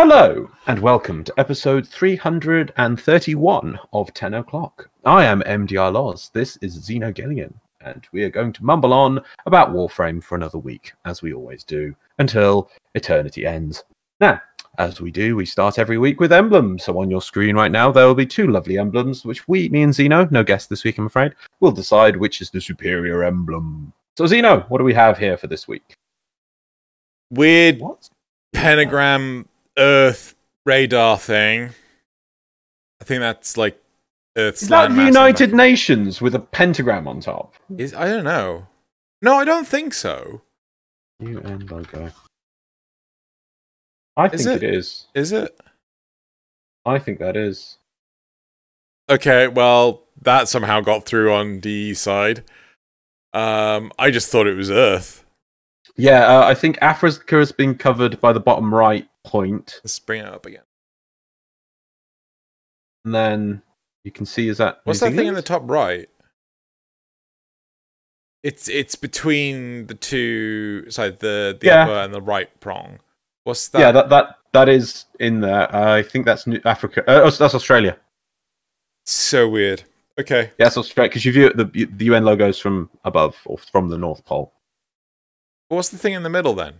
Hello, and welcome to episode 331 of 10 o'clock. I am MDR Loz. This is Zeno Gillian, and we are going to mumble on about Warframe for another week, as we always do, until eternity ends. Now, as we do, we start every week with emblems. So on your screen right now, there will be two lovely emblems, which we, me and Zeno, no guest this week, I'm afraid, will decide which is the superior emblem. So, Zeno, what do we have here for this week? Weird What? pentagram Earth radar thing. I think that's like Earth's Is that the landmass. United Nations with a pentagram on top? Is I don't know. No, I don't think so. UN logo. I Is think it? it is. Is it? I think that is. Okay, well, that somehow got through on the side. Um, I just thought it was Earth. Yeah, uh, I think Africa has been covered by the bottom right point, Let's bring it up again. and then you can see is that What's New that thing in the top right? It's it's between the two, sorry, the the Yeah. upper and the right prong. What's that? Yeah, that that that is in there. Uh, I think that's New Africa. Uh, oh, that's Australia. so weird. Okay. Yeah, that's Australia because you view it, the the UN logos from above or from the North Pole. What's the thing in the middle then?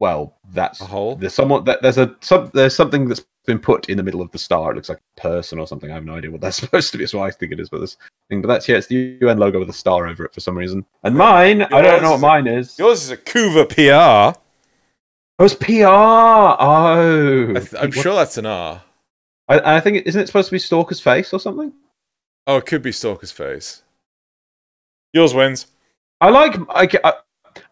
Well, that's A hole? there's somewhat that there's a some there's something that's been put in the middle of the star. It looks like a person or something. I have no idea what that's supposed to be. That's what I think it is. But this thing, but that's yeah, it's the UN logo with a star over it for some reason. And mine, I don't know what mine is. Yours is a Kuva PR. Oh, it's PR. Oh, I What- sure that's an R. I, I think isn't it supposed to be Stalker's face or something? Oh, it could be Stalker's face. Yours wins. I like. I, I,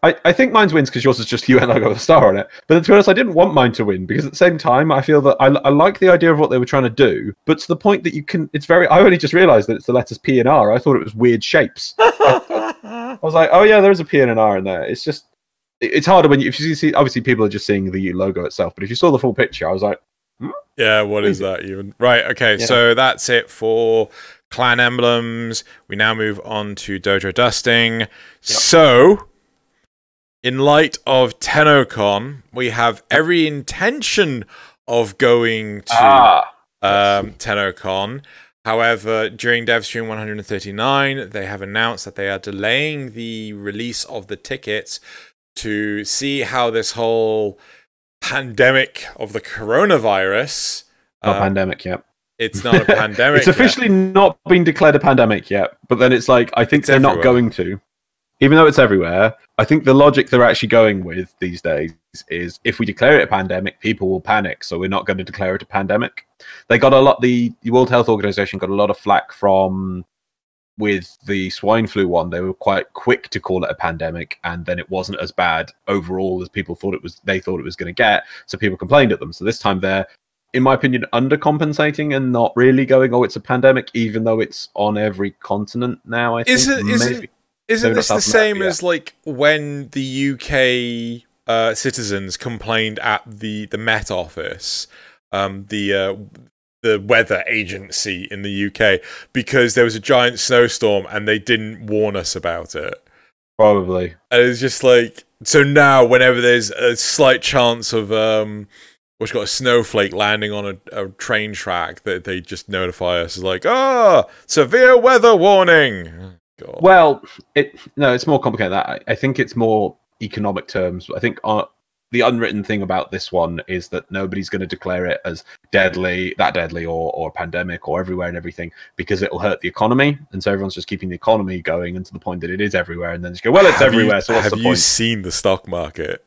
I, I think mine's wins because yours is just UN logo with a star on it. But to be honest, I didn't want mine to win because at the same time, I feel that I, I like the idea of what they were trying to do, but to the point that you can. It's very. I only just realised that it's the letters P and R. I thought it was weird shapes. I was like, oh yeah, there is a P and an R in there. It's just. it- It's harder when you if you see. Obviously, people are just seeing the logo itself, but if you saw the full picture, I was like, hmm? yeah, what is that even? Right, okay, Yeah. so that's it for clan emblems. We now move on to dojo dusting. So, in light of TennoCon, we have every intention of going to ah, um, TennoCon. However, during DevStream 139, they have announced that they are delaying the release of the tickets to see how this whole pandemic of the coronavirus. not uh, pandemic yet. it's not a pandemic. it's yet. officially not been declared a pandemic yet, but then it's like I think It's they're not going to, even though it's everywhere. I think the logic they're actually going with these days is if we declare it a pandemic, people will panic, so we're not going to declare it a pandemic. They got a lot. The, World Health Organization got a lot of flack from with the swine flu one. They were quite quick to call it a pandemic, and then it wasn't as bad overall as people thought it was. They thought it was going to get, so people complained at them. So this time they're in my opinion, undercompensating and not really going, oh, it's a pandemic, even though it's on every continent now. I think. Isn't- isn't- Maybe. Isn't this the America same yet. as like when the UK uh, citizens complained at the the Met Office, um, the uh, the weather agency in the UK, because there was a giant snowstorm and they didn't warn us about it? Probably. And it's just like so now, whenever there's a slight chance of um, what's got a snowflake landing on a, a train track, that they just notify us as like, ah, severe weather warning. God. Well, it no, it's more complicated. than That I, I think it's more economic terms. I think uh, the unwritten thing about this one is that nobody's going to declare it as deadly, that deadly, or or pandemic, or everywhere and everything, because it'll hurt the economy, and so everyone's just keeping the economy going, and to the point that it is everywhere, and then just go, well, it's Have you- everywhere. so what's have you point? seen the stock market?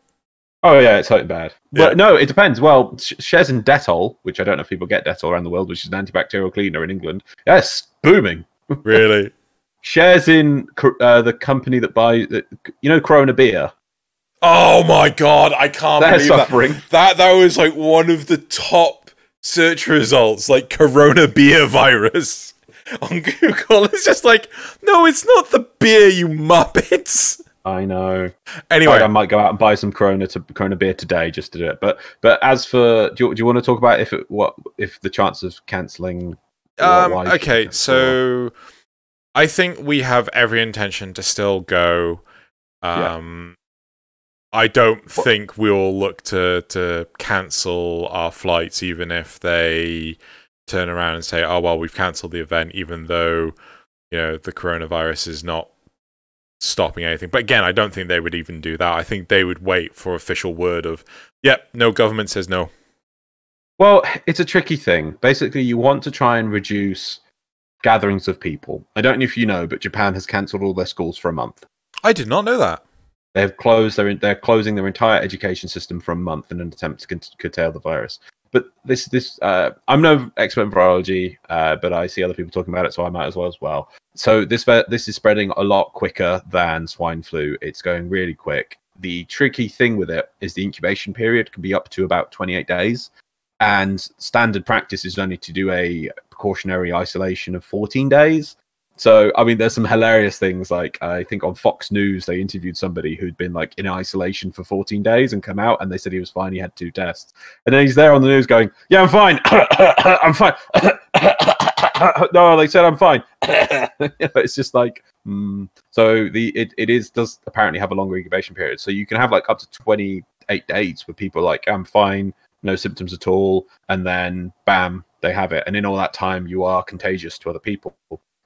Oh yeah, it's hurting bad. Yeah. But no, it depends. Well, sh- shares in Dettol, which I don't know if people get Dettol around the world, which is an antibacterial cleaner in England. Yes, booming. Really? Shares in uh, the company that buys, you know, Corona beer. oh my god! I can't They're believe that. suffering. That that was like one of the top search results, like Corona beer virus on Google. It's just like, no, it's not the beer, you muppets. I know. Anyway, I might go out and buy some Corona to Corona beer today just to do it. But but as for, do you, do you want to talk about if it what if the chance of cancelling? Um, okay, or- so I think we have every intention to still go. Yeah. Um, I don't think we'll look to to cancel our flights, even if they turn around and say, "Oh well, we've cancelled the event," even though you know the coronavirus is not stopping anything. But again, I don't think they would even do that. I think they would wait for official word of, "Yep, no government says no." Well, it's a tricky thing. Basically, you want to try and reduce gatherings of people. I don't know if you know, but Japan has cancelled all their schools for a month. I did not know that. They've closed their they're closing their entire education system for a month in an attempt to curtail the virus. But this this uh, I'm no expert in virology, uh, but I see other people talking about it, so I might as well as well. So this this is spreading a lot quicker than swine flu. It's going really quick. The tricky thing with it is the incubation period can be up to about 28 days, and standard practice is only to do a precautionary isolation of 14 days. So, I mean, there's some hilarious things. Like, I think on Fox News, they interviewed somebody who'd been like in isolation for 14 days and come out, and they said he was fine. He had two tests, and then he's there on the news going, "Yeah, I'm fine. I'm fine." no, they said I'm fine. it's just like, mm. so the it, it is does apparently have a longer incubation period. So you can have like up to 28 days where people like, "I'm fine, no symptoms at all," and then bam, they have it, and in all that time, you are contagious to other people.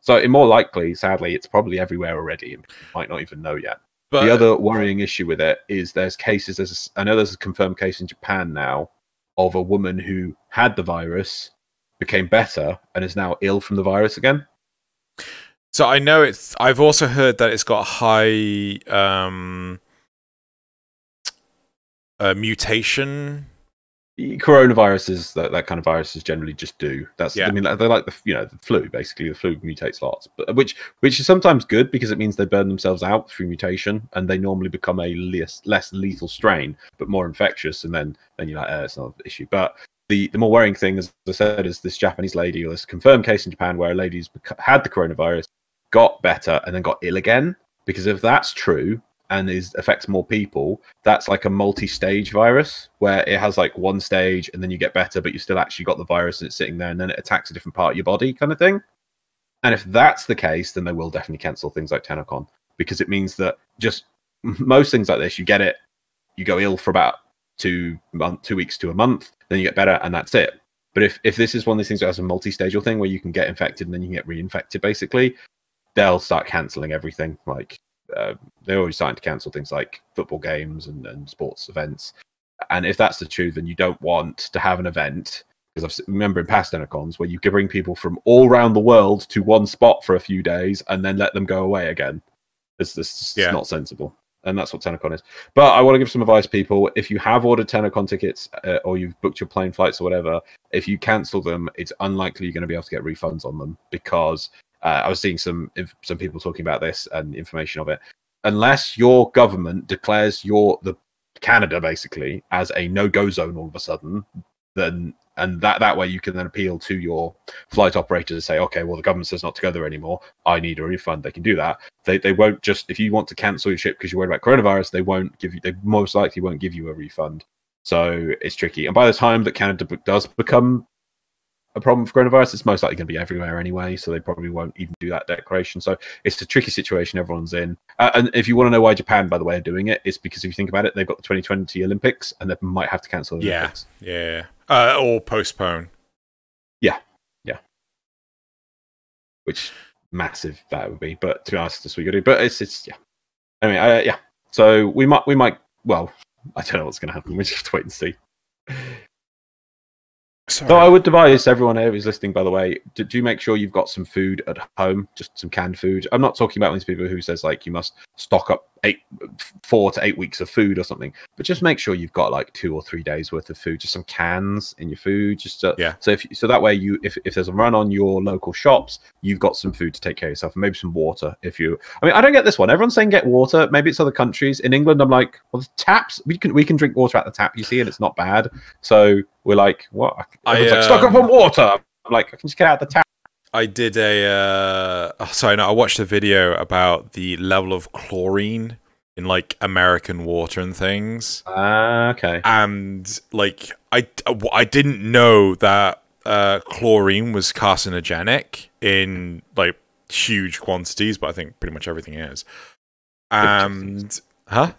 So, it more likely, sadly, it's probably everywhere already, and you might not even know yet. But, the other worrying issue with it is there's cases. There's a, I know there's a confirmed case in Japan now of a woman who had the virus, became better, and is now ill from the virus again. So I know it's. I've also heard that it's got a high um, uh, mutation coronaviruses that, that kind of viruses generally just do that's yeah. i mean they're like the you know the flu basically the flu mutates lots but which which is sometimes good because it means they burn themselves out through mutation and they normally become a less less lethal strain but more infectious and then then you're like oh, it's not an issue but the, the more worrying thing, as I said, is this Japanese lady, or this confirmed case in Japan where a lady's had the coronavirus, got better, and then got ill again. Because if that's true, and is affects more people, that's like a multi-stage virus where it has like one stage and then you get better, but you still actually got the virus and it's sitting there and then it attacks a different part of your body, kind of thing. And if that's the case, then they will definitely cancel things like TennoCon because it means that just most things like this, you get it, you go ill for about two month, two weeks to a month, then you get better, and that's it. But if if this is one of these things that has a multi-stage thing where you can get infected and then you can get reinfected, basically, they'll start canceling everything. Like uh, they're already starting to cancel things like football games and, and sports events. And if that's the truth, then you don't want to have an event because I remember in past TennoCons where you can bring people from all around the world to one spot for a few days and then let them go away again. It's, just yeah. not sensible. And that's what TennoCon is. But I want to give some advice, people. If you have ordered TennoCon tickets uh, or you've booked your plane flights or whatever, if you cancel them, it's unlikely you're going to be able to get refunds on them because uh, I was seeing some some people talking about this and information of it. Unless your government declares your the Canada basically as a no-go zone all of a sudden, then and that that way you can then appeal to your flight operator to say, okay, well the government says not to go there anymore. I need a refund. They can do that. They they won't just if you want to cancel your trip because you're worried about coronavirus, they won't give you. They most likely won't give you a refund. So it's tricky. And by the time that Canada does become a problem for coronavirus, it's most likely going to be everywhere anyway, so they probably won't even do that declaration. So it's a tricky situation everyone's in. Uh, and if you want to know why Japan, by the way, are doing it, it's because if you think about it, they've got the 2020 Olympics and they might have to cancel the yeah, Olympics. Yeah, uh, or postpone. Yeah, yeah. Which massive that would be, but to be honest, that's what you do. But it's it's yeah. Anyway, uh, yeah. So we might we might well, I don't know what's going to happen. We just have to wait and see. Sorry. So I would advise everyone here who's listening, by the way, do, do make sure you've got some food at home, just some canned food. I'm not talking about these people who says like you must stock up eight, four to eight weeks of food or something, but just make sure you've got like two or three days worth of food, just some cans in your food, just to, yeah. So if so that way you, if, if there's a run on your local shops, you've got some food to take care of yourself, and maybe some water. If you, I mean, I don't get this one. Everyone's saying get water. Maybe it's other countries. In England, I'm like, well, the taps we can we can drink water at the tap. You see, and it's not bad. So we're like, what? I, um, like, stock up on water. I'm like, I can just get out the tap. I did a uh, oh, sorry, no, I watched a video about the level of chlorine in like American water and things. Ah, uh, okay. And like, I I didn't know that uh, chlorine was carcinogenic in like huge quantities, but I think pretty much everything is. And huh?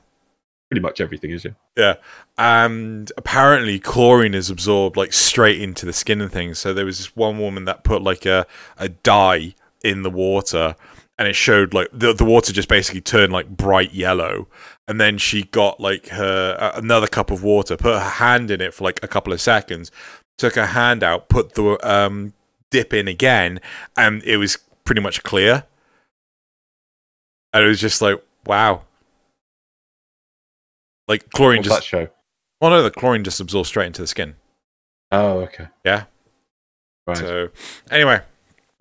Pretty much everything is. Yeah. Yeah. And apparently chlorine is absorbed like straight into the skin and things. So there was this one woman that put like a, a dye in the water and it showed like the, the water just basically turned like bright yellow and then she got like her uh, another cup of water put her hand in it for like a couple of seconds took her hand out put the um dip in again and it was pretty much clear and it was just like wow like chlorine What's just that show? well no the chlorine just absorbs straight into the skin Oh, okay. Yeah. Right. so anyway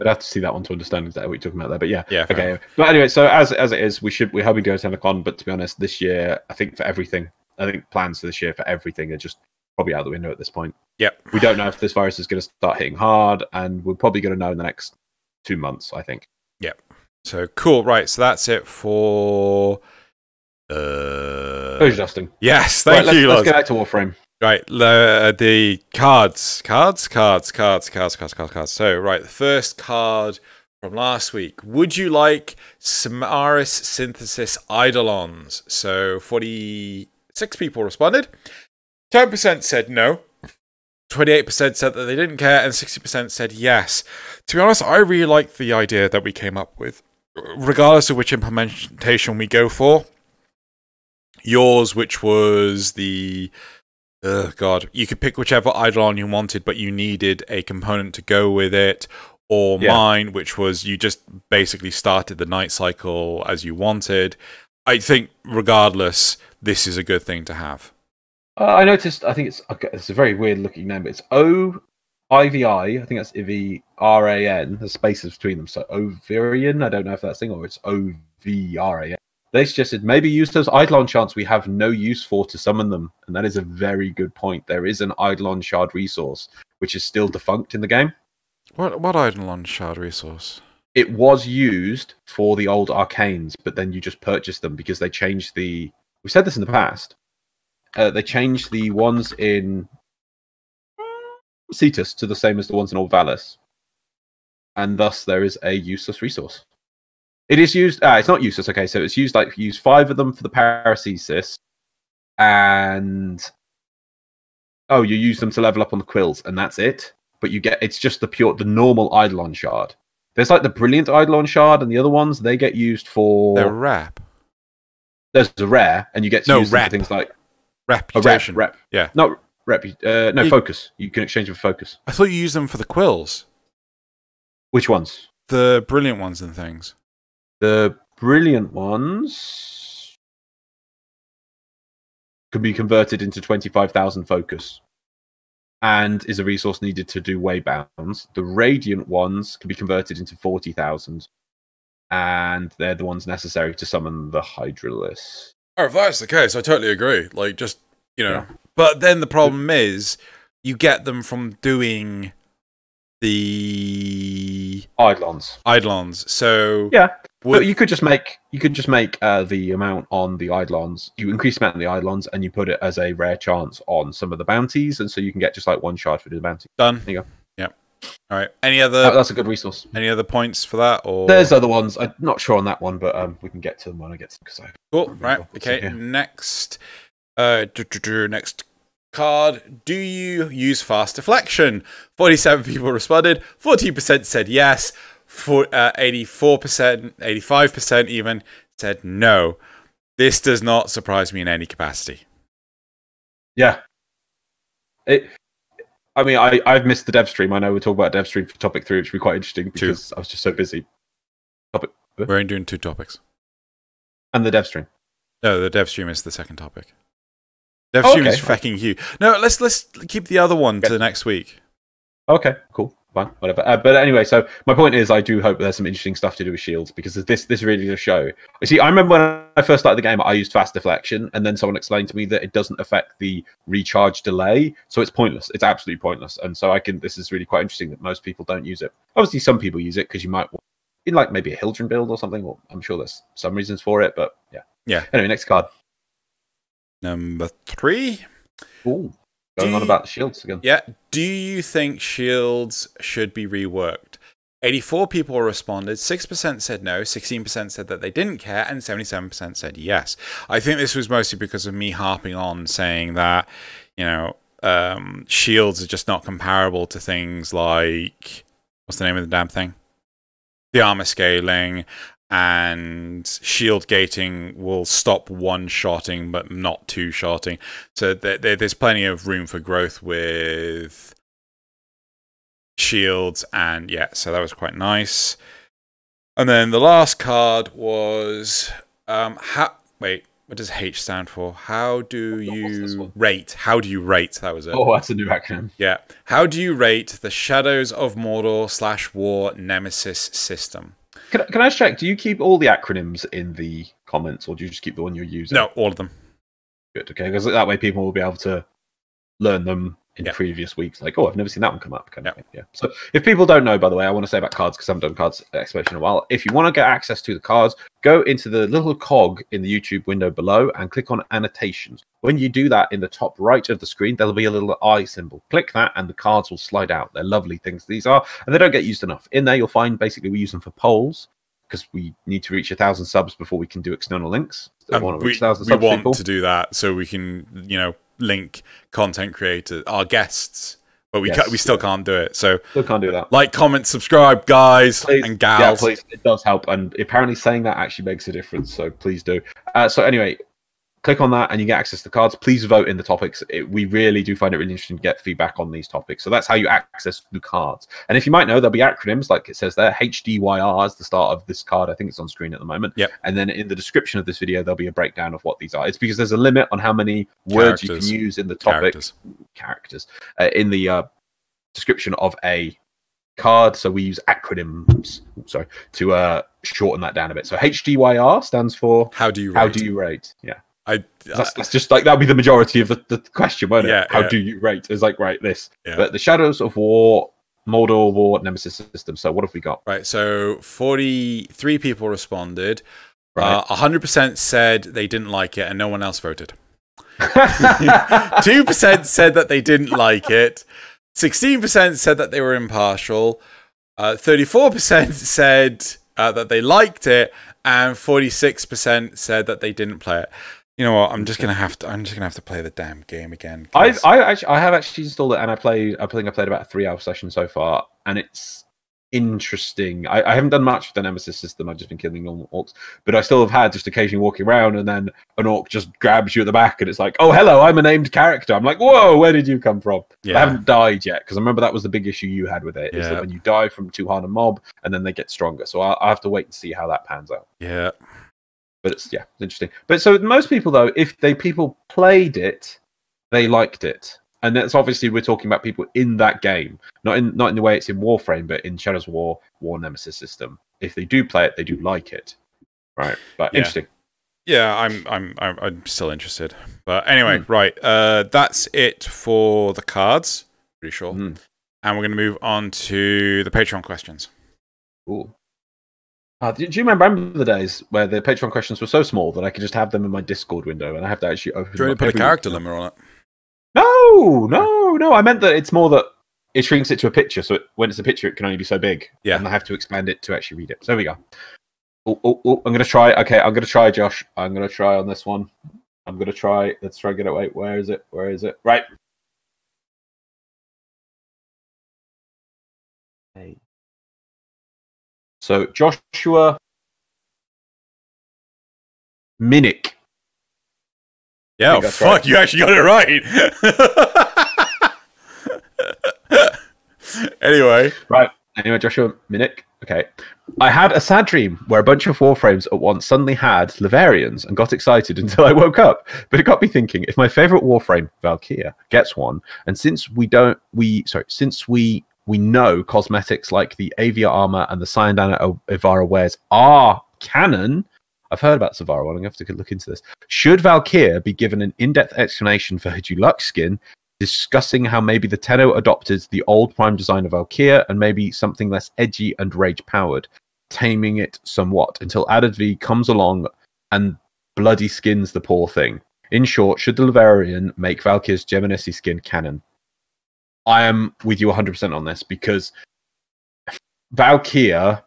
I'd have to see that one to understand exactly what you're talking about there. But yeah. yeah Okay. But anyway, so as as it is, we should we're hoping to go to TennoCon, but to be honest, this year I think for everything, I think plans for this year for everything are just probably out the window at this point. Yep. We don't know if this virus is going to start hitting hard, and we're probably going to know in the next two months. I think. Yep. So cool, right? So that's it for. Uh, Closure dusting. yes, thank right, let's, you. let's get back to Warframe. Right, uh, the cards, cards, cards, cards, cards, cards, cards, cards. So, right, the first card from last week. Would you like Samaris Synthesis Eidolons? So, forty-six people responded. Ten percent said no. 28% said that they didn't care, and 60% said yes. To be honest, I really like the idea that we came up with, regardless of which implementation we go for. Yours, which was the. Oh, God. You could pick whichever Eidolon you wanted, but you needed a component to go with it. Or Yeah. mine, which was you just basically started the night cycle as you wanted. I think, regardless, this is a good thing to have. Uh, I noticed. I think it's okay, it's a very weird looking name, but it's O I V I. I think that's I V R A N. The spaces between them, so Ovarian. I don't know if that's thing or it's O V R A N. They suggested maybe use those Eidolon shards we have no use for to summon them, and that is a very good point. There is an Eidolon shard resource which is still defunct in the game. What what Eidolon shard resource? It was used for the old arcanes, but then you just purchased them because they changed the. We said this in the past. Uh, they changed the ones in Cetus to the same as the ones in Orb Vallis, and thus there is a useless resource. It is used. Ah, it's not useless. Okay, so it's used like you use five of them for the paracesis, and oh, you use them to level up on the quills, and that's it. But you get it's just the pure, the normal Eidolon shard. There's like the brilliant Eidolon shard, and the other ones they get used for. They're rap. There's a rare, and you get to No, use rep. things like a rep, Reputation. rep. Yeah. not rep. Uh, no You- focus. You can exchange them for focus. I thought you used them for the quills, Which ones? the brilliant ones and things. The brilliant ones can be converted into 25,000 focus and is a resource needed to do waybounds. The radiant ones can be converted into 40,000 and they're the ones necessary to summon the Hydrolyst. Oh, if that's the case, I totally agree. Like, just you know, Yeah. but then the problem is you get them from doing the Eidolons. Eidolons. So Yeah. Would- But you could just make you could just make uh, the amount on the Eidolons. You increase the amount on the Eidolons and you put it as a rare chance on some of the bounties, and so you can get just like one shard for the bounty. done. There you go. Yep. All right. Any other that's a good resource. any other points for that? Or There's other ones. I'm not sure on that one, but um, we can get to them when I get to them because I Cool. Right. Okay. here. Next. Uh. Next card. Do you use fast deflection? Forty-seven people responded. Forty percent said yes. For uh, eighty-four percent, eighty-five percent even said no. This does not surprise me in any capacity. yeah. It. I mean, I I've missed the dev stream. I know we're talking about dev stream for topic three, which would be quite interesting because I was just so busy. Topic We're only doing two topics. and the dev stream. No, the dev stream is the second topic. Dev Oh, stream is fucking huge. No, let's let's keep the other one Okay. to the next week. Okay, cool, fine, whatever. Uh, but anyway, so my point is, I do hope there's some interesting stuff to do with shields because this this really does show. You see, I remember when I first started the game, I used fast deflection, and then someone explained to me that it doesn't affect the recharge delay, so it's pointless. It's absolutely pointless. And so I can. This is really quite interesting that most people don't use it. Obviously, some people use it because you might want- in like maybe a Hildryn build or something. Or I'm sure there's some reasons for it, but yeah. Yeah. Anyway, next card. Number three. Ooh, going on about the shields again. Yeah. Do you think shields should be reworked? 84 people responded. 6% said no, 16% said that they didn't care, and 77% said yes. I think this was mostly because of me harping on saying that, you know, um, shields are just not comparable to things like what's the name of the damn thing? The armor scaling and shield gating will stop one shotting but not two shotting. So th- th- there's plenty of room for growth with shields and yeah, so that was quite nice. And then the last card was um how wait, what does H stand for? How do you rate? How do you rate? That was it. Oh, that's a new acronym. Yeah. How do you rate the Shadows of Mordor slash War Nemesis system? Can, I- can I check? Do you keep all the acronyms in the comments, or do you just keep the one you're using? No, all of them. Good. Okay, because that way people will be able to learn them in Yeah. previous weeks. Like, oh, I've never seen that one come up. Kind of Yeah. thing. Yeah. So if people don't know, by the way, I want to say about cards because I haven't done cards explanation in a while. If you want to get access to the cards, go into the little cog in the YouTube window below and click on annotations. When you do that, in the top right of the screen, there'll be a little eye symbol. Click that, and the cards will slide out. They're lovely things. These are, and they don't get used enough. In there, you'll find basically we use them for polls because we need to reach a thousand subs before we can do external links. Um, so And want to we reach 1,000 we want to do that so we can, you know, link content creators, our guests, but we Yes. ca- we still can't do it. So Still can't do that. like, comment, subscribe, guys Please, and Yeah, please. It does help, and apparently saying that actually makes a difference. So please do. Uh, so anyway, click on that, and you get access to cards. Please vote in the topics. It, we really do find it really interesting to get feedback on these topics. So that's how you access the cards. And if you might know, there'll be acronyms like it says there. HDYR is the start of this card. I think it's on screen at the moment. Yep. And then in the description of this video, there'll be a breakdown of what these are. It's because there's a limit on how many words you can use in the topic Characters. characters uh, in the uh, description of a card. So we use acronyms, sorry, to uh, shorten that down a bit. So HDYR stands for How do you rate? how do you rate? Yeah, I, that's, that's just like that'll be the majority of the, the question, won't it? Yeah, how yeah. do you rate? It's like right this, Yeah. but the Shadows of War, Mordor War Nemesis system. So what have we got? Right, so 43 people responded. Right. Uh, 100% said they didn't like it and no one else voted. 2% said that they didn't like it. 16% said that they were impartial. Uh, 34% said uh, that they liked it. And 46% said that they didn't play it. You know what? I'm just gonna have to. I'm just gonna have to play the damn game again. I I actually I have actually installed it and I played I think I played about a three hour session so far and it's interesting. I, I haven't done much with the Nemesis system. I've just been killing normal orcs, but I still have had just occasionally walking around and then an orc just grabs you at the back and it's like, oh hello, I'm a named character. I'm like, whoa, where did you come from? Yeah. I haven't died yet because I remember that was the big issue you had with it. Is Yeah. that when you die from too hard a mob and then they get stronger. So I, I have to wait and see how that pans out yeah. But it's yeah it's interesting but so most people though if they people played it they liked it and that's obviously we're talking about people in that game not in not in the way it's in warframe but in shadows war war nemesis system if they do play it they do like it right but Yeah. interesting Yeah, I'm I'm I'm, I'm still interested. But anyway, Hmm. right. Uh, that's it for the cards. Pretty sure. Mm. And we're going to move on to the Patreon questions. Cool. Uh, do, do you remember, remember the days where the Patreon questions were so small that I could just have them in my Discord window and I have to actually open Do you want to put a character limit on it? No, no, no. I meant that it's more that it shrinks it to a picture, so it, when it's a picture, it can only be so big. Yeah. and I have to expand it to actually read it. So there we go. Oh, oh, oh, I'm gonna try. Okay, I'm gonna try, Josh. I'm gonna try on this one. I'm gonna try. Let's try get it. Wait, where is it? Where is it? Right. Okay. So Joshua Minnick. Yeah, fuck, right. you actually got it right. anyway, Right. Anyway, Joshua Minnick. Okay. I had a sad dream where a bunch of Warframes at once suddenly had Leverians and got excited until I woke up. But it got me thinking, if my favorite Warframe, Valkyria, gets one, and since we don't we sorry, since we we know cosmetics like the Avia armor and the Cyandana Ivara wears are canon. I've heard about Savara one. I'm going to have to look into this. Should Valkyria be given an in-depth explanation for her deluxe skin discussing how maybe the Tenno adopted the old prime design of Valkyria and maybe something less edgy and rage powered, taming it somewhat until Alad V comes along and bloody skins the poor thing. In short, should the Leverian make Valkyr's Geminisi skin canon? I am with you 100% on this because Valkyr,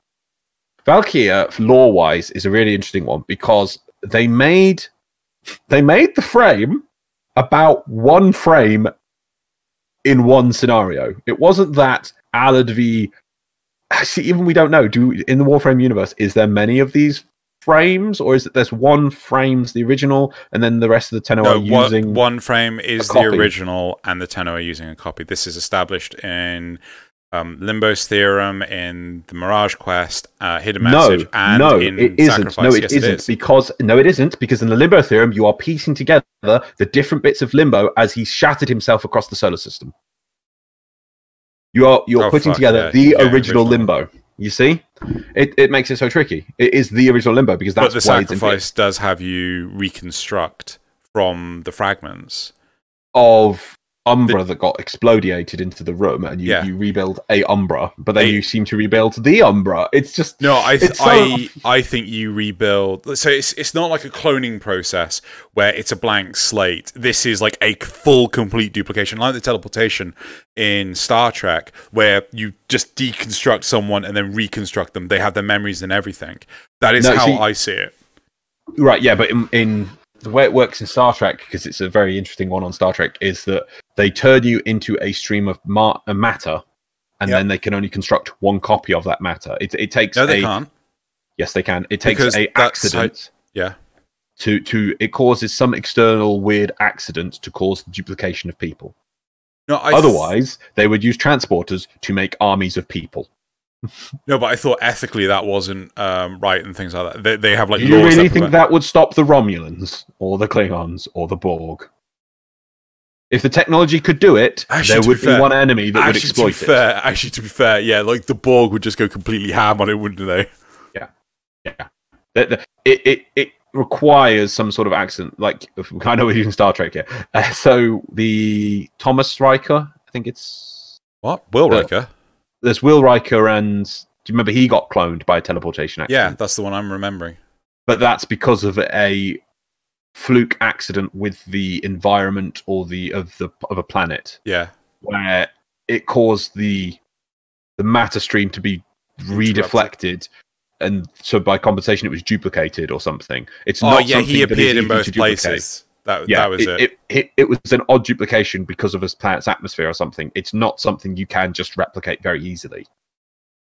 Valkyr, law wise, is a really interesting one because they made they made the frame about one frame in one scenario. It wasn't that Alad v. Actually, even we don't know. Do in the Warframe universe is there many of these frames, or is it there's one frame's the original, and then the rest of the Tenno No, are using? one frame is the original, and the Tenno are using a copy. This is established in um, Limbo's theorem, in the Mirage Quest, uh, Hidden no, Message, and no, in it isn't. Sacrifice. No, it yes, isn't it is. because no, it isn't because in the Limbo theorem you are piecing together the different bits of Limbo as he shattered himself across the solar system. You are you're Oh, putting fuck, together yeah. the Yeah, original, original. Limbo. You see, it it makes it so tricky. It is the original Limbo because but that's the it's in sacrifice does have you reconstruct from the fragments. of Umbra that got explodiated into the room, and you, Yeah. you rebuild a Umbra, but then A- you seem to rebuild the Umbra. It's just No, I th- so- uh, I I think you rebuild. So it's it's not like a cloning process where it's a blank slate. This is like a full complete duplication, like the teleportation in Star Trek, where you just deconstruct someone and then reconstruct them. They have their memories and everything. That is No, how see- I see it. Right, yeah, but in, in the way it works in Star Trek, because it's a very interesting one on Star Trek, is that they turn you into a stream of ma- uh, matter, and Yep. then they can only construct one copy of that matter. It, it takes No, they a can't. yes, they can. It takes Because a accident Yeah. to to it causes some external weird accident to cause the duplication of people. No, I th- Otherwise, they would use transporters to make armies of people. No, but I thought ethically that wasn't um, right and things like that. They, they have like Do you really that think prevent- that would stop the Romulans or the Klingons or the Borg? If the technology could do it, Actually, there would be fair- one enemy that would Actually, to exploit be it. fair, actually, to be fair, yeah, like the Borg would just go completely ham on it, wouldn't they? Yeah, that- It, it, it requires some sort of accident. Like I know we're using Star Trek here. Uh, so the Thomas Riker, I think it's What? Will Riker? There's Will Riker, and do you remember he got cloned by a teleportation accident? Yeah, that's the one I'm remembering. but that's because of a fluke accident with the environment or the of the of a planet. Yeah. where it caused the the matter stream to be redeflected and so by compensation it was duplicated or something it's Oh, not yeah, he appeared in both places. That, yeah that was it. it, it, it was an odd duplication because of a planet's atmosphere or something it's not something you can just replicate very easily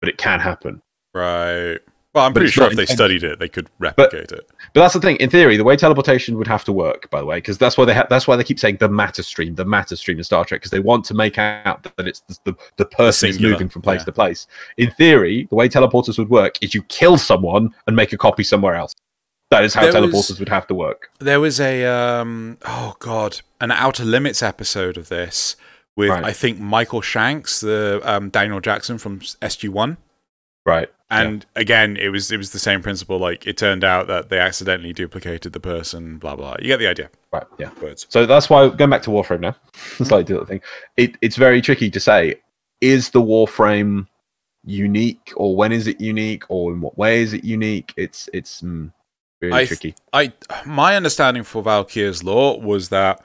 but it can happen Right. Well, I'm But pretty sure if they studied it, they could replicate it. But that's the thing. In theory, the way teleportation would have to work, by the way, because that's why they ha- that's why they keep saying the matter stream, the matter stream in Star Trek, because they want to make out that it's the the, the person is moving from place yeah. to place. In theory, the way teleporters would work is you kill someone and make a copy somewhere else. That is how There teleporters was- would have to work. There was a um oh god, an Outer Limits episode of this with Right. I think Michael Shanks, the um, Daniel Jackson from SG One, Right. and again it was it was the same principle. Like it turned out that they accidentally duplicated the person. Blah blah. You get the idea. Right. Yeah. Words. So that's why going back to Warframe now, slightly different thing. It, it's very tricky to say is the Warframe unique or when is it unique or in what way is it unique? It's it's mm, I tricky. I my understanding for Valkyr's law was that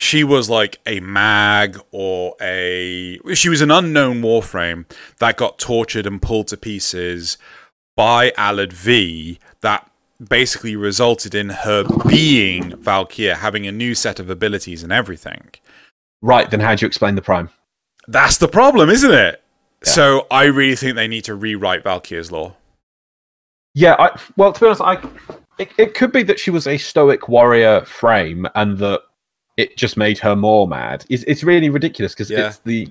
she was like a mag or a she was an unknown warframe that got tortured and pulled to pieces by Alad V that basically resulted in her being Valkyr having a new set of abilities and everything. Right. Then how do you explain the Prime? That's the problem, isn't it? Yeah. So I really think they need to rewrite Valkyr's law. Yeah, I, well, to be honest, I it, it could be that she was a stoic warrior frame, and that it just made her more mad. It's, it's really ridiculous because Yeah. it's the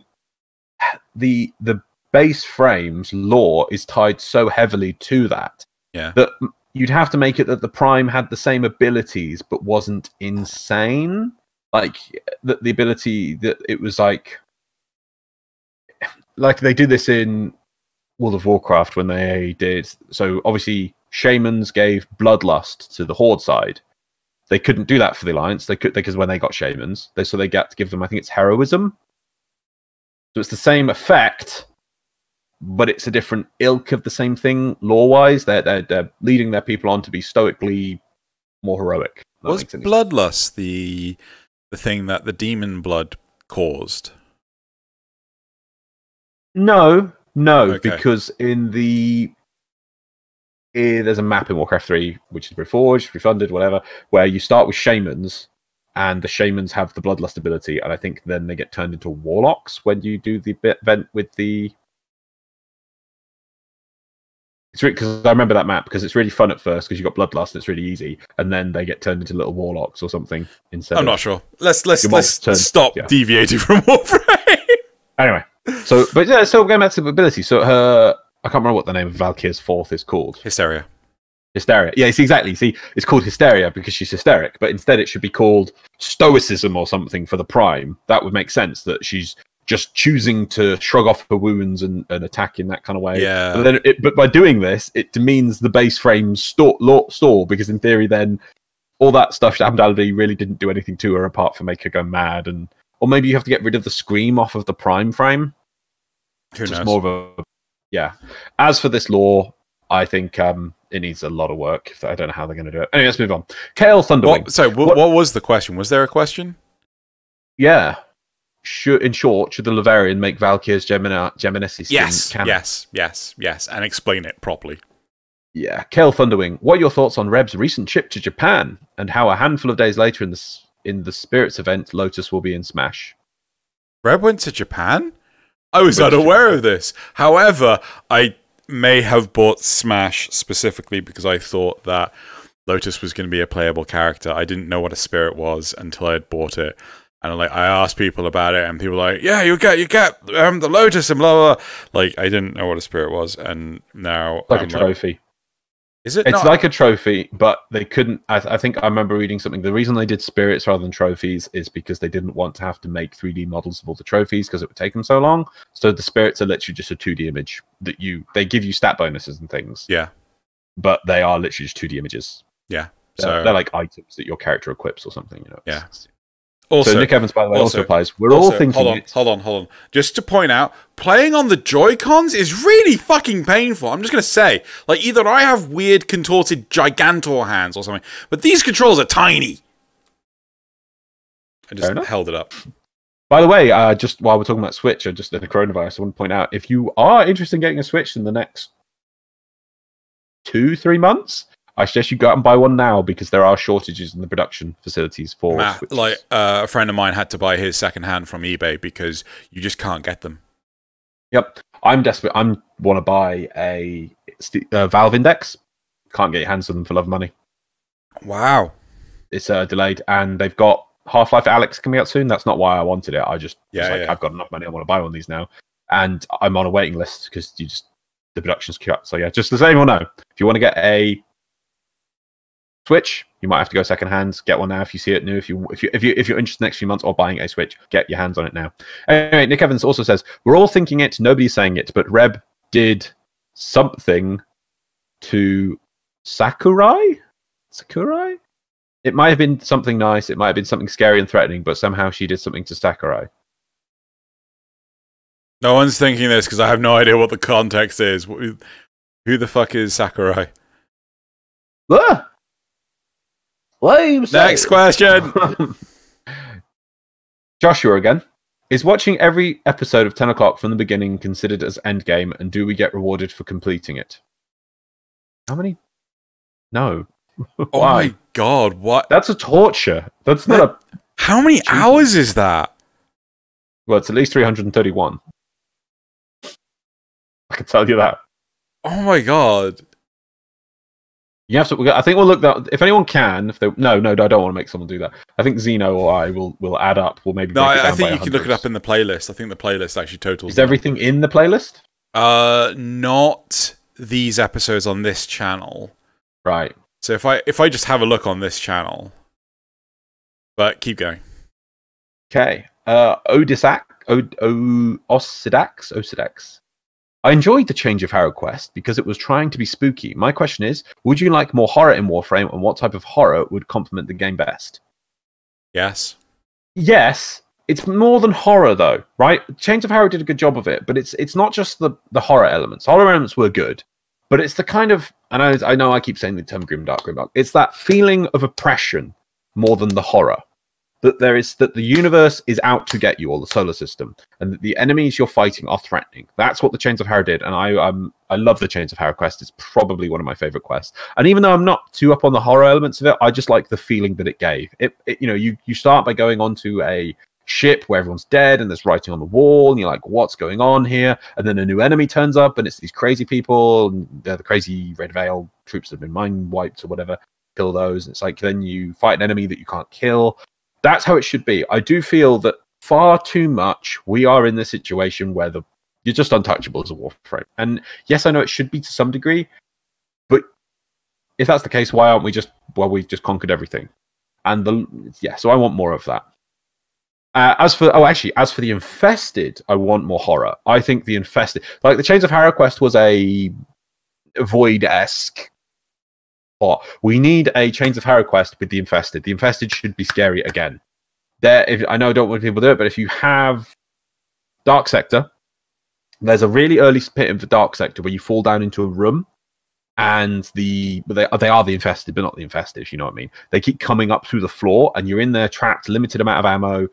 the the base frame's law is tied so heavily to that Yeah. that you'd have to make it that the prime had the same abilities but wasn't insane. Like that, the ability that it was like like they do this in World of Warcraft when they did. So obviously, shamans gave bloodlust to the Horde side. They couldn't do that for the Alliance. They could because when they got shamans, they so they got to give them. I think it's heroism. So it's the same effect, but it's a different ilk of the same thing. Law-wise, they're they're, they're leading their people on to be stoically more heroic. That Was makes any sense. bloodlust the the thing that the demon blood caused? No, No, Okay. because in the eh, there's a map in Warcraft 3, which is reforged, refunded, whatever, where you start with shamans, and the shamans have the bloodlust ability, and I think then they get turned into warlocks when you do the event with the. It's because I remember that map because it's really fun at first because you got bloodlust, and it's really easy, and then they get turned into little warlocks or something instead. I'm not sure. Let's let's let's stop yeah. deviating from Warframe. Anyway, so but yeah, so going back to ability. So her, I can't remember what the name of Valkyr's fourth is called. Hysteria. Hysteria. Yeah, see exactly. See, it's called hysteria because she's hysteric, but instead it should be called stoicism or something for the prime. That would make sense that she's just choosing to shrug off her wounds and, and attack in that kind of way. Yeah. But then, it, but by doing this, it demeans the base frame store, law, store because in theory, then all that stuff undoubtedly really didn't do anything to her apart from make her go mad, and or maybe you have to get rid of the scream off of the prime frame. Who Just knows? more of a yeah. As for this law, I think um it needs a lot of work. I don't know how they're going to do it. Anyway, let's move on. Kale Thunderwing. What, sorry, what, What- was the question? Was there a question? Yeah. Should, in short, should the Leverian make Valkyr's Gemini, Geminisi skin Yes, canon? yes, yes, yes, and explain it properly. Yeah. Kale Thunderwing, what are your thoughts on Reb's recent trip to Japan and how a handful of days later in the, in the Spirits event, Lotus will be in Smash? Reb went to Japan? I was unaware of this. However, I may have bought Smash specifically because I thought that Lotus was going to be a playable character. I didn't know what a spirit was until I had bought it. And like I asked people about it, and people were like, "Yeah, you get you get um, the Lotus and blah blah." blah. Like I didn't know what a spirit was, and now Like I'm a trophy. Is it? It's not? like a trophy, but they couldn't. I, I think I remember reading something. The reason they did spirits rather than trophies is because they didn't want to have to make 3D models of all the trophies because it would take them so long. So the spirits are literally just a 2D image that you. They give you stat bonuses and things, yeah, but they are literally just 2D images. yeah. So So they're like items that your character equips or something. You know. Yeah. It's- also, so Nick Evans, by the way, also, also- applies. We're all thinking. Hold on, it- hold on, hold on. Just to point out, playing on the Joy Cons is really fucking painful. I'm just gonna say, like, either I have weird contorted gigantor hands or something, but these controls are tiny. I just held it up. By the way, uh, just while we're talking about Switch, uh, just the coronavirus, I want to point out if you are interested in getting a Switch in the next two, three months, I suggest you go out and buy one now because there are shortages in the production facilities for Matt, Switches. like uh, a friend of mine had to buy his secondhand from eBay because you just can't get them. Yep, I'm desperate. I'm want to buy a st- uh, Valve Index. Can't get your hands on them for love of money. Wow. It's uh, delayed, and they've got Half Life Alyx coming out soon. That's not why I wanted it. I just Yeah, like, yeah. I've got enough money. I want to buy one of these now, and I'm on a waiting list because you just the production's cut. So yeah, just let anyone know, if you want to get a Switch, you might have to go second hand. Get one now if you see it new. If you if you if you if you're interested next few months or buying a Switch, get your hands on it now. Anyway, Nick Evans also says we're all thinking it. Nobody's saying it, but Reb did something to Sakurai. Sakurai. It might have been something nice. It might have been something scary and threatening, but somehow she did something to Sakurai. No one's thinking this because I have no idea what the context is. Who the fuck is Sakurai? Ah! What are you? Next question. Joshua again. Is watching every episode of 10 o'clock from the beginning considered as endgame, and do we get rewarded for completing it? How many? No. oh Why? my god, what? That's a torture. That's not a. How many hours is that? Well, it's at least 331. I can tell you that. Oh my god. You have to. I think we'll look that. If anyone can, if they no, no, I don't want to make someone do that. I think Zeno or I will will add up. We'll maybe. No, I, I think you can look it up in the playlist. I think the playlist actually totals. Is everything in the playlist? Uh, not these episodes on this channel. Right. So if I if I just have a look on this channel, but keep going. Okay. Uh, Odisac, o- o- Osidax, Osidax. I enjoyed the Chains of Harrow Quest because it was trying to be spooky. My question is, would you like more horror in Warframe, and what type of horror would complement the game best? Yes. Yes, it's more than horror though, right? Chains of Harrow did a good job of it, but it's it's not just the the horror elements. Horror elements were good, but it's the kind of and I I know I keep saying the term grim grimdark, grimdark. It's that feeling of oppression more than the horror. That there is that the universe is out to get you, or the solar system, and that the enemies you're fighting are threatening. That's what the Chains of Harrow did, and I um I love the Chains of Harrow quest. It's probably one of my favorite quests. And even though I'm not too up on the horror elements of it, I just like the feeling that it gave. It, it you know you you start by going onto a ship where everyone's dead and there's writing on the wall and you're like what's going on here and then a new enemy turns up and it's these crazy people and they're the crazy red veil troops that have been mind wiped or whatever kill those and it's like then you fight an enemy that you can't kill that's how it should be i do feel that far too much we are in the situation where the you're just untouchable as a warframe and yes i know it should be to some degree but if that's the case why aren't we just well we've just conquered everything and the yeah so i want more of that uh, as for oh, actually, as for the infested, I want more horror. I think the infested, like the Chains of Harrow quest, was a void esque. We need a Chains of Harrow quest with the infested. The infested should be scary again. There, if I know, I don't want people to do it, but if you have Dark Sector, there's a really early bit in the Dark Sector where you fall down into a room and the they, they are the infested, but not the infested. You know what I mean. They keep coming up through the floor, and you're in there trapped, limited amount of ammo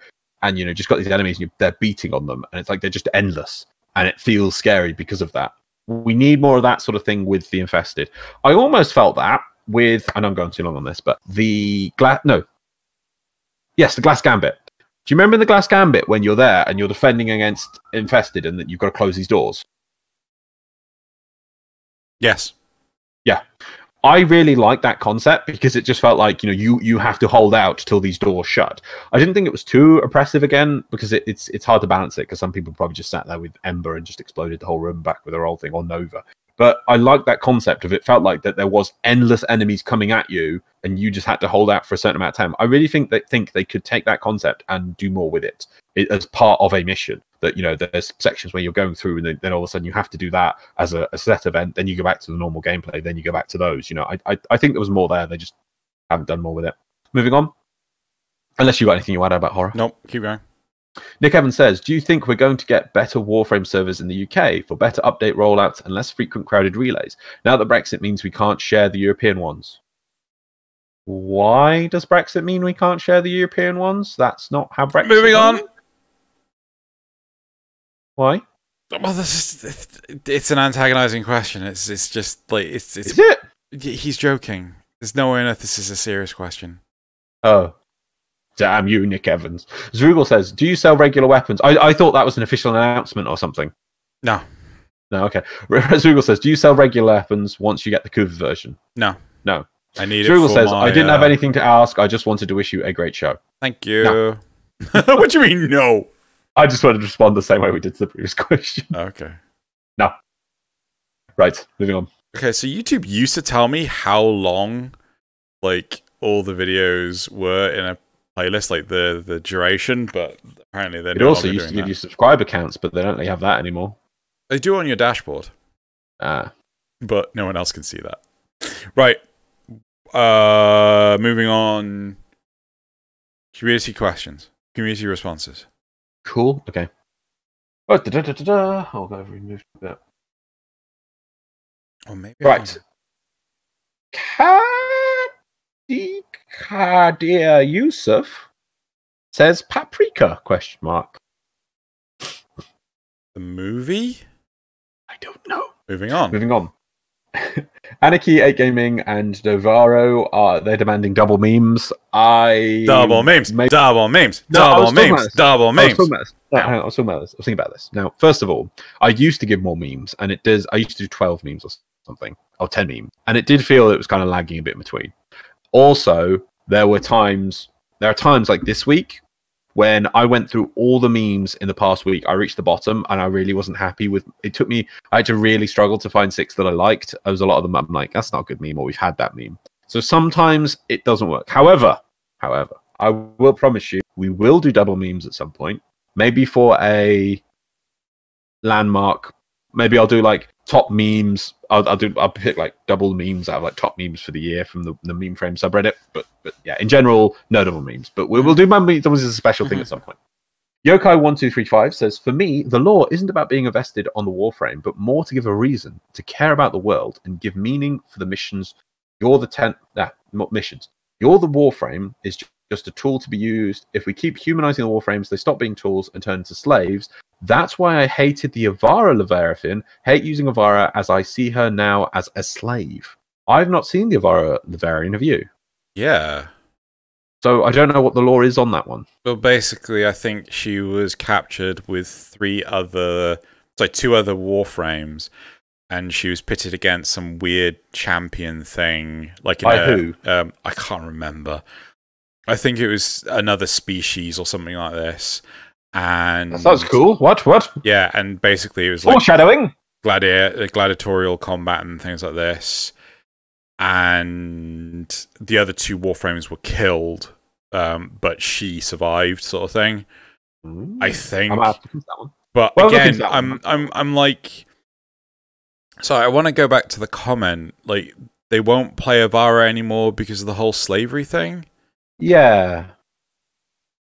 and you know just got these enemies and they're beating on them and it's like they're just endless and it feels scary because of that we need more of that sort of thing with the infested i almost felt that with and i'm going too long on this but the glass no. Yes the Glast Gambit. Do you remember in the Glast Gambit when you're there and you're defending against infested and that you've got to close these doors? Yes. Yeah. I really like that concept because it just felt like you know you you have to hold out till these doors shut. I didn't think it was too oppressive again because it, it's it's hard to balance it because some people probably just sat there with Ember and just exploded the whole room back with their old thing or Nova. But I like that concept of it felt like that there was endless enemies coming at you and you just had to hold out for a certain amount of time. I really think they think they could take that concept and do more with it as part of a mission that you know there's sections where you're going through and then, all of a sudden you have to do that as a, a, set event then you go back to the normal gameplay then you go back to those you know. I, I, I think there was more there they just haven't done more with it. Moving on. Unless you got anything you add about horror. Nope keep going Nick Evans says, Do you think we're going to get better Warframe servers in the UK for better update rollouts and less frequent crowded relays? Now that Brexit means we can't share the European ones. Why does Brexit mean we can't share the European ones? That's not how Brexit. Moving on. Why? Well, this is, it's an antagonizing question. It's it's just like it's it's. Is it? He's joking. There's no way on earth this is a serious question. Oh, damn you, Nick Evans. Zrugal says, "Do you sell regular weapons?" I, I thought that was an official announcement or something. No. No. Okay. Zrugal says, "Do you sell regular weapons once you get the Kuva version?" No. No. I need Zrugal says, my, "I didn't uh... have anything to ask. I just wanted to wish you a great show." Thank you. No. what do you mean, no? I just wanted to respond the same way we did to the previous question. Okay. No. Right, moving on. Okay, so YouTube used to tell me how long like all the videos were in a playlist, like the the duration, but apparently they're It no also used to give that. you subscriber counts, but they don't really have that anymore. They do on your dashboard, Ah, but no one else can see that. Right. Uh moving on. Community questions. Community responses. cool. Okay. Oh, da, da, da, da, da. I'll go over and move that. Oh, maybe Right. Kadi Kadir Yusuf says paprika question mark. The movie. I don't know. Moving on. Moving on. Anarchy, 8 Gaming, and Novaro are they're demanding double memes. I Double memes. Double memes. No, Double was talking about memes. Double I was memes. talking about this. No, on, I was talking about this. I was thinking about this. Now, first of all, I used to give more memes, and it does. I used to do twelve memes or something, or ten memes, and it did feel it was kind of lagging a bit in between. Also, there were times. There are times like this week when I went through all the memes in the past week. I reached the bottom, and I really wasn't happy with. It took me. I had to really struggle to find six that I liked. There was a lot of them. I'm like, that's not a good meme, or we've had that meme. So sometimes it doesn't work. However, however, I will promise you, we will do double memes at some point. Maybe for a landmark. Maybe I'll do like top memes. I'll, I'll do. I'll pick like double memes out of like top memes for the year from the, the meme frame subreddit. But but yeah, in general, no double memes. But we will do meme memes as a special thing at some point. Yokai one two three five says, "For me, the lore isn't about being invested on the warframe, but more to give a reason to care about the world and give meaning for the missions. You're the ten, nah, not missions. You're the warframe is just a tool to be used. If we keep humanizing the warframes, they stop being tools and turn into slaves. That's why I hated the Avara Leverian, hate using Avara as I see her now as a slave. I've not seen the Avara Leverian, have you? Yeah. So I don't know what the lore is on that one. Well, basically, I think she was captured with three other, like two other warframes, and she was pitted against some weird champion thing. Like in By a- who? Um, I can't remember. I think it was another species or something like this. And That sounds cool. What? What? Yeah, and basically it was like Foreshadowing. gladi- gladiatorial combat and things like this. And the other two warframes were killed, um, but she survived, sort of thing. I think. I'm that one. But Well, again, I'm. I'm I'm like So I want to go back to the comment like they won't play Avara anymore because of the whole slavery thing. Yeah.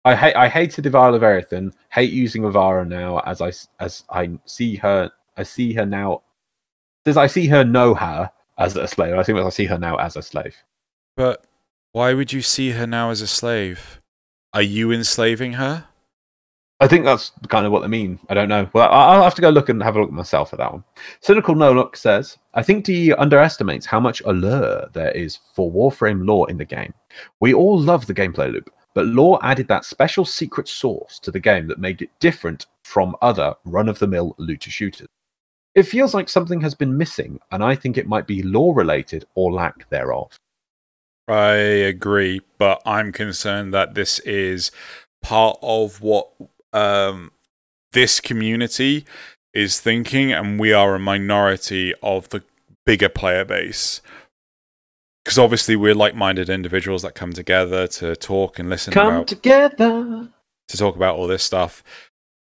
I hate I hated Avara Leverian, hate using Avara now as I as I see her I see her now does I see her know her as a slave? I think I see her now as a slave. But why would you see her now as a slave? Are you enslaving her? I think that's kind of what they mean. I don't know. Well, I'll have to go look and have a look myself at that one. Cynical No Look says, I think DE underestimates how much allure there is for Warframe lore in the game. We all love the gameplay loop, but Lore added that special secret sauce to the game that made it different from other run of the mill looter shooters. It feels like something has been missing, and I think it might be lore related or lack thereof. I agree, but I'm concerned that this is part of what um, this community is thinking, and we are a minority of the bigger player base. Because obviously, we're like-minded individuals that come together to talk and listen Come about together. to talk about all this stuff.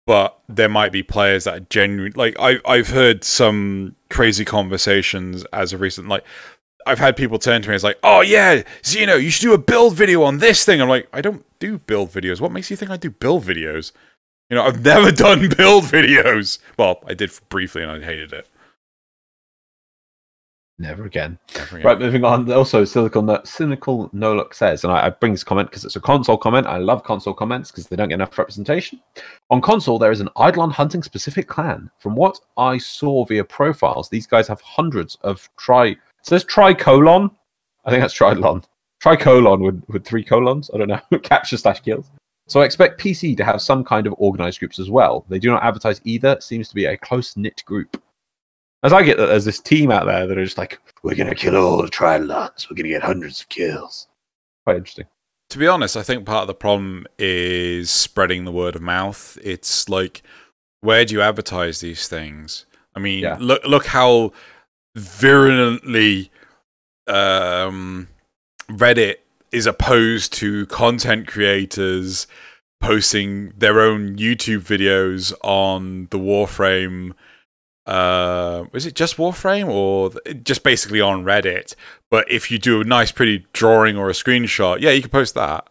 But there might be players that are genuine. Like I, I've heard some crazy conversations as of recent. Like I've had people turn to me as like, "Oh yeah, Zeno, you should do a build video on this thing." I'm like, I don't do build videos. What makes you think I do build videos? You know, I've never done build videos. Well, I did briefly, and I hated it. Never again. Never Right, moving on. Also, cynical, no, cynical no look says, and I, I bring this comment because it's a console comment. I love console comments because they don't get enough representation. On console, there is an Eidolon hunting specific clan. From what I saw via profiles, these guys have hundreds of tri. It says tricolon. I think that's trilon. Tricolon with with three colons. I don't know. Capture slash kills. So I expect PC to have some kind of organized groups as well. They do not advertise either. It seems to be a close knit group. As I get that there's this team out there that are just like, we're gonna kill all the Trilons. We're gonna get hundreds of kills. Quite interesting. To be honest, I think part of the problem is spreading the word of mouth. It's like, where do you advertise these things? I mean, Yeah. look look how virulently um, Reddit is opposed to content creators posting their own YouTube videos on the Warframe. Uh, is it just Warframe or th- just basically on Reddit? But if you do a nice, pretty drawing or a screenshot, yeah, you can post that.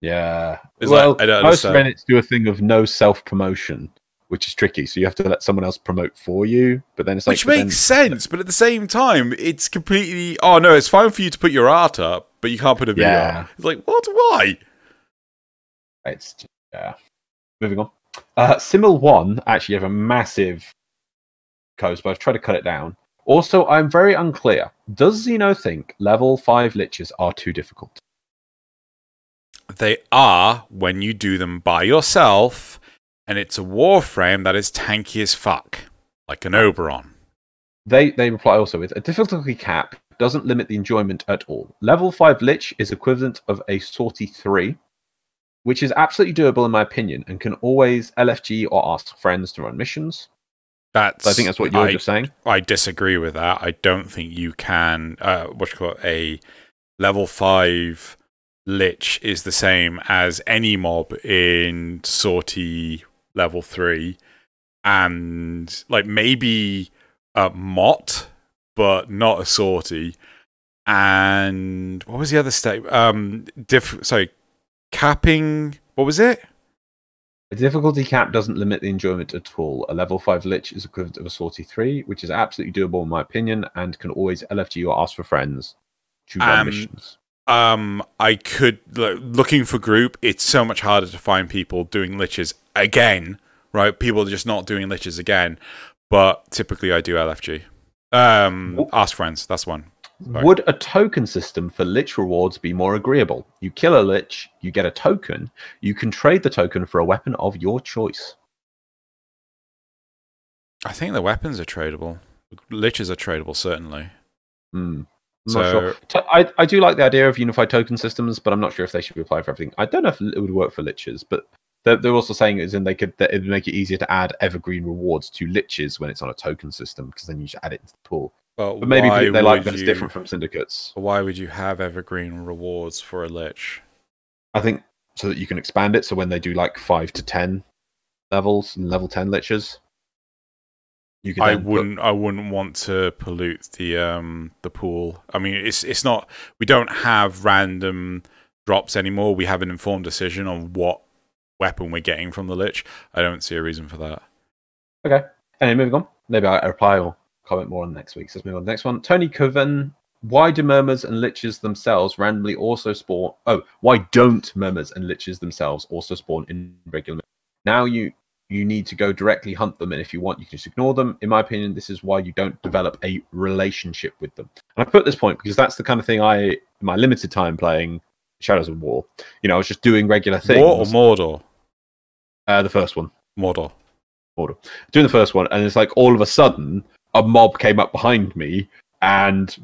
Yeah. It's well, like- I don't most understand. Reddits do a thing of no self promotion, which is tricky. So you have to let someone else promote for you. But then it's like, Which but then- makes sense, but at the same time, it's completely. Oh no, it's fine for you to put your art up, but you can't put a video. Yeah. up. It's like what? Why? It's yeah. Moving on. Uh, Simil One actually have a massive coast, but I've tried to cut it down. Also, I'm very unclear. Does Zeno think level five liches are too difficult? They are when you do them by yourself, and it's a warframe that is tanky as fuck, like an Oberon. They they reply also with a difficulty cap doesn't limit the enjoyment at all. Level five lich is equivalent of a sortie three, which is absolutely doable in my opinion, and can always LFG or ask friends to run missions. That's. I think that's what you're I, just saying. I disagree with that. I don't think you can. Uh, what you call it, a level five lich is the same as any mob in sortie level three, and like maybe a mot, but not a sortie. And what was the other state? Um, diff. Sorry, capping. What was it? A difficulty cap doesn't limit the enjoyment at all. A level 5 Lich is equivalent of a Sortie 3, which is absolutely doable in my opinion, and can always LFG or ask for friends to run Um, missions. um, I could looking for group. It's so much harder to find people doing liches again, right? People are just not doing liches again. But typically, I do LFG. Um, ask friends. That's one. Sorry. Would a token system for lich rewards be more agreeable? You kill a lich, you get a token. You can trade the token for a weapon of your choice. I think the weapons are tradable. Liches are tradable, certainly. Hmm. So- not sure. I, I do like the idea of unified token systems, but I'm not sure if they should be applied for everything. I don't know if it would work for liches, but they're, they're also saying is in they could it would make it easier to add evergreen rewards to liches when it's on a token system because then you should add it into the pool. But, But maybe they like would that it's you- different from syndicates. Why would you have evergreen rewards for a lich? I think so that you can expand it. So when they do like five to ten levels and level ten liches, you can. I wouldn't. I wouldn't want to pollute the um the pool. I mean, it's it's not. We don't have random drops anymore. We have an informed decision on what weapon we're getting from the lich. I don't see a reason for that. Okay. Anyway, moving on. Maybe I reply or comment more on next week. So let's move on to the next one. Tony Coven. Why do murmurs and liches themselves randomly also spawn? Oh, why don't murmurs and liches themselves also spawn in regular? Now you you need to go directly hunt them, and if you want, you can just ignore them. In my opinion, this is why you don't develop a relationship with them. And I put this point because that's the kind of thing I, in my limited time playing Shadows of War, you know, I was just doing regular things. War or Mordor? uh, the first one. Mordor. Mordor. Doing the first one, and it's like all of a sudden a mob came up behind me, and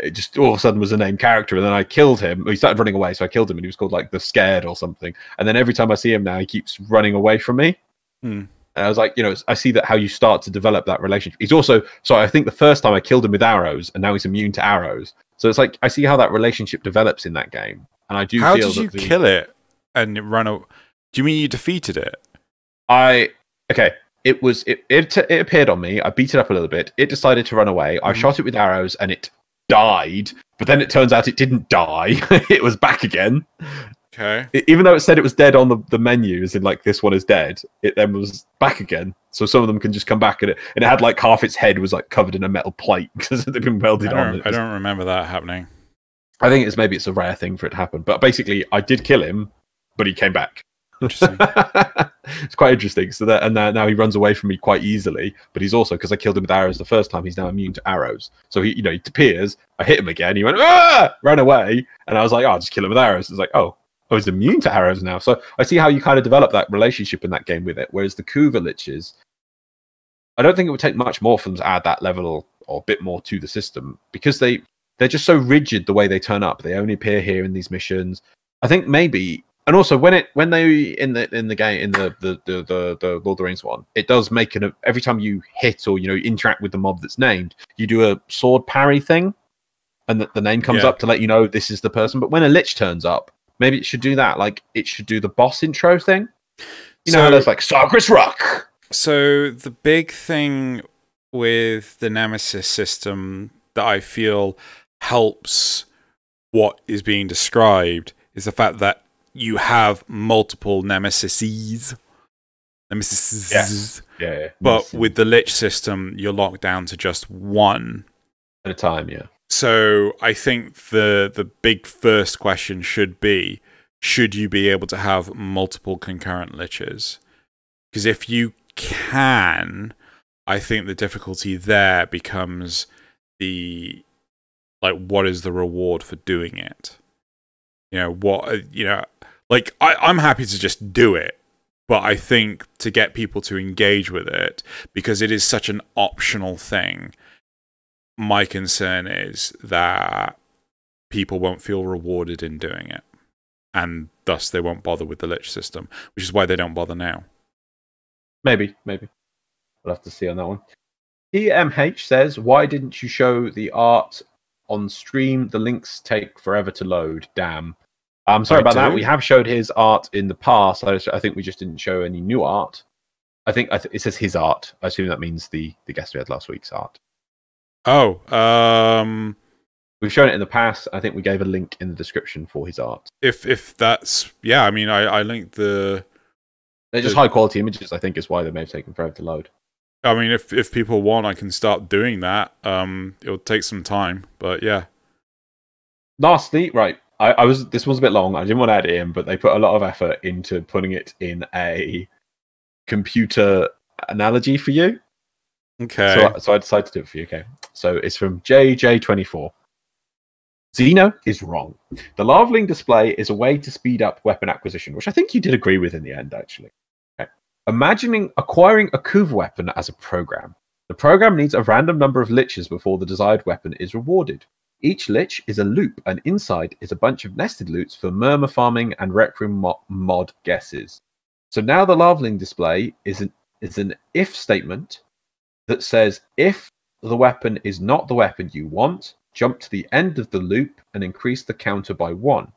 it just all of a sudden was a named character, and then I killed him. He started running away, so I killed him, and he was called like the Scared or something. And then every time I see him now, he keeps running away from me. Hmm. And I was like, you know, I see that how you start to develop that relationship. He's also so I think the first time I killed him with arrows, and now he's immune to arrows. So it's like I see how that relationship develops in that game, and I do. How feel did you the- kill it and run? A- Do you mean you defeated it? I okay. It was it, it it appeared on me. I beat it up a little bit. It decided to run away. I Mhm. shot it with arrows and it died. But then it turns out it didn't die. it was back again. Okay. E- even though it said it was dead on the, the menus in like this one is dead, it then was back again. So some of them can just come back and it and it had like half its head was like covered in a metal plate because they've been I welded on. don't, It I don't remember that happening. I think it's maybe it's a rare thing for it to happen. But basically I did kill him, but he came back. Interesting. it's quite interesting. So that and now, now he runs away from me quite easily. But he's also because I killed him with arrows the first time. He's now immune to arrows. So he, you know, he appears. I hit him again. He went ah, ran away, and I was like, oh, I'll just kill him with arrows. It's like, oh, oh, he's immune to arrows now. So I see how you kind of develop that relationship in that game with it. Whereas the Kuva liches, I don't think it would take much more for them to add that level or a bit more to the system because they they're just so rigid the way they turn up. They only appear here in these missions. I think maybe and also when it when they in the in the game in the the the the, the Lord of the Rings one, it does make an every time you hit or you know interact with the mob that's named, you do a sword parry thing, and the, the name comes Yeah. up to let you know this is the person. But when a lich turns up, maybe it should do that. Like it should do the boss intro thing. You know, how So- there's like Sargas Ruk. So the big thing with the Nemesis system that I feel helps what is being described is the fact that you have multiple Nemesises. Nemesis. Yeah, yeah. But with the Lich system, you're locked down to just one. at a time, yeah. So I think the the big first question should be: Should you be able to have multiple concurrent liches? Because if you can, I think the difficulty there becomes the like, what is the reward for doing it? You know what? uh, You know, like I, I'm happy to just do it, but I think to get people to engage with it because it is such an optional thing my concern is that people won't feel rewarded in doing it and thus they won't bother with the lich system which is why they don't bother now Maybe, maybe. We'll have to see on that one. EMH says, Why didn't you show the art on stream? The links take forever to load. Damn. I'm sorry I about that. We have showed his art in the past. I, I think we just didn't show any new art. I think I th- it says his art. I assume that means the, the guest we had last week's art. oh um We've shown it in the past. I think we gave a link in the description for his art. if if that's yeah i mean i i linked the They're just The- high quality images, I think, is why they may have taken forever to load. i mean if if people want i can start doing that um it'll take some time but yeah Lastly, right, I, I was this was a bit long. I didn't want to add it in, but they put a lot of effort into putting it in a computer analogy for you. Okay. So, I- so I decided to do it for you. Okay. So it's from JJ24. Xeno is wrong. The Larvling display is a way to speed up weapon acquisition, which I think you did agree with in the end, actually. Okay. Imagining acquiring a Kuva weapon as a program. The program needs a random number of liches before the desired weapon is rewarded. Each lich is a loop, and inside is a bunch of nested loops for murmur farming and Requiem mo- mod guesses. So now the Larvling display is an, is an if statement that says if the weapon is not the weapon you want, jump to the end of the loop and increase the counter by one.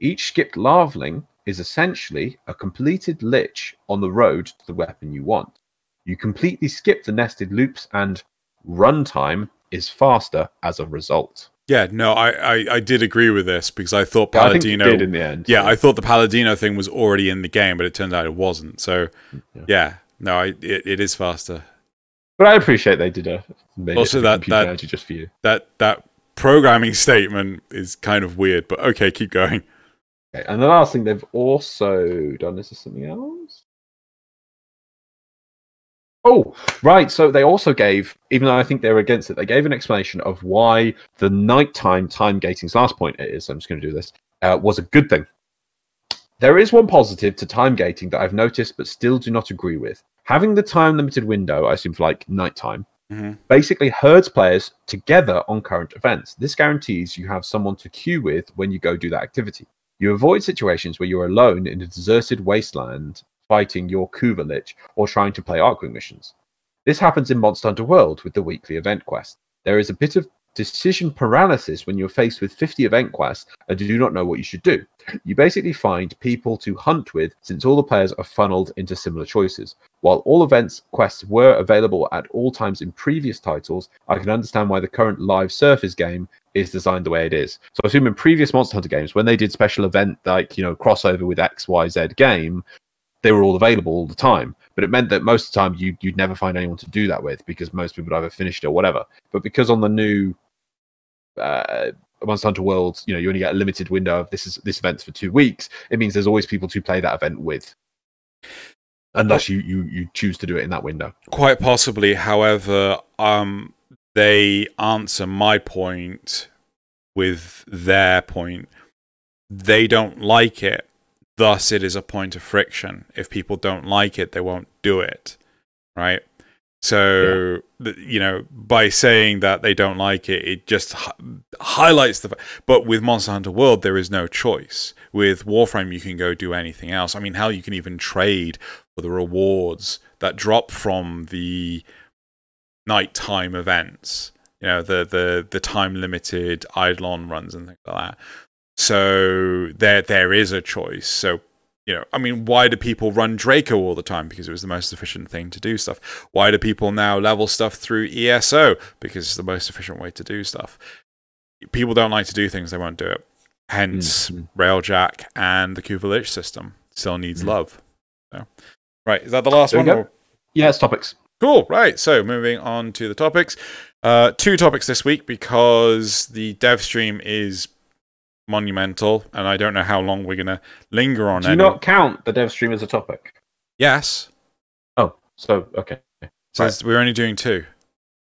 Each skipped larvling is essentially a completed lich on the road to the weapon you want. You completely skip the nested loops and runtime is faster as a result. Yeah, no, I, I, I did agree with this because I thought I think you Paladino. did in the end. yeah, I thought the Paladino thing was already in the game, but it turned out it wasn't. So, Yeah. yeah, no, I, it, it is faster. but I appreciate they did a Also that- that- just for you. That that programming statement is kind of weird, but okay, keep going. Okay, and the last thing they've also done is this something else? Oh, right. So they also gave, even though I think they were against it, they gave an explanation of why the nighttime time gating's last point is. I'm just going to do this. Uh, was a good thing. There is one positive to time gating that I've noticed, but still do not agree with. Having the time limited window, I assume for like nighttime, hmm basically herds players together on current events. This guarantees you have someone to queue with when you go do that activity. You avoid situations where you're alone in a deserted wasteland fighting your Kuva Lich or trying to play Archwing missions. This happens in Monster Hunter World with the weekly event quest. There is a bit of decision paralysis when you're faced with 50 event quests and you do not know what you should do. You basically find people to hunt with since all the players are funneled into similar choices. While all events quests were available at all times in previous titles, I can understand why the current live Surface game is designed the way it is. So I assume in previous Monster Hunter games, when they did special event like you know crossover with XYZ game, they were all available all the time. But it meant that most of the time you you'd never find anyone to do that with because most people would either finished it or whatever. But because on the new uh, Monster Hunter World, you know, you only get a limited window of this is this event's for two weeks. It means there's always people to play that event with, unless you you you choose to do it in that window. Quite possibly, however, um, they answer my point with their point. They don't like it, thus it is a point of friction. If people don't like it, they won't do it, right? So, th you know, by saying that they don't like it, it just hi- highlights the. fa- But with Monster Hunter World, there is no choice. With Warframe, you can go do anything else. I mean, hell, you can even trade for the rewards that drop from the nighttime events. You know, the the the time limited Eidolon runs and things like that. So there there is a choice. So you know, I mean, why do people run Draco all the time? Because it was the most efficient thing to do stuff. Why do people now level stuff through ESO? Because it's the most efficient way to do stuff. People don't like to do things, they won't do it. Hence, Mhm. Railjack and the Kuvalich system still needs Mhm. love. So, right, is that the last There one? or- Yeah, it's topics. Cool. Right. So moving on to the topics. Uh, two topics this week because the dev stream is monumental, and I don't know how long we're gonna linger on Do you it. not count the dev stream as a topic? Yes. Oh, so okay. So Right. we're only doing two.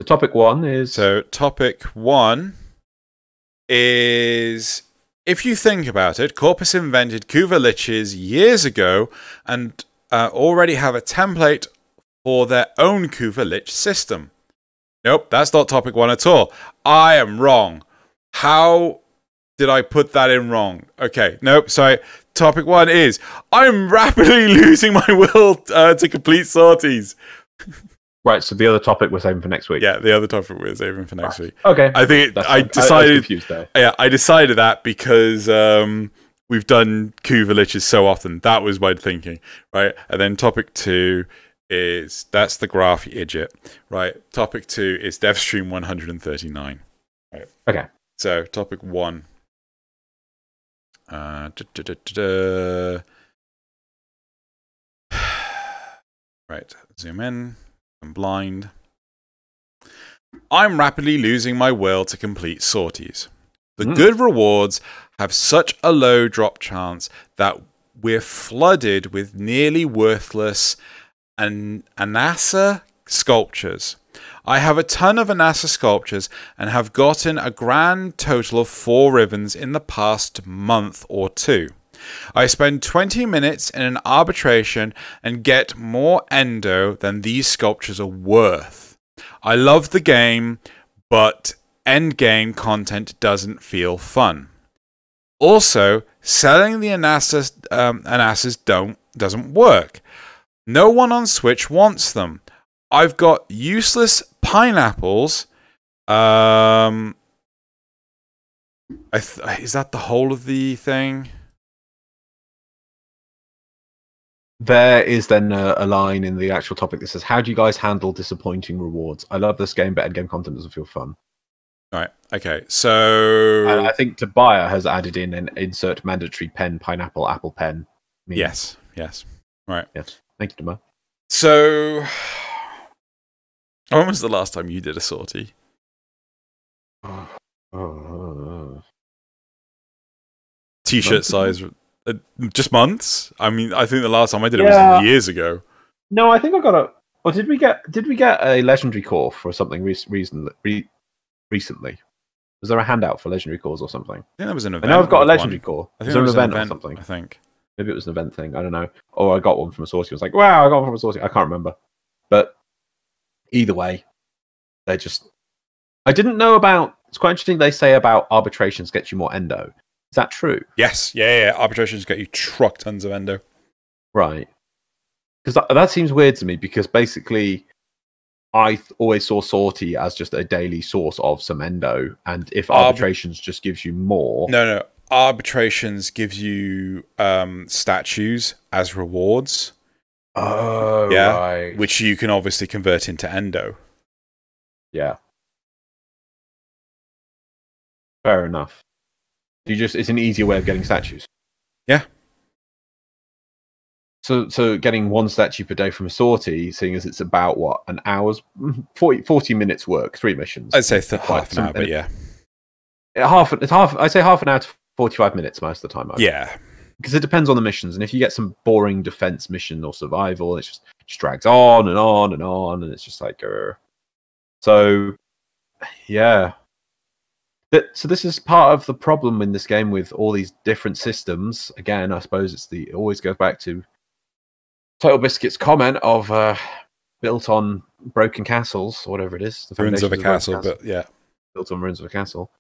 The topic one is So topic one is if you think about it, Corpus invented Kuva liches years ago and uh, already have a template for their own Kuva lich system. Nope, that's not topic one at all. I am wrong. How did I put that in wrong? Okay, nope, sorry. Topic one is I'm rapidly losing my will uh, to complete sorties. right. So the other topic we're saving for next week. Yeah, the other topic we're saving for next week. Okay. I think it, I decided. confused there. yeah, I decided that because um, we've done Kuva liches so often. That was my thinking, right? And then topic two is that's the graph, idiot, right? Topic two is DevStream 139. Right. Okay. So topic one. Uh, da, da, da, da, da. right, zoom in. I'm blind. I'm rapidly losing my will to complete sorties. The Hmm. good rewards have such a low drop chance that we're flooded with nearly worthless an- Anasa sculptures. I have a ton of Anasa sculptures and have gotten a grand total of four rivens in the past month or two. I spend 20 minutes in an arbitration and get more endo than these sculptures are worth. I love the game, but end game content doesn't feel fun. Also, selling the Anasas, um, don't doesn't work. No one on Switch wants them. I've got useless pineapples. Um, th- is that the whole of the thing? There is then a, a, line in the actual topic that says, "How do you guys handle disappointing rewards? I love this game, but endgame content doesn't feel fun." Right. Okay. So and I think Tobiah has added in an insert mandatory pen, pineapple, apple pen. Meme. Yes. Yes. Right. Yes. Thank you, Tobiah. So, when was the last time you did a sortie? Oh, oh, oh, T-shirt size uh, just months? I mean, I think the last time I did it yeah. was years ago. No, I think I got a. Or did we get? Did we get a legendary core for something re- reason, re- recently? Was there a handout for legendary cores or something? I think there was an event. I know I've got a legendary one. core. I think there was an event, event, or something. I think. Maybe it was an event thing. I don't know. Or I got one from a source. I was like, wow, I got one from a source. I can't remember. Either way, they're just. I didn't know about. It's quite interesting. They say about arbitrations get you more endo. Is that true? Yes. Yeah, yeah. Arbitrations get you truck tons of endo. Right. Because that, that seems weird to me because basically I th- always saw Sortie as just a daily source of some endo. And if arbitrations just gives you more. No, no. Arbitrations gives you um, statues as rewards. Oh, yeah. Right. Which you can obviously convert into endo. Yeah. Fair enough. You just it's an easier way of getting statues. Yeah. So so getting one statue per day from a sortie, seeing as it's about what an hour's mm, 40, 40 minutes work, three missions. I'd say th- half an hour, but yeah. Half it's half I say half an hour to forty five minutes most of the time. Yeah. Because it depends on the missions, and if you get some boring defense mission or survival, it just, just drags on and on and on, and it's just like, uh... so yeah, that, so this is part of the problem in this game with all these different systems. Again, I suppose it's the it always goes back to Total Biscuit's comment of uh, built on broken castles or whatever it is. The ruins of a castle, castle, but yeah, built on ruins of a castle.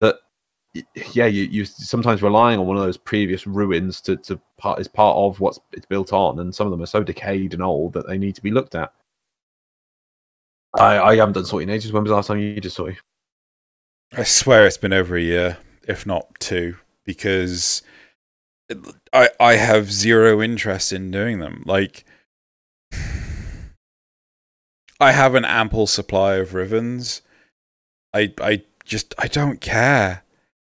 That yeah, you you sometimes relying on one of those previous ruins to to part is part of what's it's built on, and some of them are so decayed and old that they need to be looked at. I I haven't done sorting ages. When was the last time you did sorting? I swear it's been over a year, if not two, because I I have zero interest in doing them. Like I have an ample supply of rivens. I I just I don't care.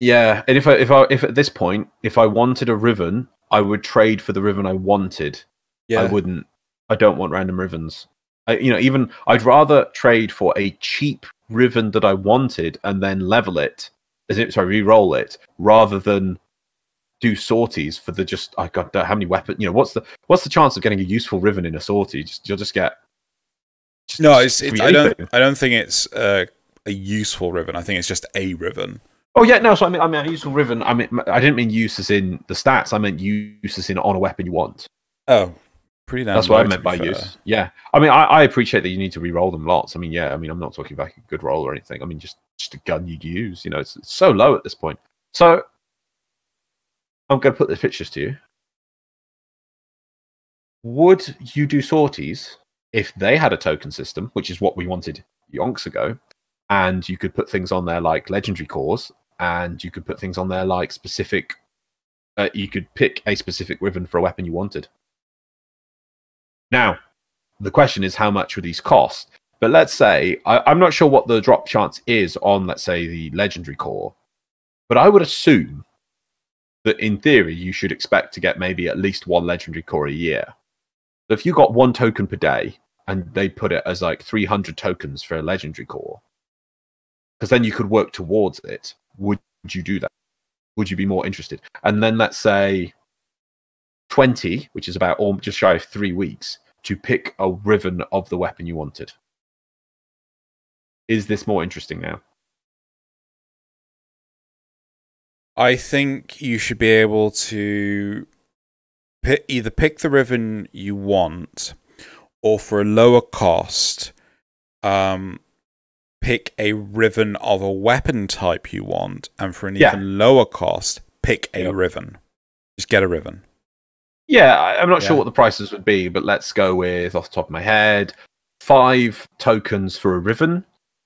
Yeah, and if I if I if at this point if I wanted a Riven, I would trade for the Riven I wanted. Yeah. I wouldn't. I don't want random rivens. I, you know, even I'd rather trade for a cheap Riven that I wanted and then level it, as it sorry, re-roll it, rather than do sorties for the just I got how many weapons you know what's the what's the chance of getting a useful Riven in a sortie? Just you'll just get just, no, it's, it's I don't I don't think it's uh, a useful riven. I think it's just a riven. Oh yeah, no. So I mean, I mean, a useful riven. I mean, I didn't mean use as in the stats. I meant use as in on a weapon you want. Oh, Pretty damn That's what I meant by fair. use. Yeah. I mean, I, I appreciate that you need to re-roll them lots. I mean, yeah. I mean, I'm not talking about a good roll or anything. I mean, just just a gun you'd use. You know, it's, it's so low at this point. So I'm going to put the pictures to you. Would you do sorties if they had a token system, which is what we wanted yonks ago, and you could put things on there like legendary cores, and you could put things on there like specific. Uh, you could pick a specific riven for a weapon you wanted. Now, the question is how much would these cost? But let's say I, am not sure what the drop chance is on, let's say, the legendary core, but I would assume that in theory you should expect to get maybe at least one legendary core a year. So if you got one token per day and they put it as like 300 tokens for a legendary core, because then you could work towards it, would you do that? would you be more interested? And then let's say 20, which is about all, just shy of three weeks, to pick a riven of the weapon you wanted. Is this more interesting now? I think you should be able to pick, either pick the riven you want or for a lower cost, um, pick a riven of a weapon type you want, and for an Yeah. even lower cost, pick a Yep. riven. Just get a riven. Yeah, I- I'm not sure what the prices would be, but let's go with off the top of my head five tokens for a riven,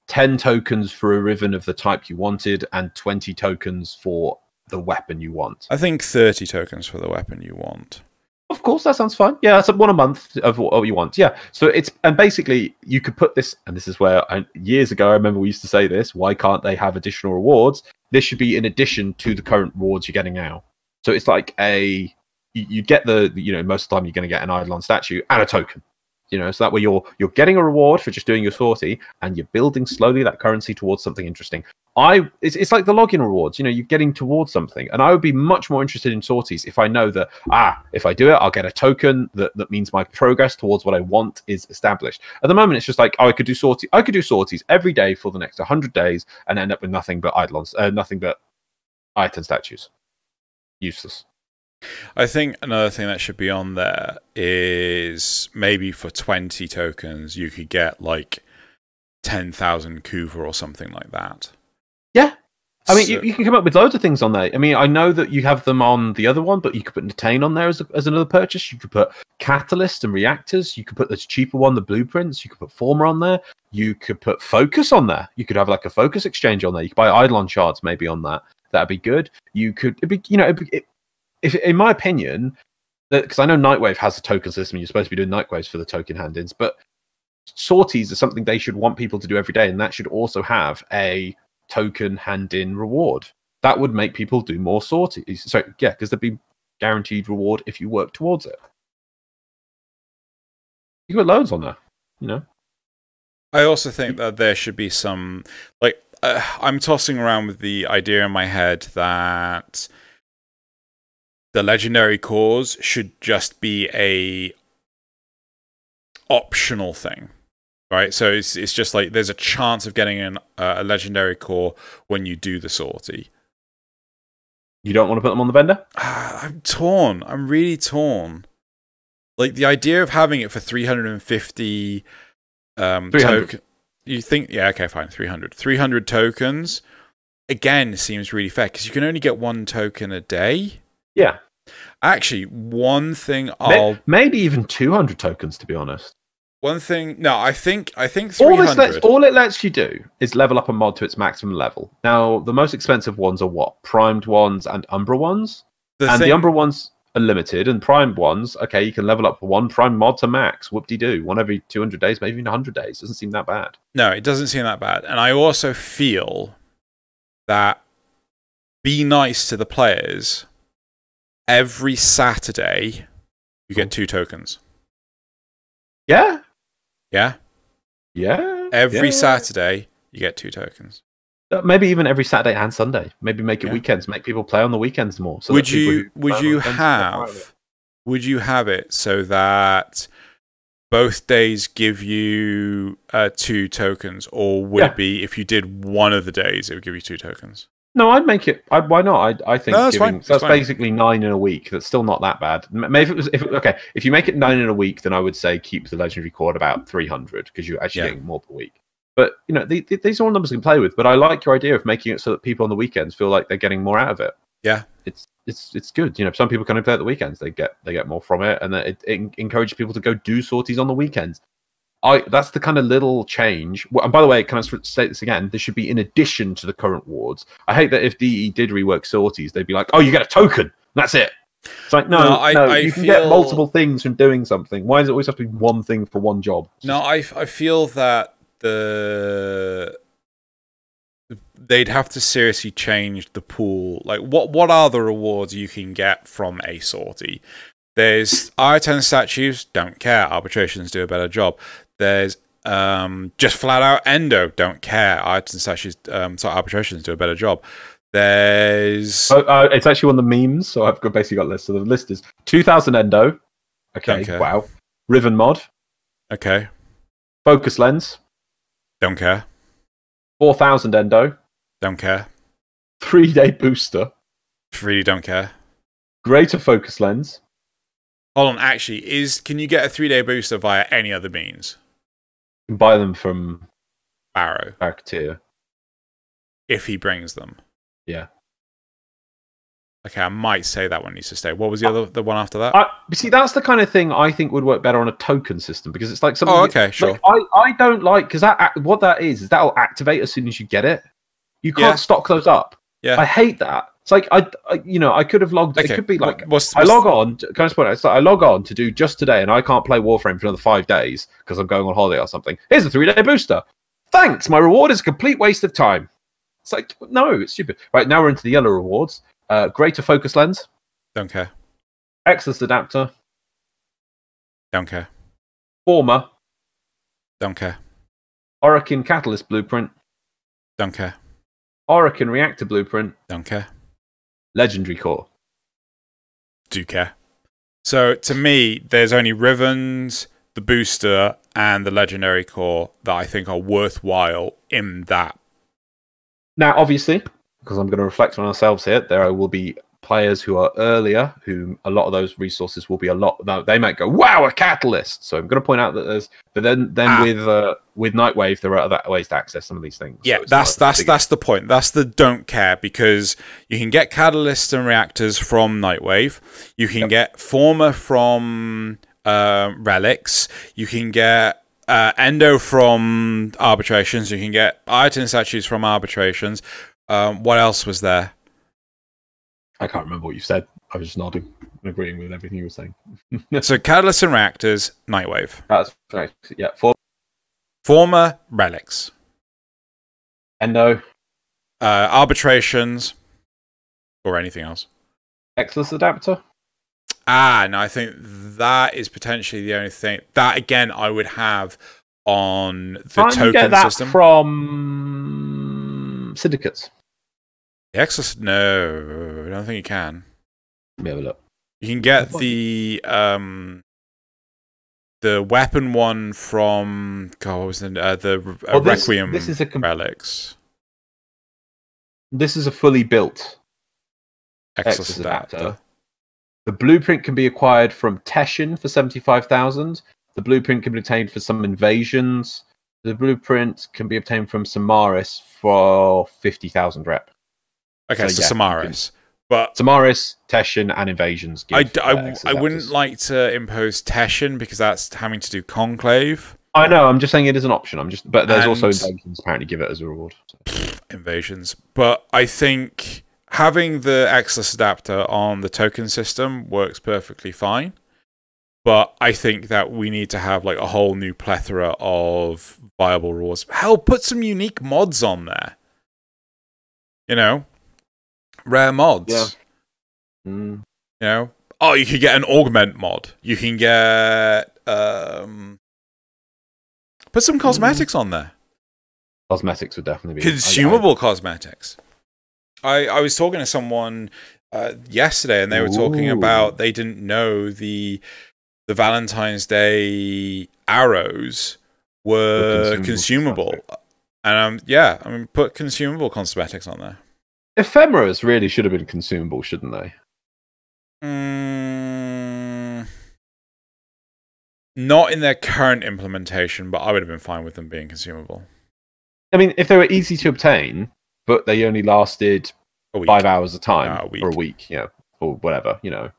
10 tokens for a riven of the type you wanted, and 20 tokens for the weapon you want. I think 30 tokens for the weapon you want. Of course, that sounds fine. Yeah, that's one a month of what you want. Yeah. So it's, and basically, you could put this, and this is where I, years ago, I remember we used to say this why can't they have additional rewards? This should be in addition to the current rewards you're getting now. So it's like a, you, you get the, you know, most of the time you're going to get an Eidolon statue and a token. You know, so that way you're you're getting a reward for just doing your sortie, and you're building slowly that currency towards something interesting. I it's, it's like the login rewards. You know, you're getting towards something, and I would be much more interested in sorties if I know that ah, if I do it, I'll get a token that that means my progress towards what I want is established. At the moment, it's just like oh, I could do sortie, I could do sorties every day for the next 100 days, and end up with nothing but eidolons, uh, nothing but item statues. Useless. I think another thing that should be on there is maybe for 20 tokens, you could get like 10,000 Kuva or something like that. Yeah. I mean, So- you, you can come up with loads of things on there. I mean, I know that you have them on the other one, but you could put Nitain on there as, a, as another purchase. You could put Catalyst and Reactors. You could put this cheaper one, the Blueprints. You could put Forma on there. You could put Focus on there. You could have like a Focus exchange on there. You could buy Eidolon shards maybe on that. That'd be good. You could, it'd be, you know, it'd be, it, if in my opinion, because I know Nightwave has a token system, you're supposed to be doing Nightwaves for the token hand-ins, but sorties are something they should want people to do every day, and that should also have a token hand-in reward. That would make people do more sorties. So yeah, because there'd be guaranteed reward if you work towards it. You got loads on there, you know. I also think that there should be some like uh, I'm tossing around with the idea in my head that the legendary cores should just be a optional thing. Right, so it's it's just like there's a chance of getting an, uh, a legendary core when you do the sortie. You don't want to put them on the vendor. Ah, I'm torn. I'm really torn. Like the idea of having it for 350 um 300. token. You think yeah, okay, fine, 300. 300 tokens again seems really fair cuz you can only get one token a day. Yeah, Actually, one thing I'll maybe even two hundred tokens to be honest. One thing no, I think I think All this lets, all it lets you do is level up a mod to its maximum level. Now, the most expensive ones are what primed ones and Umbra ones, the and thing, the Umbra ones are limited, and primed ones, okay, you can level up one prime mod to max. Whoop de doo, one every two hundred days, maybe even hundred days. Doesn't seem that bad. No, it doesn't seem that bad. And I also feel that be nice to the players. Every Saturday, you get two tokens. Yeah, Yeah? yeah. Every yeah. Saturday, you get two tokens. Uh, maybe even every Saturday and Sunday. Maybe make it Yeah. weekends. Make people play on the weekends more. So would you would you the weekends get more out of it. have would you have it so that both days give you uh, two tokens, or would Yeah. it be if you did one of the days, it would give you two tokens? No, I'd make it. I, why not? I, I think No, that's giving, fine, that's basically nine in a week. That's still not that bad. Maybe if it was if okay, if you make it nine in a week, then I would say keep the legendary cord about three hundred because you're actually Yeah. getting more per week. But you know, the, the, these are all numbers you can play with. But I like your idea of making it so that people on the weekends feel like they're getting more out of it. Yeah. it's it's it's good. You know, some people can only play at the weekends. They get they get more from it, and it, it encourages people to go do sorties on the weekends. I that's the kind of little change. Well, and by the way, can I state this again? This should be in addition to the current wards. I hate that if DE did rework sorties, they'd be like, "Oh, you get a token. That's it." It's like no, No, no, I- I you can get multiple things from doing something. Why does it always have to be one thing for one job? No, I, I feel that the they'd have to seriously change the pool. Like, what what are the rewards you can get from a sortie? There's Ayatan statues, don't care. Arbitrations do a better job. There's um, just flat out endo, don't care. Ayatan statues, um, so arbitrations do a better job. There's Oh, uh, it's actually on the memes, so I've got basically got a list. So the list is 2000 Endo. Okay, Okay. wow. Riven Mod, okay. Focus Lens, Don't care. 4000 Endo, Don't care. three day booster, Really don't care. greater focus lens. Hold on. Actually, is can you get a three day booster via any other means? Can buy them from Baro, Barracuda. if he brings them. Yeah. Okay, I might say that one needs to stay. What was the other the one after that? I, see, that's the kind of thing I think would work better on a token system because it's like something. oh, okay, sure. Like, I, I don't like because that what that is is that'll activate as soon as you get it. You can't Yeah. stock those up. Yeah. I hate that. It's like I, I you know, I could have logged. okay. It could be like What- what's, I log on. to- Can I just point out? It's like I log on to do just today, and I can't play Warframe for another five days because I'm going on holiday or something. Here's a three-day booster. Thanks. My reward is a complete waste of time. It's like no, it's stupid. Right now we're into the yellow rewards. Uh, greater focus lens, Don't care. Exilus adapter, Don't care. Forma Don't care. Orokin catalyst blueprint, Don't care. Orokin reactor blueprint, Don't care. Legendary core. Do care. So to me, there's only Rivens, the booster, and the legendary core that I think are worthwhile in that. Now, obviously, because I'm going to reflect on ourselves here, there will be players who are earlier, who a lot of those resources will be a lot. They might go, "Wow, a catalyst!" So I'm going to point out that there's, but then then Ah. with uh, with Nightwave, there are other ways to access some of these things. Yeah, So that's that's big- that's the point. That's the don't care because you can get catalysts and reactors from Nightwave. You can Yep. get Forma from uh, relics. You can get uh, endo from arbitrations. You can get Ayatan statues from arbitrations. Um, what else was there? I can't remember what you said. I was just nodding and agreeing with everything you were saying. So catalysts and reactors, Nightwave. That's right. Yeah, for Forma relics, Endo, uh, arbitrations, or anything else. Exilus adapter. Ah, no, I think that is potentially the only thing. That again, I would have on the Can't you token get that system. from syndicates? The no, I don't think you can. Let me have a look. You can get the um the weapon one from God, what was the uh, the uh, Well, this- Requiem this is a com- relics. This is a fully built Exilus Exilus adapter. adapter. The blueprint can be acquired from Teshin for 75,000. The blueprint can be obtained for some invasions. The blueprint can be obtained from Simaris for 50,000 rep. Okay, So, so, yeah, Simaris. But Simaris, Teshin, and invasions. I, give, d- I, wouldn't like to impose Teshin because that's having to do conclave I know, I'm just saying it is an option. I'm just, but there's also invasions apparently give it as a reward. So. invasions. But I think having the Exilus adapter on the token system works perfectly fine. But I think that we need to have like a whole new plethora of viable rules. Hell, put some unique mods on there. You know, rare mods. Yeah. Mm. You know, oh, you could get an augment mod. You can get um, put some cosmetics on there. Cosmetics would definitely be I- I- consumable cosmetics. I I was talking to someone uh, yesterday, and they were talking about they didn't know the the Valentine's Day arrows were consumable consumable. And um, yeah, I mean, put consumable cosmetics on there. Ephemeras really should have been consumable, shouldn't they? Mm, not in their current implementation, but I would have been fine with them being consumable. I mean, if they were easy to obtain, but they only lasted five hours at a time Ah, a week. or a week, know, or whatever, you know.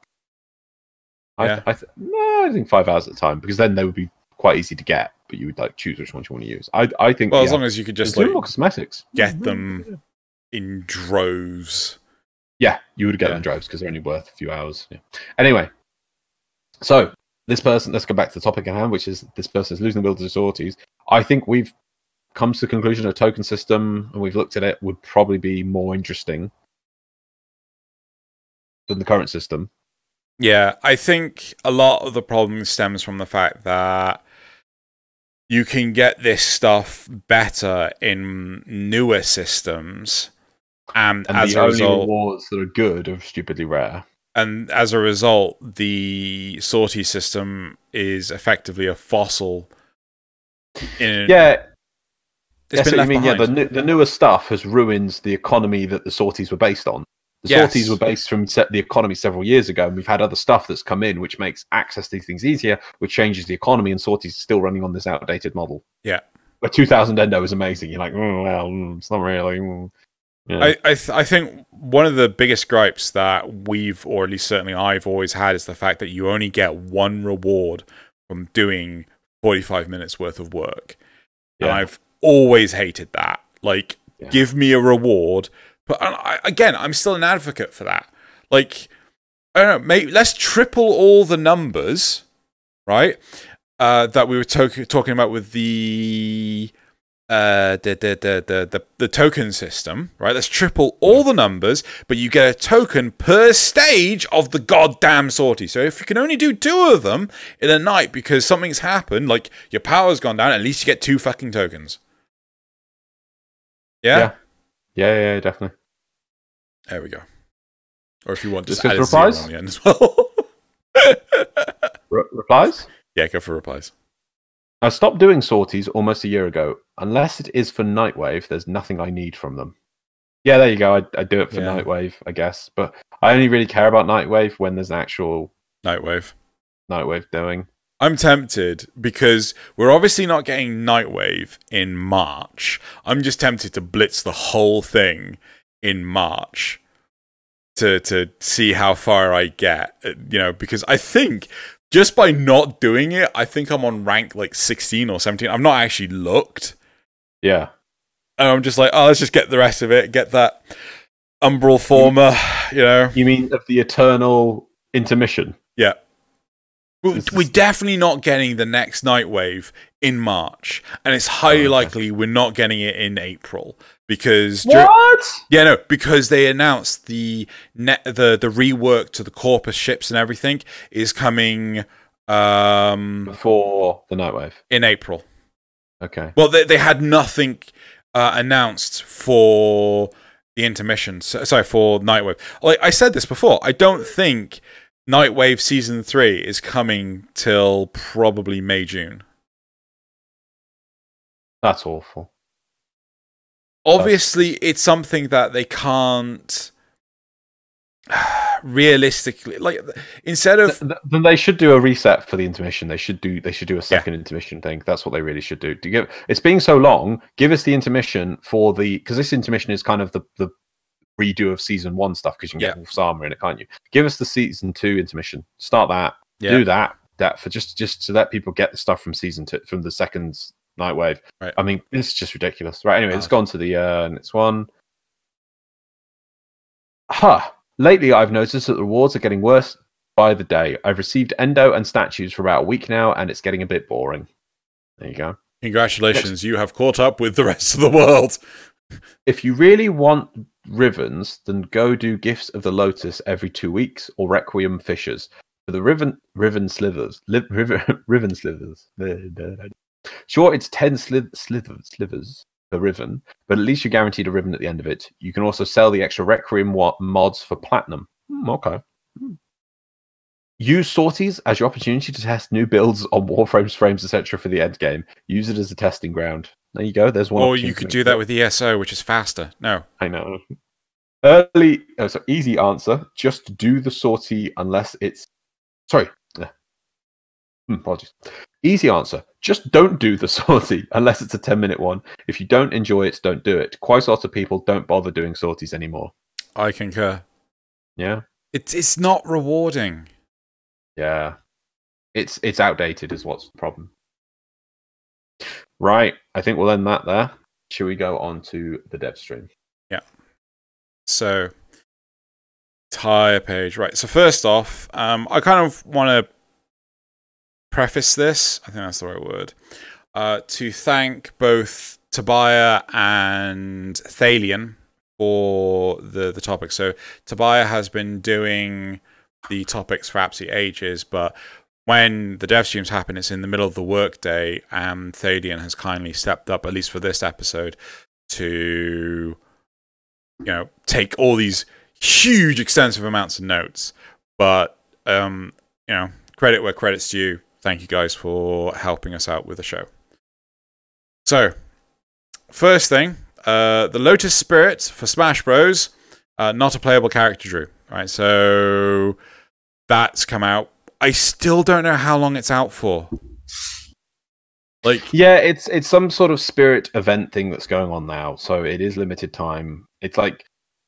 I, Yeah. th- I th- no, I think five hours at a time because then they would be quite easy to get, but you would like choose which ones you want to use. I, I think. Well, yeah, as long as you could just like cosmetics. get them in droves. Yeah, you would get Yeah. them droves because they're only worth a few hours. Yeah. Anyway, so this person, let's go back to the topic at hand, which is this person is losing the will to sorties. I think we've come to the conclusion a token system, and we've looked at it, would probably be more interesting than the current system. Yeah, I think a lot of the problem stems from the fact that you can get this stuff better in newer systems and, And as the a only result, rewards that are good are stupidly rare. and as a result, the sortie system is effectively a fossil. In, Yeah, it's Yes, been what you mean, yeah, the, new- the newer stuff has ruined the economy that the sorties were based on. The Yes. sorties were based from the economy several years ago, and we've had other stuff that's come in which makes access to these things easier, which changes the economy, and sorties are still running on this outdated model. Yeah. But 2000 Endo is amazing. You're like, oh, well, mm, it's not really. mm." Yeah. I I, th- I think one of the biggest gripes that we've, or at least certainly I've always had, is the fact that you only get one reward from doing forty-five minutes worth of work, and I've always hated that. Like, Yeah. give me a reward, but I, again, I'm still an advocate for that. Like, I don't know, maybe let's triple all the numbers, right? Uh, that we were to- talking about with the uh, the, the, the, the, the, the token system, right? Let's triple all the numbers, but you get a token per stage of the goddamn sortie. So if you can only do two of them in a night because something's happened, like your power's gone down, at least you get two fucking tokens. Yeah? Yeah. yeah, yeah, yeah, definitely. There we go. Or if you want, just Just add a for zero replies? on the end as well. Re- replies? yeah, go for replies. I stopped doing sorties almost a year ago. Unless it is for Nightwave, there's nothing I need from them. Yeah, there you go. I, I do it for Yeah. Nightwave, I guess. But I only really care about Nightwave when there's an actual Nightwave. Nightwave doing. I'm tempted because we're obviously not getting Nightwave in March. I'm just tempted to blitz the whole thing in March to to see how far I get. You know, because I think just by not doing it, I think I'm on rank like 16 or 17. I've not actually looked, Yeah. and I'm just like, oh, let's just get the rest of it. Get that Umbral Forma. You know, You mean of the eternal intermission? yeah. We- This We're definitely not getting the next Nightwave in March, and it's highly Oh, okay. likely we're not getting it in April because dur- What? yeah, no, because they announced the net the the rework to the Corpus ships and everything is coming um Before the Nightwave. in April. Okay. Well, they they had nothing uh, announced for the intermission. So, sorry, for Nightwave. Like I said this before, I don't think Nightwave season three is coming till probably May June. That's awful. Obviously, it's something that they can't realistically like instead of Th- th- Then they should do a reset for the intermission. They should do. They should do a second intermission thing. That's what they really should do. To give it's being so long. Give us the intermission for the because this intermission is kind of the the redo of season one stuff because you can get Wolf's armor in it, can't you? Give us the season two intermission. Start that. Yeah. Do that. That for just just to let people get the stuff from season two from the second night wave. Right. I mean, it's just ridiculous. Right. Anyway, let's Ah. go on to the uh next one. Huh. Lately, I've noticed that the rewards are getting worse by the day. I've received endo and statues for about a week now, and it's getting a bit boring. There you go. congratulations, you have caught up with the rest of the world. If you really want Rivens, then go do Gifts of the Lotus every two weeks or Requiem Fissures. For the Riven, Riven Slivers, li, Riven, Riven Slivers. Sure, it's 10 slith, slithers, slivers per Riven, but at least you're guaranteed a Riven at the end of it. You can also sell the extra Requiem mods for Platinum. Hmm, okay. Hmm. Use sorties as your opportunity to test new builds on Warframes, frames, etc. for the end game. Use it as a testing ground. There you go. There's one. Or you could do that it. with ESO, which is faster. No. I know. Early, oh, so easy answer. Just do the sortie unless it's. Sorry. Hmm, apologies. Easy answer. Just don't do the sortie unless it's a 10 minute one. If you don't enjoy it, don't do it. Quite a lot of people don't bother doing sorties anymore. I concur. Yeah. It's it's not rewarding. Yeah. It's it's outdated, is what's the problem. Right. I think we'll end that there. Should we go on to the dev stream? Yeah. So, entire page, right? So first off, um, I kind of want to preface this. I think that's the right word. Uh, to thank both Tobiah and Thalian for the the topic. So Tobiah has been doing the topics for absolutely ages, but when the dev streams happen, it's in the middle of the workday, and Thalian has kindly stepped up, at least for this episode, to you know take all these huge, extensive amounts of notes. But um, you know, credit where credit's due. Thank you guys for helping us out with the show. So, first thing, uh, the Lotus Spirit for Smash Bros. Uh, not a playable character, Drew. Right, so that's come out. I still don't know how long it's out for. Like, Yeah, it's it's some sort of spirit event thing that's going on now. So it is limited time. It's like,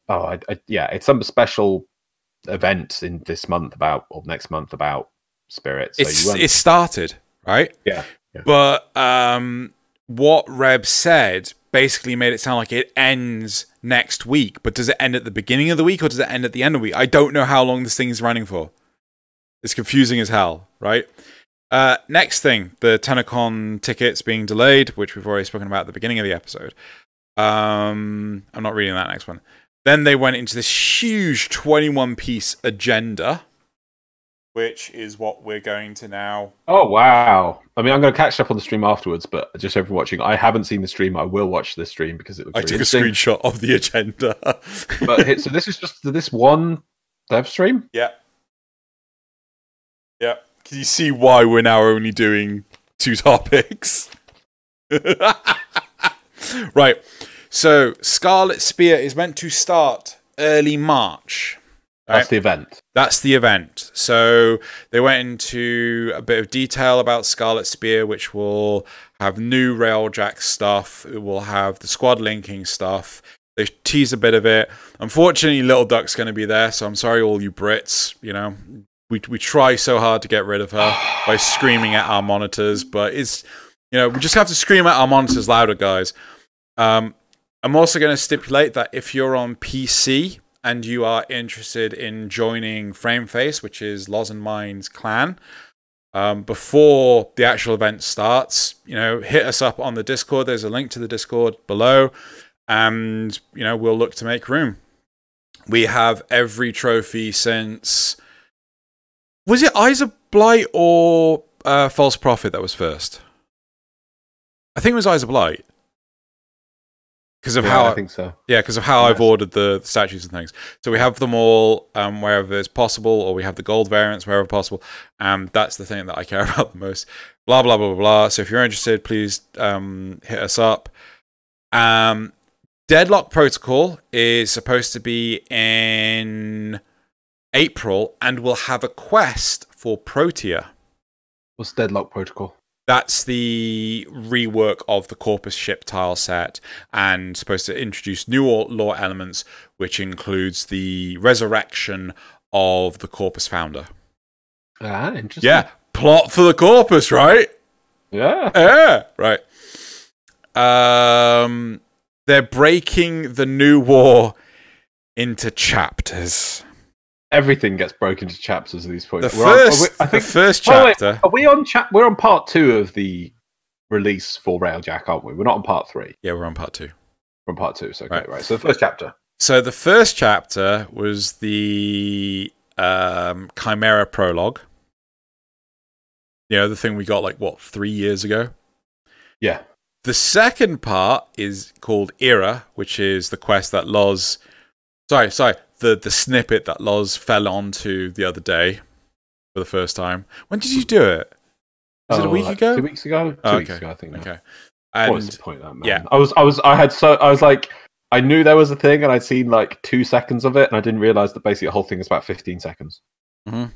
oh, I, I, yeah, it's some special event in this month about or next month about spirits. So it's it started right. Yeah, yeah. But um, what Reb said basically made it sound like it ends next week. But does it end at the beginning of the week or does it end at the end of the week? I don't know how long this thing is running for. It's confusing as hell, right? Uh, next thing, the TennoCon tickets being delayed, which we've already spoken about at the beginning of the episode. Um, I'm not reading that next one. Then they went into this huge 21 piece agenda, which is what we're going to now Oh wow! I mean, I'm going to catch up on the stream afterwards, but just everyone watching, I haven't seen the stream. I will watch the stream because it looks. I really took a screenshot of the agenda. But so this is just this one dev stream. yeah. Yeah. Can you see why we're now only doing two topics? right. So, Scarlet Spear is meant to start early March. That's Right. the event. That's the event. So they went into a bit of detail about Scarlet Spear, which will have new Railjack stuff. It will have the squad linking stuff. They tease a bit of it. Unfortunately, Little Duck's going to be there, so I'm sorry, all you Brits. You know, we we try so hard to get rid of her by screaming at our monitors, but it's you know we just have to scream at our monitors louder, guys. Um, I'm also going to stipulate that if you're on PC and you are interested in joining Frameface, which is Loz and Mine's clan, um, before the actual event starts, you know, hit us up on the Discord. There's a link to the Discord below, and you know, we'll look to make room. We have every trophy since. Was it Eyes of Blight or uh, False Prophet that was first? I think it was Eyes of Blight. Because of Yeah, how I think so. yeah, because of how I've ordered the, the statues and things. So we have them all um, wherever it's possible, or we have the gold variants wherever possible. Um, that's the thing that I care about the most. Blah blah blah blah blah. So if you're interested, please um, hit us up. Um, Deadlock Protocol is supposed to be in April, and we'll have a quest for Protea. What's Deadlock Protocol? That's the rework of the Corpus ship tile set and supposed to introduce new lore elements, which includes the resurrection of the Corpus founder. Ah, interesting. Yeah, plot for the Corpus, right? yeah. Yeah, right. Um, they're breaking the new war into chapters. Everything gets broken into chapters at these The points. We're first, are we- I think the first Oh, wait, chapter. are we on chat? We're on part two of the release for Railjack, aren't we? We're not on part three. Yeah, we're on part two. We're on part two. So okay, Right. right. So the first chapter. So the first chapter was the um, Chimera prologue. You know, the thing we got like what three years ago. Yeah. The second part is called Erra, which is the quest that Loz. Sorry, sorry. The the snippet that Loz fell onto the other day for the first time. When did you do it? Was it a Oh, week like ago? Two weeks ago. Two Oh, weeks okay. ago, I think. now. Okay. What was the point of that, man? yeah. I was, I was, I had so, I was like, I knew there was a thing, and I'd seen like two seconds of it, and I didn't realize that basically the whole thing is about fifteen seconds. Mhm.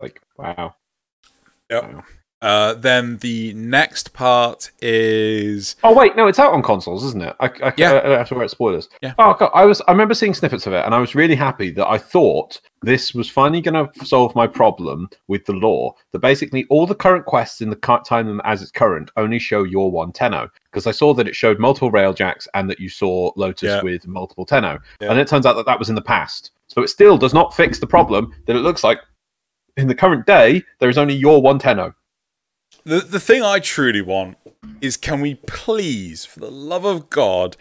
Like, wow. Yep. Wow. Uh, then the next part is Oh wait, no, it's out on consoles, isn't it? I, I, Yeah. I don't have to about spoilers. Yeah. Oh, God, I was. I remember seeing snippets of it, and I was really happy that I thought this was finally going to solve my problem with the lore. That basically all the current quests in the time as it's current only show your one Tenno, because I saw that it showed multiple railjacks and that you saw Lotus Yeah. with multiple Tenno, Yeah. and it turns out that that was in the past. So it still does not fix the problem that it looks like in the current day there is only your one Tenno. The the thing I truly want is can we please, for the love of God,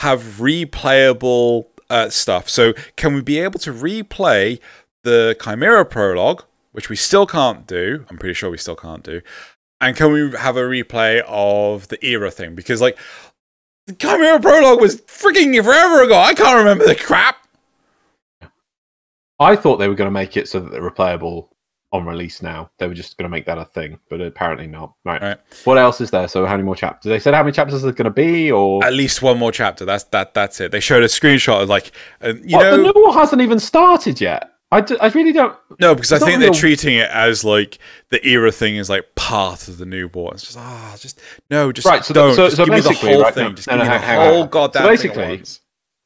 have replayable uh, stuff? So can we be able to replay the Chimera prologue, which we still can't do? I'm pretty sure we still can't do. And can we have a replay of the era thing? Because like The Chimera prologue was freaking forever ago. I can't remember the crap. I thought they were going to make it so that they're replayable on release now. They were just going to make that a thing, but apparently not. Right. Right. What else is there? So how many more chapters? They said how many chapters are going to be, or At least one more chapter. That's that. That's it. They showed a screenshot of like, uh, you What, know, the new war hasn't even started yet. I, d- I really don't. no, because I think they're real- treating it as like the era thing is like part of the new war. It's just ah, just no, just Right, so- don't. so- just so give me the basically, whole right, thing. no, just no, give no, me the hang on, hang whole on. goddamn So basically-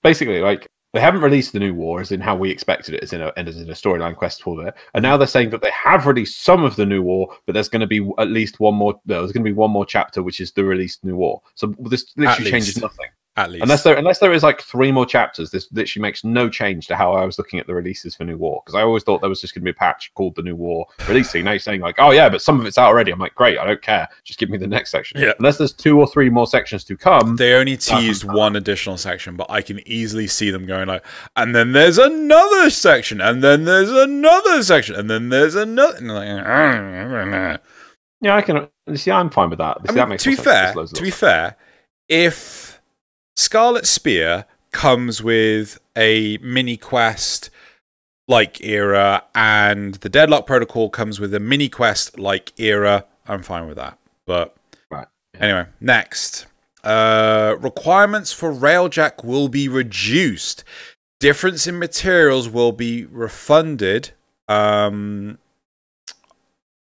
Basically, like they haven't released the new war as in how we expected it, as in a, and as in a storyline quest for it. And now they're saying that they have released some of the new war, but there's going to be at least one more. There's going to be one more chapter, which is the released new war. So this literally changes nothing. At least, Unless there, unless there is like three more chapters, this literally makes no change to how I was looking at the releases for New War. Because I always thought there was just going to be a patch called the New War releasing. Now you're saying like, oh yeah, but some of it's out already. I'm like, great, I don't care. Just give me the next section. Yeah. Unless there's two or three more sections to come. they only teased one additional section, but I can easily see them going like, and then there's another section, and then there's another section, and then there's another. Like, ah. yeah, I can see. I'm fine with that. I mean, that makes to be more sense. There's fair, to be fair, if Scarlet Spear comes with a mini quest like era, and the Deadlock Protocol comes with a mini quest like era, I'm fine with that. But Right, yeah. anyway, next. Uh, requirements for Railjack will be reduced. Difference in materials will be refunded. Um,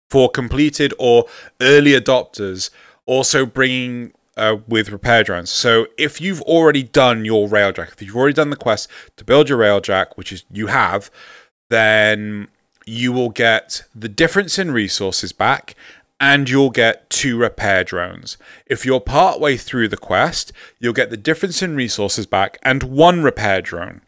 for completed or early adopters, also bringing uh, with repair drones. So if you've already done your railjack, if you've already done the quest to build your railjack, which is you have, then you will get the difference in resources back and you'll get two repair drones. If you're partway through the quest, you'll get the difference in resources back and one repair drone.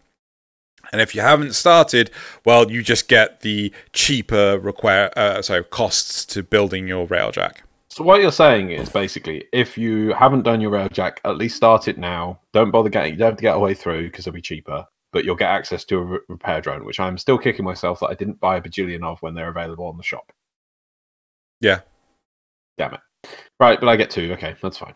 And if you haven't started, well, you just get the cheaper require uh, sorry costs to building your railjack. So what you're saying is basically, if you haven't done your railjack, at least start it now. Don't bother getting. You don't have to get away through because it'll be cheaper. But you'll get access to a re- repair drone, which I'm still kicking myself that I didn't buy a bajillion of when they're available on the shop. Yeah. Damn it. Right, but I get two. Okay, that's fine.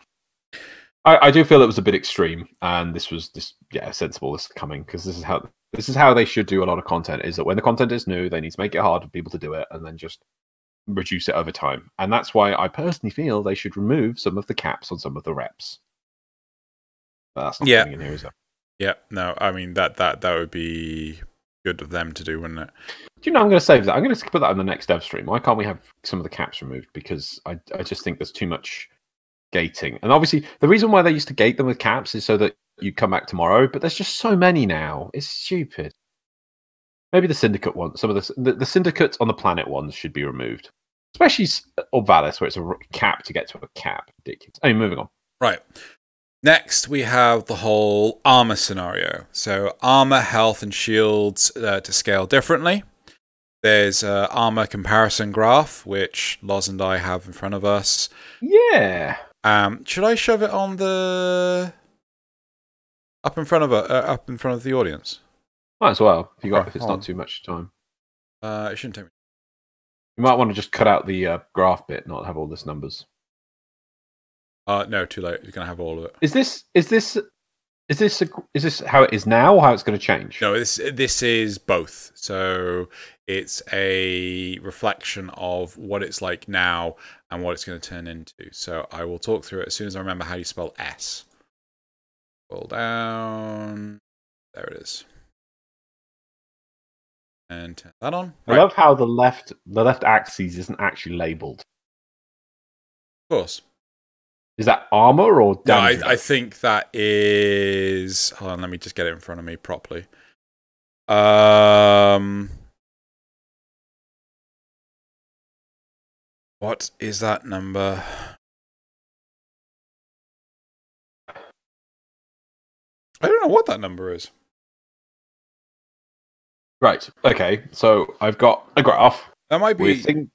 I, I do feel it was a bit extreme, and this was this yeah sensible. This coming because this is how this is how they should do a lot of content. Is that when the content is new, they need to make it hard for people to do it, and then just reduce it over time. And that's why I personally feel they should remove some of the caps on some of the reps. But that's not Yeah. coming in here, is it? Yeah, no, I mean that that that would be good of them to do, wouldn't it? Do you know? I'm going to save that. I'm going to put that on the next dev stream. Why can't we have some of the caps removed? Because I, I just think there's too much gating. And obviously, the reason why they used to gate them with caps is so that you come back tomorrow. But there's just so many now. It's stupid. Maybe the syndicate one. Some of the the, the syndicate on the planet ones should be removed, especially Orb Vallis, where it's a cap to get to a cap. Ridiculous. Anyway, moving on. Right. Next, we have the whole armor scenario. So, armor, health, and shields uh, to scale differently. There's uh, armor comparison graph, which Loz and I have in front of us. Yeah. Um, should I shove it on the up in front of uh, up in front of the audience? Might as well. If you got if it's not too much time. Uh, it shouldn't take me. You might want to just cut out the uh, graph bit, not have all this numbers. Uh, no, too late. You're gonna have all of it. Is this is this is this a, is this how it is now or how it's going to change? No, this this is both. So it's a reflection of what it's like now and what it's going to turn into. So I will talk through it as soon as I remember how you spell S. Scroll down. There it is. And turn that on. I love how the left the left axis isn't actually labeled. of course. Is that armor or No, I. I think that is. Hold on, let me just get it in front of me properly. Um, what is that number? I don't know what that number is. Right. Okay. So I've got a graph. That might be. thing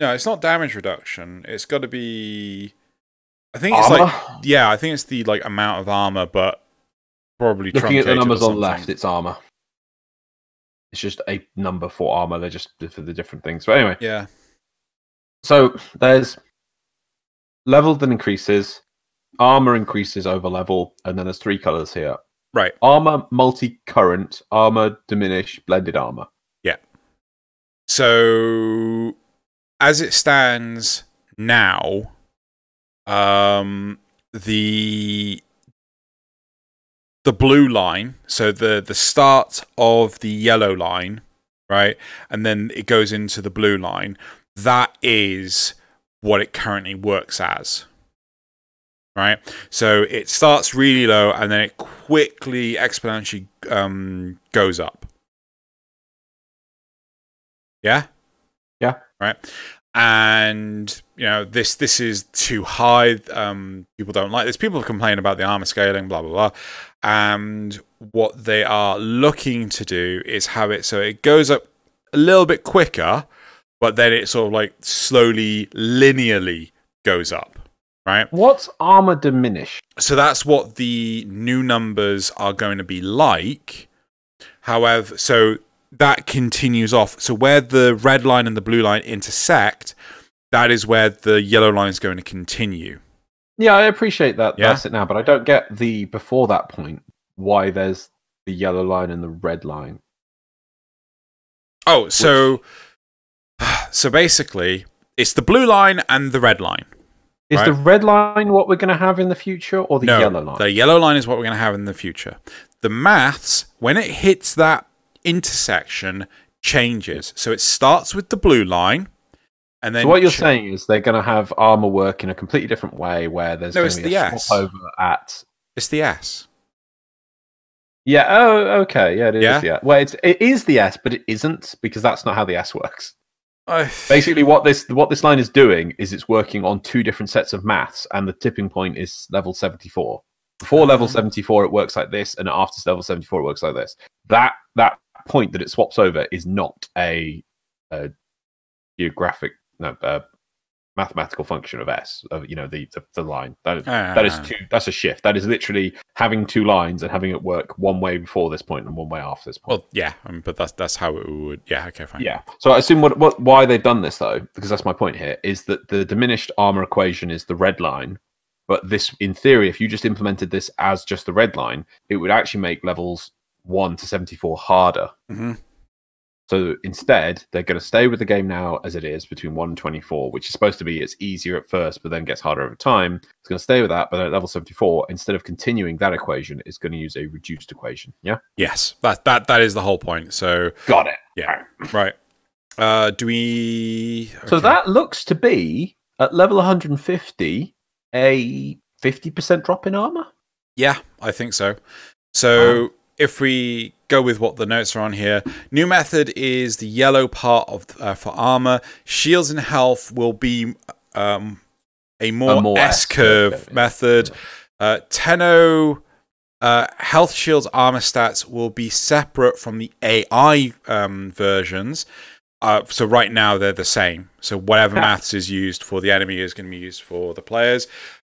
no, it's not damage reduction. It's got to be. I think it's armor. like. Yeah, I think it's the like amount of armor, but probably Looking at the numbers on left, it's armor. It's just a number for armor. They're just for the different things. But anyway, Yeah. so there's level that increases, armor increases over level, and then there's three colors here: Right. armor, multi-current, armor, diminish, blended armor. Yeah. So, as it stands now, um, the the blue line, so the the start of the yellow line, right, and then it goes into the blue line. That is what it currently works as. Right, so it starts really low and then it quickly exponentially um, goes up. Yeah. Yeah. Right. And you know this this is too high. Um, people don't like this. People complain about the armor scaling, blah blah blah. And what they are looking to do is have it so it goes up a little bit quicker, but then it sort of like slowly linearly goes up. Right. What's armor diminish? So that's what the new numbers are going to be like. However, so that continues off. So where the red line and the blue line intersect, that is where the yellow line is going to continue. Yeah, I appreciate that. Yeah. That's it now, but I don't get the before that point why there's the yellow line and the red line. Oh, so so basically, it's the blue line and the red line. Is Right. the red line what we're going to have in the future, or the no, yellow line? the yellow line is what we're going to have in the future. The maths, when it hits that intersection, changes. So it starts with the blue line, and then so what you're ch- saying is they're going to have armor work in a completely different way, where there's No, going it's to be the a S. over at. it's the S. Yeah. Oh, okay. Yeah, it is. Yeah? Yeah. Well, it's it is the S, but it isn't because that's not how the S works. I- Basically, what this what this line is doing is it's working on two different sets of maths, and the tipping point is level seventy four. Before level Ah. seventy four, it works like this, and after level seventy four, it works like this. That that point that it swaps over is not a, a geographic no uh, mathematical function of S of you know the the, the line that is, that is two that's a shift. That is literally having two lines and having it work one way before this point and one way after this point. Well, yeah, um, but that's that's how it would. Yeah, okay, fine. Yeah. So I assume what, what why they've done this though, because that's my point here, is that the diminished armor equation is the red line. But this, in theory, if you just implemented this as just the red line, it would actually make levels one to seventy-four harder. hmm So instead, they're going to stay with the game now as it is between one and twenty-four, which is supposed to be it's easier at first, but then gets harder over time. It's going to stay with that, but at level seventy-four, instead of continuing that equation, it's going to use a reduced equation. Yeah. Yes, that that that is the whole point. So Got it. Yeah. right. Uh, do we? So that looks to be at level 150 a 50% drop in armor. Yeah, I think so. So Wow. If we go with what the notes are on here, new method is the yellow part of uh, for armor. Shields and health will be um, a more, more S S curve curve, yeah. method. Uh, Tenno uh, health shields armor stats will be separate from the AI um, versions. Uh, so right now they're the same. So whatever Ha. maths is used for the enemy is going to be used for the players.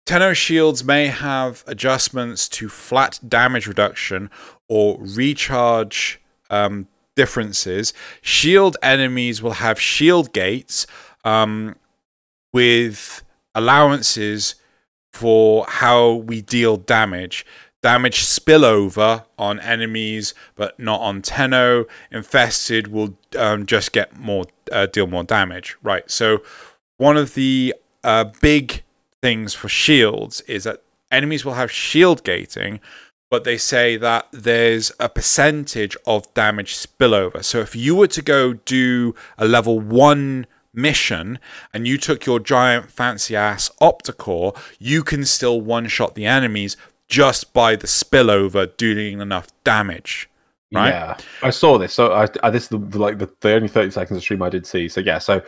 Tenno shields may have adjustments to flat damage reduction or recharge um, differences. Shield enemies will have shield gates um, with allowances for how we deal damage. Damage spillover on enemies, but not on Tenno. Infested will um, just get more, uh, deal more damage. Right. So one of the uh, big things for shields is that enemies will have shield gating, but they say that there's a percentage of damage spillover. So if you were to go do a level one mission and you took your giant fancy ass Opticor, you can still one shot the enemies just by the spillover doing enough damage. Right? Yeah, I saw this. So I, I this is the, like the, the only thirty seconds of stream I did see. So yeah, so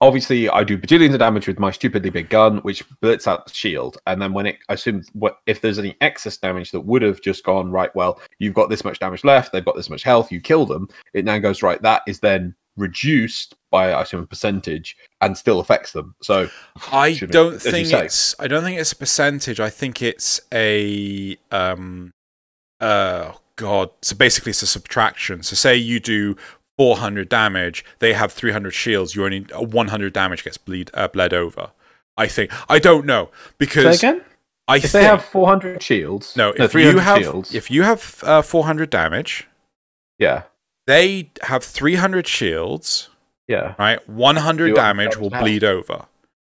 obviously I do bajillions of damage with my stupidly big gun, which blits out the shield, and then when it, I assume what if there's any excess damage that would have just gone right. Well, you've got this much damage left. They've got this much health. You kill them. It now goes right. That is then reduced by I assume a percentage and still affects them. So I don't think it's. I don't think it's a percentage. I think it's a. Um. Uh. God. So basically, it's a subtraction. So say you do 400 damage, they have 300 shields. You only uh, 100 damage gets bleed uh, bled over. I think. I don't know say because again. I If think they have 400 shields, no. If 300 you have shields, if you have uh, 400 damage, yeah, they have 300 shields. yeah. Right, 100 Do damage will bleed over.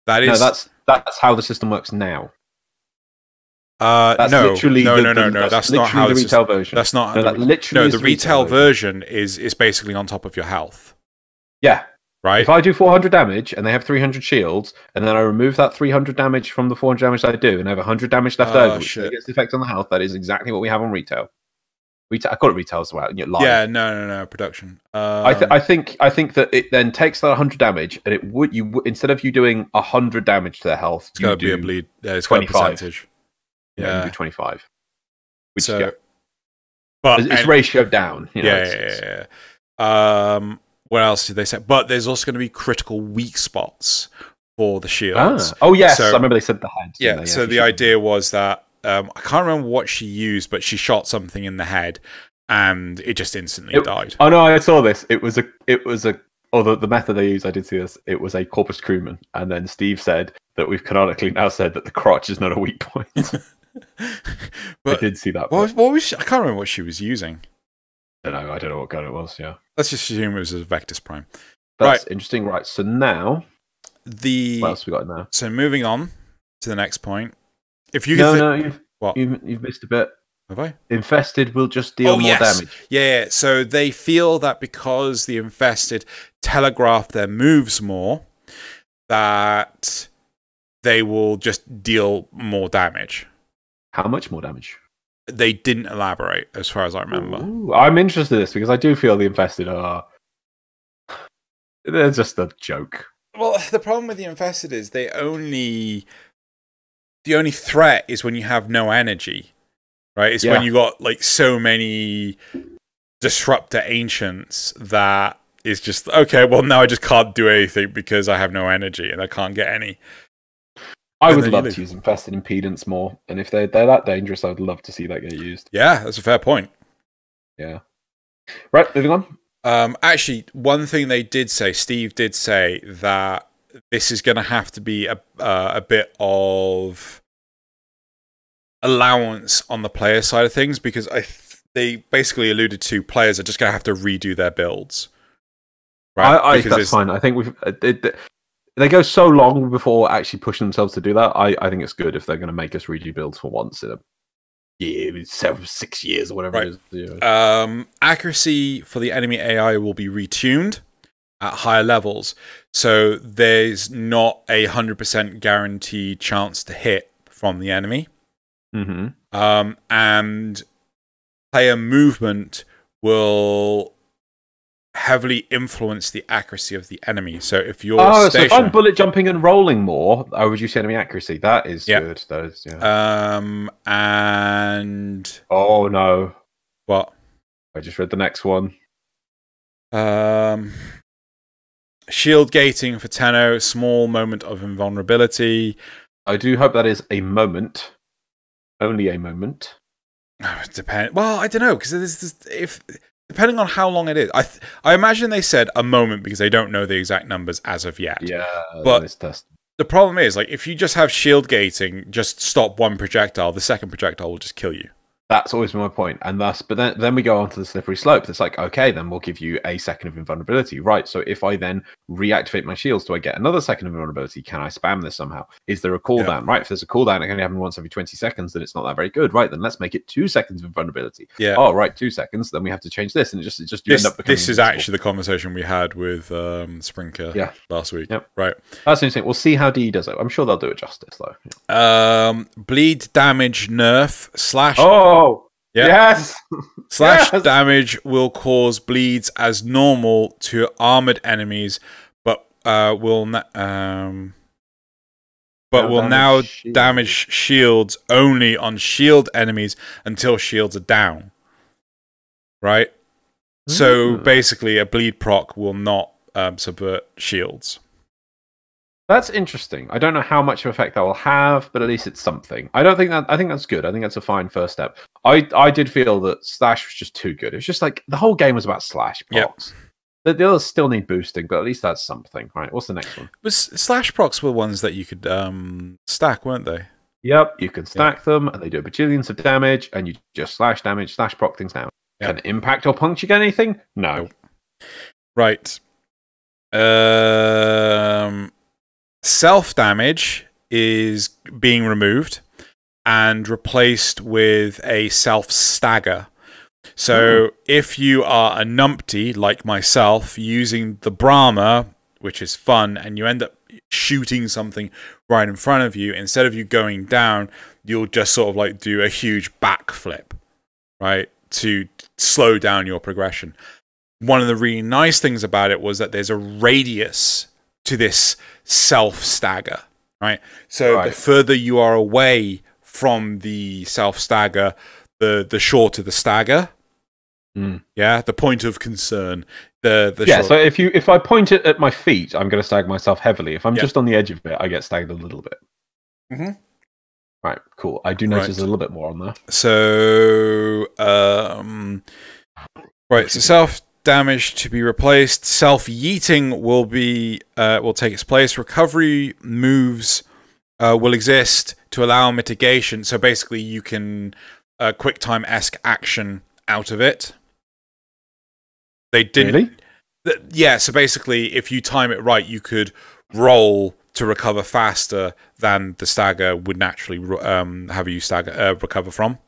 That is No, that's that's how the system works now. Uh, That's no, literally no, the, no, no, the- no. That's, not how the retail is, version. That's not no, the, that literally no. The retail version is is basically on top of your health, Yeah, right? if I do 400 damage and they have 300 shields, and then I remove that 300 damage from the 400 damage I do, and I have 100 damage left Oh, over, which shit. gets the effect on the health, that is exactly what we have on retail. Retail, I call it retail as well. Live. yeah, no, no, no. Production. Um, I, th- I think I think that it then takes that 100 damage, and it would you instead of you doing 100 damage to their health, it's got to be a bleed. Yeah, it's got a percentage. Yeah, you do 25. Which so, yeah, but it's, it's and- ratio down. You know, yeah, it's- yeah, yeah, yeah. Um, what else did they say? But there's also going to be critical weak spots for the shields. Ah. Oh yes, So- I remember they said the head. didn't Yeah, so the sure. idea was that um, I can't remember what she used, but she shot something in the head, and it just instantly It- died. Oh no, I saw this. It was a. It was a. Or the, the method they used, I did see this. It was a corpus crewman, and then Steve said that we've canonically now said that the crotch is not a weak point. I did see that. what was, what was she, I can't remember what she was using. I don't know. I don't know what gun it was. Yeah, Let's just assume it was a Vectis Prime. that's interesting. Right. So now, The what else we got now? so moving on to the next point. If you No, thi- no, you've, What? you've you've missed a bit. have I? Infested will just deal Oh, more yes. damage. Yeah, so they feel that because the infested telegraph their moves more, that they will just deal more damage. How much more damage? They didn't elaborate, as far as I remember. Ooh, I'm interested in this because I do feel the infested are. They're just a joke. Well, the problem with the infested is they only the only threat is when you have no energy, right? It's Yeah. when you got like so many disruptor ancients that is just okay. Well, now I just can't do anything because I have no energy and I can't get any. I would love to use infested impedance more, and if they're they're that dangerous, I'd love to see that get used. Yeah, that's a fair point. Yeah. Right, moving on. Um, actually, one thing they did say, Steve did say that this is going to have to be a uh, a bit of allowance on the player side of things because I th- they basically alluded to players are just going to have to redo their builds. I, I Because that's fine. I think we've uh, it, it- they go so long before actually pushing themselves to do that. I, I think it's good if they're going to make us redo builds for once in a year, seven, six years or whatever Right. it is. Yeah. Um, accuracy for the enemy AI will be retuned at higher levels, so there's not a hundred percent guaranteed chance to hit from the enemy. hmm um, and player movement will heavily influence the accuracy of the enemy. So if you're Oh, so if I'm bullet jumping and rolling more, I reduce enemy accuracy. That is Yeah. good. That is, yeah. um, and oh no, what? I just read the next one. Um, shield gating for Tenno, small moment of invulnerability. I do hope that is a moment, only a moment. Oh, it depend. Well, I don't know because if depending on how long it is. I th- I imagine they said a moment because they don't know the exact numbers as of yet. Yeah, But-. The problem is, like, if you just have shield gating, just stop one projectile, the second projectile will just kill you. That's always been my point, and thus, but then then we go on to the slippery slope. It's like, okay, then we'll give you a second of invulnerability, right? So if I then reactivate my shields, do I get another second of invulnerability? Can I spam this somehow? Is there a cooldown? Right? If there's a cooldown, it can only happen once every twenty seconds, then it's not that very good, right? Then let's make it two seconds of invulnerability. Yeah. Oh, right, two seconds. Then we have to change this, and it just it just you this, end up becoming this is actually the conversation we had with um, Sprinker Yeah. last week. Yep. Right. that's interesting. We'll see how DE does it. I'm sure they'll do it justice, though. Um, bleed damage nerf slash Oh, Yeah. yes. slash yes! damage will cause bleeds as normal to armored enemies, but uh, will na- um, but Now will damage now shields. damage shields only on shield enemies until shields are down. Right. So Hmm. basically, a bleed proc will not um, subvert shields. That's interesting. I don't know how much of effect that will have, but at least it's something. I don't think that. I think that's good. I think that's a fine first step. I I did feel that Slash was just too good. It was just like the whole game was about Slash Yep. procs. The, the others still need boosting, but at least that's something, right? What's the next one? But s- slash procs were ones that you could um, stack, weren't they? Yep, you can stack them, and they do a bajillions of damage, and you just slash damage, slash proc things down. Yep. Can impact or puncture get anything? No. Right. Um, self damage is being removed and replaced with a self stagger. So hmm. if you are a numpty like myself using the Bramma, which is fun, and you end up shooting something right in front of you, instead of you going down, you'll just sort of like do a huge backflip, right? To slow down your progression. One of the really nice things about it was that there's a radius to this self stagger, right? So the further you are away from the self stagger, the the shorter the stagger. Mm. Yeah, the point of concern. The the yeah, short- so if you if I point it at my feet, I'm going to stag myself heavily. If I'm Yeah. just on the edge of it, I get stagged a little bit. Mhm. Right, cool. I do notice Right. a little bit more on there. So, um, right. So self damage to be replaced. Self yeeting will be uh, will take its place. Recovery moves uh, will exist to allow mitigation. So basically, you can uh, quick time esque action out of it. They didn't. Really? Th- yeah, so basically, if you time it right, you could roll to recover faster than the stagger would naturally um, have you stagger uh, recover from.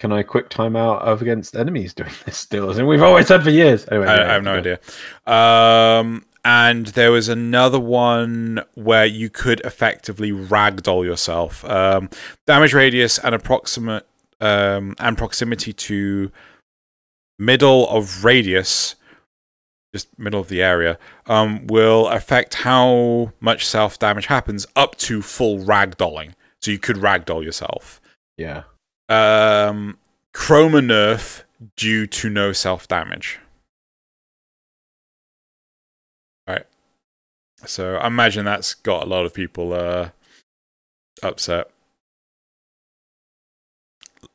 Can I quick time out of against enemies doing this still? As in we've always said for years. Anyway, I, yeah, I have no idea. Um, and there was another one where you could effectively ragdoll yourself. Um, damage radius and approximate um, and proximity to middle of radius, just middle of the area, um, will affect how much self damage happens up to full ragdolling. So you could ragdoll yourself. Yeah. Um, Chroma nerf due to no self damage. Right. So I imagine that's got a lot of people uh, upset.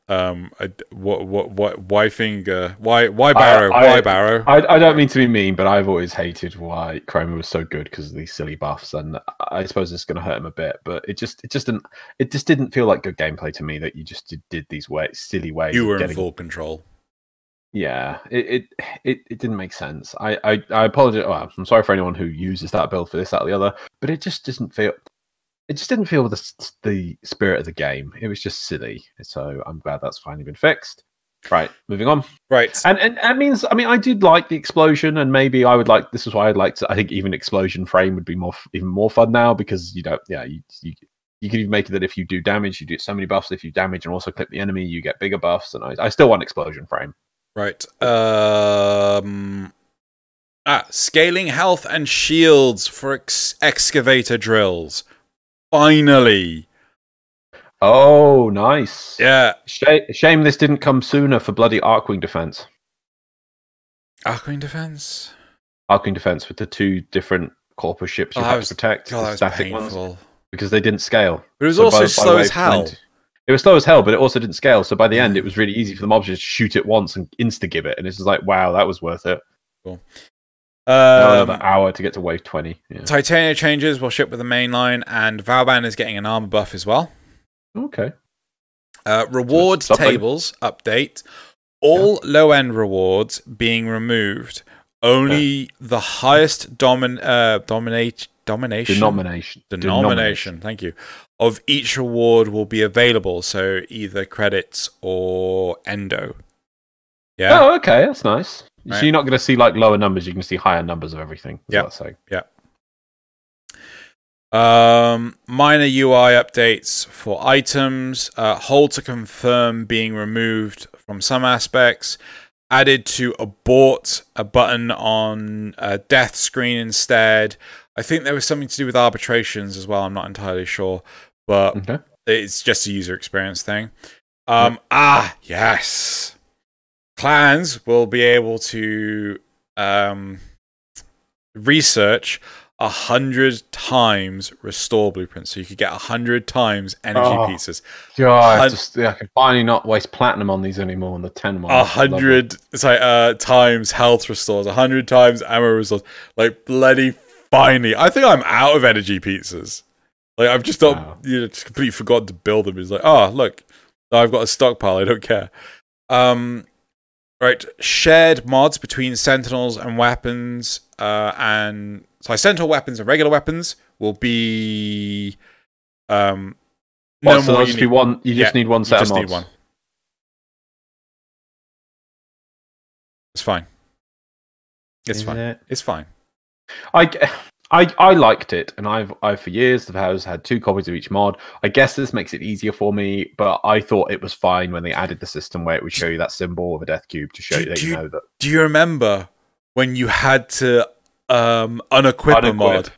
Um, I, what, what, what, why finger? Why, why Barrow? I- why Barrow? I, I don't mean to be mean, but I've always hated why Chroma was so good because of these silly buffs, and I suppose it's going to hurt him a bit. But it just it just didn't it just didn't feel like good gameplay to me that you just did, did these way, silly ways. you were in getting- full control. Yeah, it, it it it didn't make sense. I I, I apologize. Well, I'm sorry for anyone who uses that build for this, that, or the other, but it just doesn't feel. It just didn't feel the the spirit of the game. It was just silly. So I'm glad that's finally been fixed. Right, moving on. Right. And and that means I mean I did like the explosion, and maybe I would like this is why I'd like to. I think even explosion frame would be more even more fun now because you don't. Yeah, you you. You can even make it that if you do damage, you do so many buffs. If you damage and also clip the enemy, you get bigger buffs. And I, I still want explosion frame. Right. Um. Ah, scaling health and shields for ex- excavator drills. Finally. Oh, nice. Yeah. Shame, shame this didn't come sooner for bloody Archwing defense. Arcane defense. Archwing defense with the two different corpus ships you Oh, had was- to protect, God, the static ones, painful. because they didn't scale. But it was So also by- by slow as hell. 20 It was slow as hell, but it also didn't scale. So by the end, it was really easy for the mobs to just shoot it once and insta give it, and it's just like, wow, that was worth it. Now Um, another hour to get to wave twenty. Yeah. Titania changes will ship with the main line, and Vauban is getting an armor buff as well. Okay. Uh, reward something. tables update. All low end rewards being removed. Only the highest domin uh, dominate domination Denomination. denomination. Thank you. Of each reward will be available. So either credits or endo. Yeah. Oh, okay, that's nice. Right. So you're not going to see like lower numbers; you can see higher numbers of everything. Yeah. What Um, minor UI updates for items. Uh, hold to confirm being removed from some aspects. Added to abort a button on a death screen instead. I think there was something to do with arbitrations as well. I'm not entirely sure, but Okay. it's just a user experience thing. Um, ah, yes. Clans will be able to um, research a hundred times restore blueprints, so you could get a hundred times energy Oh. pieces. God, I, Hun- just, yeah, I can finally not waste platinum on these anymore on the ten one. A hundred, sorry, uh, times health restores, a hundred times ammo restores. Like bloody finally, I think I'm out of energy pizzas. Like I've just not, Wow. you know, just completely forgotten to build them. He's like, oh look, I've got a stockpile. I don't care. Um, right, shared mods between sentinels and weapons, uh, and so sentinel weapons and regular weapons will be um. What, so there'll more just unique- be one. You just Yeah, need one you set just of need one. It's fine. It's Is fine. it? It's fine. I, I, I liked it, and I've, I've for years have has had two copies of each mod. I guess this makes it easier for me, but I thought it was fine when they added the system where it would show you that symbol of a death cube to show Do- you that you you- know that Do you remember when you had to um unequip a mod?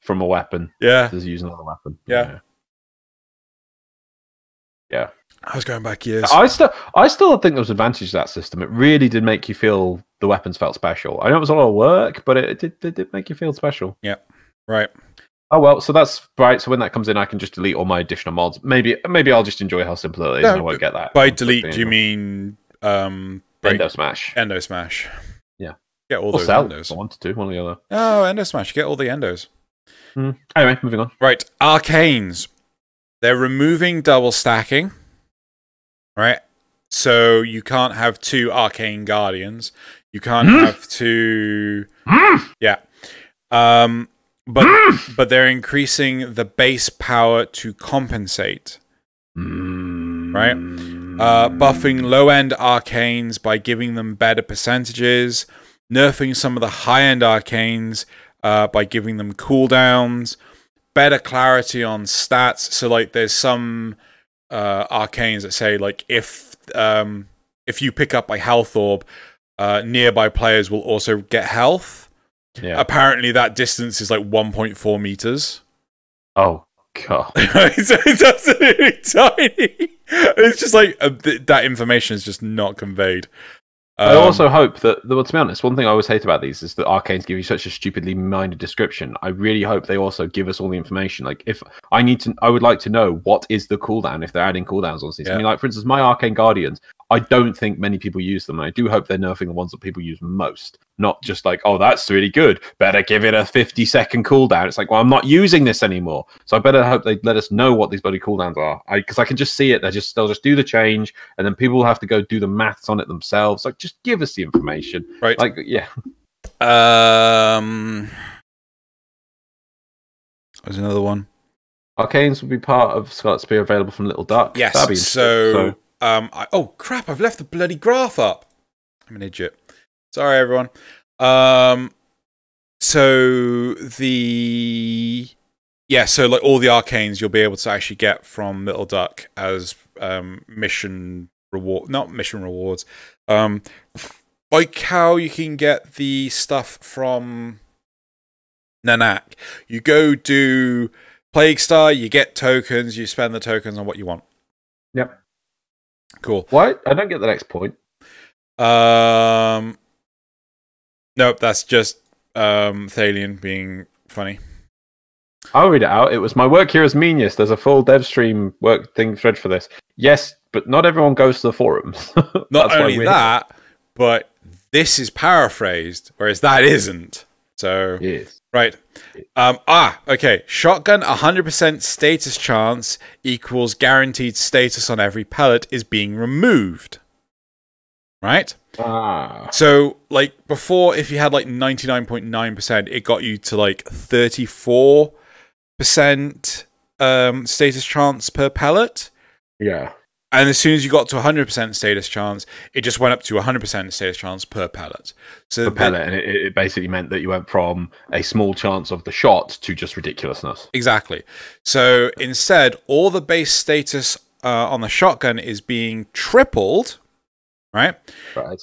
from a weapon Yeah. to use another weapon. Yeah. yeah. I was going back years. I still, I still think there was advantage to that system. It really did make you feel the weapons felt special. I know it was a lot of work, but it did, it did make you feel special. Yeah, right. Oh well, so that's right. So when that comes in, I can just delete all my additional mods. Maybe, maybe I'll just enjoy how simple it is. No, and I won't get that. By delete, do you mean um break Endo Smash? endo smash? Yeah. Get all Or those sell. endos. I wanted to, one or the other. Oh, endo smash. Get all the endos. Anyway, moving on. Right, arcanes. They're removing double stacking. Right? So you can't have two arcane guardians. You can't Hmm. have two Yeah. Um but but they're increasing the base power to compensate. Right. Uh, buffing low end arcanes by giving them better percentages, nerfing some of the high end arcanes uh, by giving them cooldowns, better clarity on stats. So, like, there's some uh, arcanes that say, like, if um, if you pick up a health orb, uh, nearby players will also get health. Yeah. Apparently, that distance is like 1.4 meters. oh god. it's, it's absolutely tiny. It's just like uh, th- that information is just not conveyed. I Um, also hope that, well, to be honest, one thing I always hate about these is that arcanes give you such a stupidly minded description. I really hope they also give us all the information. Like, if I need to, I would like to know what is the cooldown if they're adding cooldowns on these. I mean, like for instance, my arcane guardians. I don't think many people use them. And I do hope they're nerfing the ones that people use most, not just like, oh, that's really good. Better give it a fifty second cooldown. It's like, well, I'm not using this anymore, so I better hope they let us know what these bloody cooldowns are. Because I, can just see it. They just they'll just do the change, and then people will have to go do the maths on it themselves. Like, just give us the information. right. Like, yeah, Um, there's another one. arcanes will be part of Scarlet Spear available from Little Duck. yes. So, interesting. Um, I, oh crap! I've left the bloody graph up. I'm an idiot. Sorry, everyone. Um, so the yeah, so like all the arcanes you'll be able to actually get from Little Duck as um mission reward, not mission rewards. Um, like how you can get the stuff from Nanak. You go do Plague Star, you get tokens, you spend the tokens on what you want. Yep. Cool. What? I don't get the next point. Um, nope, that's just um Thalion being funny. I'll read it out. It was my work here as Menius. There's a full dev stream work thing thread for this. Yes, but not everyone goes to the forums. Not only that, but this is paraphrased, whereas that isn't. So. Yes. Right. Um, ah, okay. Shotgun 100% status chance equals guaranteed status on every pellet is being removed. Right? Ah. So, like before, if you had like ninety nine point nine percent, it got you to like thirty four percent um status chance per pellet. Yeah. And as soon as you got to 100% status chance, it just went up to 100% status chance per pellet. So The the- pellet, and it, it basically meant that you went from a small chance of the shot to just ridiculousness. Exactly. So instead, all the base status uh, on the shotgun is being tripled, right? Right.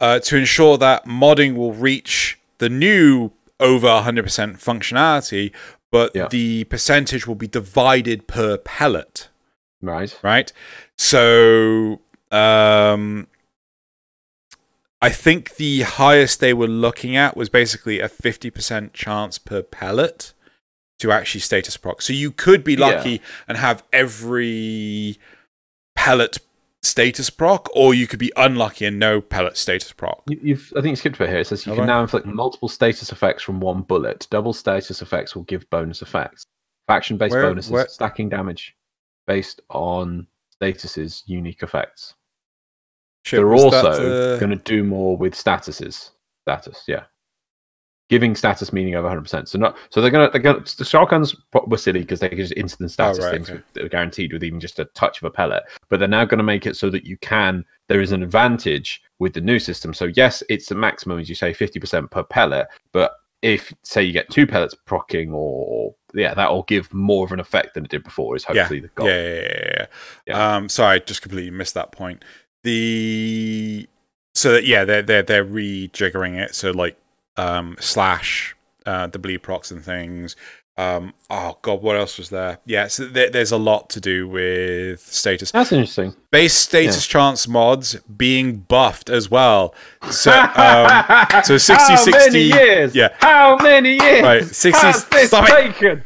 uh, to ensure that modding will reach the new over 100% functionality, but Yeah. the percentage will be divided per pellet, Right. right? So, um, I think the highest they were looking at was basically a 50% chance per pellet to actually status proc. So you could be Yeah. lucky and have every pellet status proc, or you could be unlucky and no pellet status proc. You, you've, I think you skipped a bit here. It says you can now inflict multiple status effects from one bullet. Double status effects will give bonus effects. Faction based Where- bonuses, where- stacking damage based on statuses, unique effects. Shit, They're also the- going to do more with statuses. Status, yeah. Giving status meaning over 100%. So not so they're gonna they're gonna the shotguns were silly because they could just instant oh, status Oh, right, things okay. that were guaranteed with even just a touch of a pellet. But they're now going to make it so that you can there is an advantage with the new system. So yes, it's the maximum as you say 50% per pellet, but if say you get two pellets procking or yeah, that will give more of an effect than it did before. Is Yeah, hopefully the goal. Yeah, yeah, yeah, yeah. Yeah. Um, sorry, I just completely missed that point. The so that yeah, they're they're they're rejiggering it. So like um, slash uh, the bleed procs and things. Um, oh god, what else was there? Yeah, so there, there's a lot to do with status. That's interesting. Base status chance mods being buffed as well. So um, so 60 How 60 many years? yeah. How many years? Right, 60 has this stop it. taken?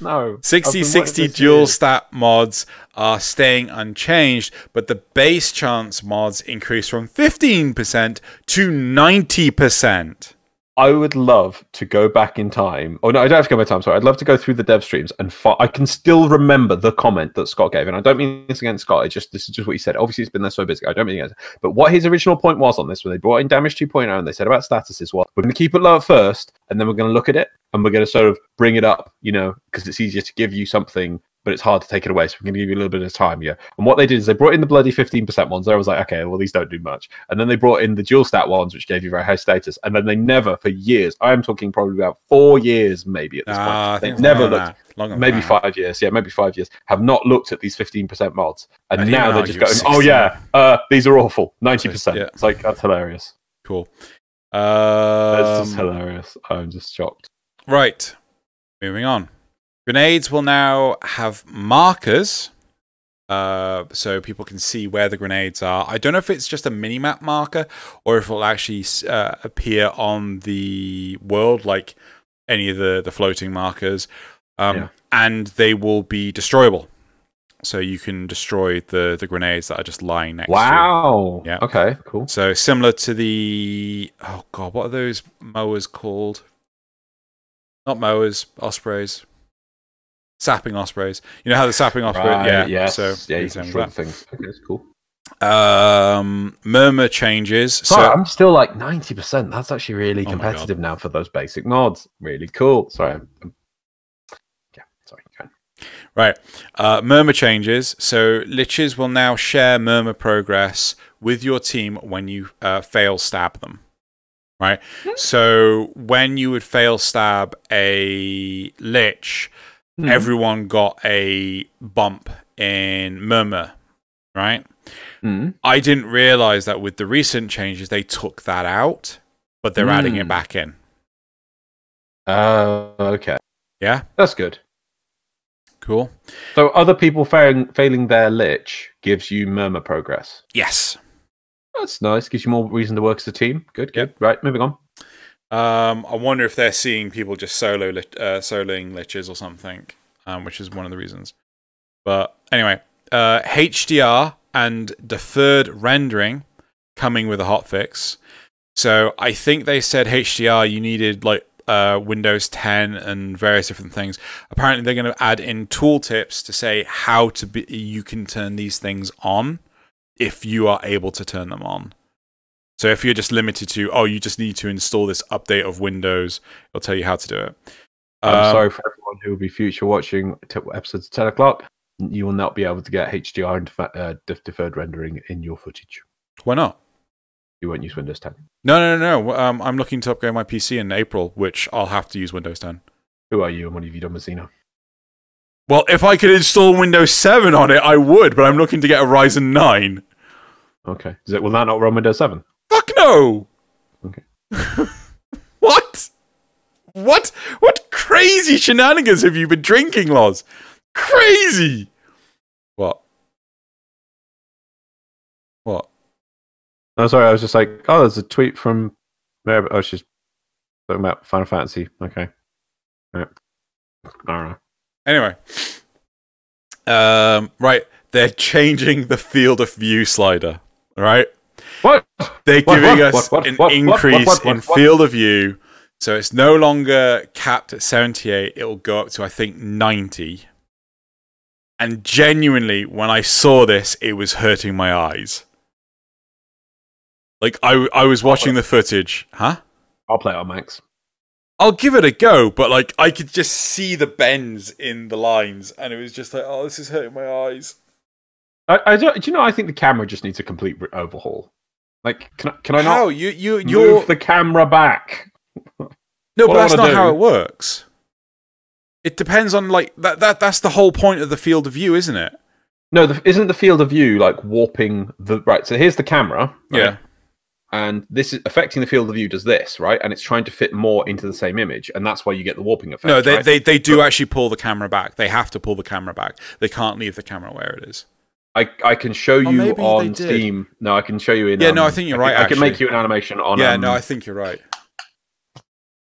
No. 60 60 dual stat mods are staying unchanged, but the base chance mods increase from 15% to 90%. I would love to go back in time. Oh no, I don't have to go back in time. Sorry, I'd love to go through the dev streams and I can still remember the comment that Scott gave, and I don't mean this against Scott. It's just this is just what he said. Obviously, it's been there so busy. I don't mean it. But what his original point was on this, when they brought in Damage 2.0 and they said about statuses, was we're going to keep it low at first, and then we're going to look at it and we're going to sort of bring it up, you know, because it's easier to give you something. But it's hard to take it away, so we're going to give you a little bit of time, yeah. And what they did is they brought in the bloody fifteen percent ones. I was like, okay, well these don't do much. And then they brought in the dual stat ones, which gave you very high status. And then they never, for years, I am talking probably about four years, maybe at this Ah, I point, they've never looked. that. Maybe that. five years, yeah, maybe five years. Have not looked at these fifteen percent mods, and I'd now they're just going, "Oh yeah, uh, these are awful, ninety percent." Yeah. It's like that's hilarious. Cool. That's just Um, hilarious. I'm just shocked. Right. Moving on. Grenades will now have markers. Uh, so people can see where the grenades are. I don't know if it's just a mini-map marker or if it will actually uh, appear on the world like any of the, the floating markers. Um, Yeah. And they will be destroyable. So you can destroy the, the grenades that are just lying next to you. Wow. Yeah. Okay. Cool. So similar to the oh god, what are those mowers called? Not mowers, ospreys. Sapping ospreys. You know how the sapping osprey? Right, yeah. Yes. So yeah. You can things. Okay. That's cool. Um, murmur changes. Sorry, so I'm still like ninety percent. That's actually really Oh competitive now for those basic mods. Really cool. Sorry. I'm, I'm- yeah. Sorry. right, uh, murmur changes. So liches will now share murmur progress with your team when you uh, fail stab them. Right. So when you would fail stab a lich, Hmm. everyone got a bump in murmur. Right. Hmm. I didn't realize that with the recent changes they took that out, but they're adding it Mm. back in. Uh, okay. Yeah, That's good. cool. So other people failing failing their lich gives you murmur progress. Yes. That's nice. Gives you more reason to work as a team. Good. Good. Right. Moving on. Um, I wonder if they're seeing people just solo uh, soloing liches or something, um, which is one of the reasons. But anyway, uh, HDR and deferred rendering coming with a hotfix. So I think they said HDR you needed like uh, Windows 10 and various different things. Apparently they're going to add in tooltips to say how to be you can turn these things on if you are able to turn them on. So if you're just limited to oh you just need to install this update of Windows, it'll tell you how to do it. I'm Um, sorry for everyone who will be future watching t- episodes at 10 o'clock. You will not be able to get HDR and defa- uh, def- deferred rendering in your footage. Why not? You won't use Windows 10. No, no, no. no. Um, I'm looking to upgrade my PC in April, which I'll have to use Windows 10. Who are you and what have you done with Xeno? Well, if I could install Windows 7 on it, I would, but I'm looking to get a Ryzen 9. Okay. Is it, will that not run Windows 7? No! Okay. what? What? What crazy shenanigans have you been drinking, Loz? Crazy! What? What? Oh, sorry. I was just like, oh, there's a tweet from. Mary- Oh, she's talking about Final Fantasy. Okay. Right. I. Anyway. Um, right. They're changing the field of view slider. Right? What? They're giving what, us what, what, an increase in field of view. So it's no longer capped at 78. It'll go up to, I think, 90. And genuinely, when I saw this, it was hurting my eyes. Like, I, I was watching the footage. Huh? I'll play it on Max. I'll give it a go, but like, I could just see the bends in the lines, and it was just like, oh, this is hurting my eyes. I, I don't, do you know? I think the camera just needs a complete overhaul. Like, can I, can I not How? You, you, you're. move the camera back? No, but that's not do- how it works. It depends on like that. That that's the whole point of the field of view, isn't it? No, the, isn't the field of view like warping the right? So here's the camera, right? Yeah. and this is affecting the field of view. Does this right? And it's trying to fit more into the same image, and that's why you get the warping effect. No, they, right? they they do actually pull the camera back. They have to pull the camera back. They can't leave the camera where it is. I, I can show you Oh, on. Steam. No, I can show you in. Yeah, no, um, I think you're right, I can make you an animation on. yeah, um, no, I think you're right.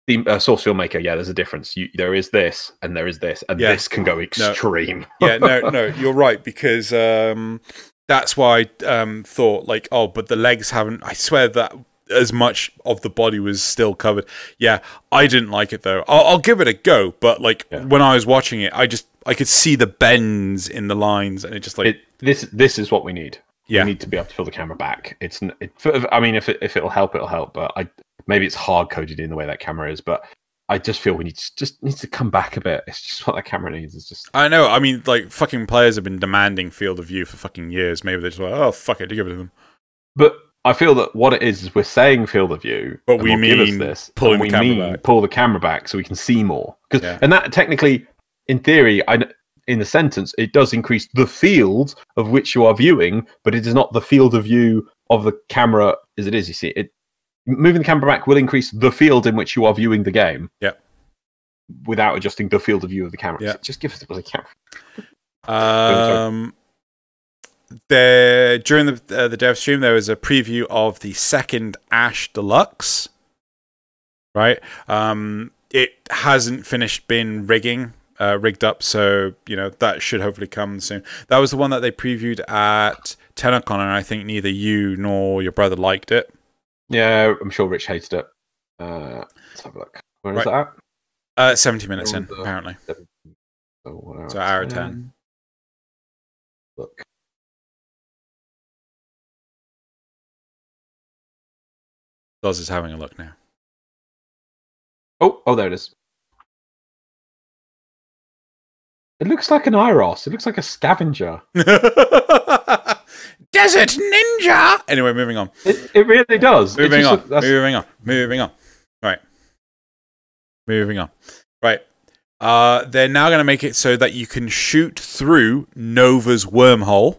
Steam, uh, Source Filmmaker. Yeah, there's a difference. You, there is this, and there is this, and Yeah. this can go extreme. Yeah, no, no, you're right because um, that's why I um, thought like, oh, but the legs haven't. I swear that as much of the body was still covered. Yeah, I didn't like it though. I'll, I'll give it a go, but like Yeah. when I was watching it, I just I could see the bends in the lines, and it just like it, this this is what we need. Yeah. we need to be able to pull the camera back. It's it, I mean, if it, if it'll help, it'll help. But I maybe it's hard coded in the way that camera is. But I just feel we need to, just needs to come back a bit. It's just what that camera needs. It's just I know. I mean, like fucking players have been demanding field of view for fucking years. Maybe they're just like, oh fuck it, do give it to them. But I feel that what it is is we're saying field of view, But we us mean this, pulling we camera mean back. pull the camera back so we can see more. Because Yeah. and that technically, in theory, I in the sentence it does increase the field of which you are viewing, but it is not the field of view of the camera as it is. You see, it moving the camera back will increase the field in which you are viewing the game. Yeah. Without adjusting the field of view of the camera. Yeah. Just give us the camera. Um, there during the uh, the dev stream, there was a preview of the second Ash Deluxe. Right, um, it hasn't finished been rigging, uh, rigged up, so you know that should hopefully come soon. That was the one that they previewed at TennoCon, and I think neither you nor your brother liked it. Yeah, I'm sure Rich hated it. Uh, let's have a look. Where is Right. that? Uh, seventy minutes Oh, in, the- apparently. So, what So hour 10. Um, Look. Doz is having a look now. Oh, oh, there it is. It looks like an Iros. It looks like a scavenger. Desert Ninja. Anyway, moving on. It, it really does. Moving on. that's- Moving on. Moving on. Right. Moving on. Right. Uh, they're now going to make it so that you can shoot through Nova's wormhole.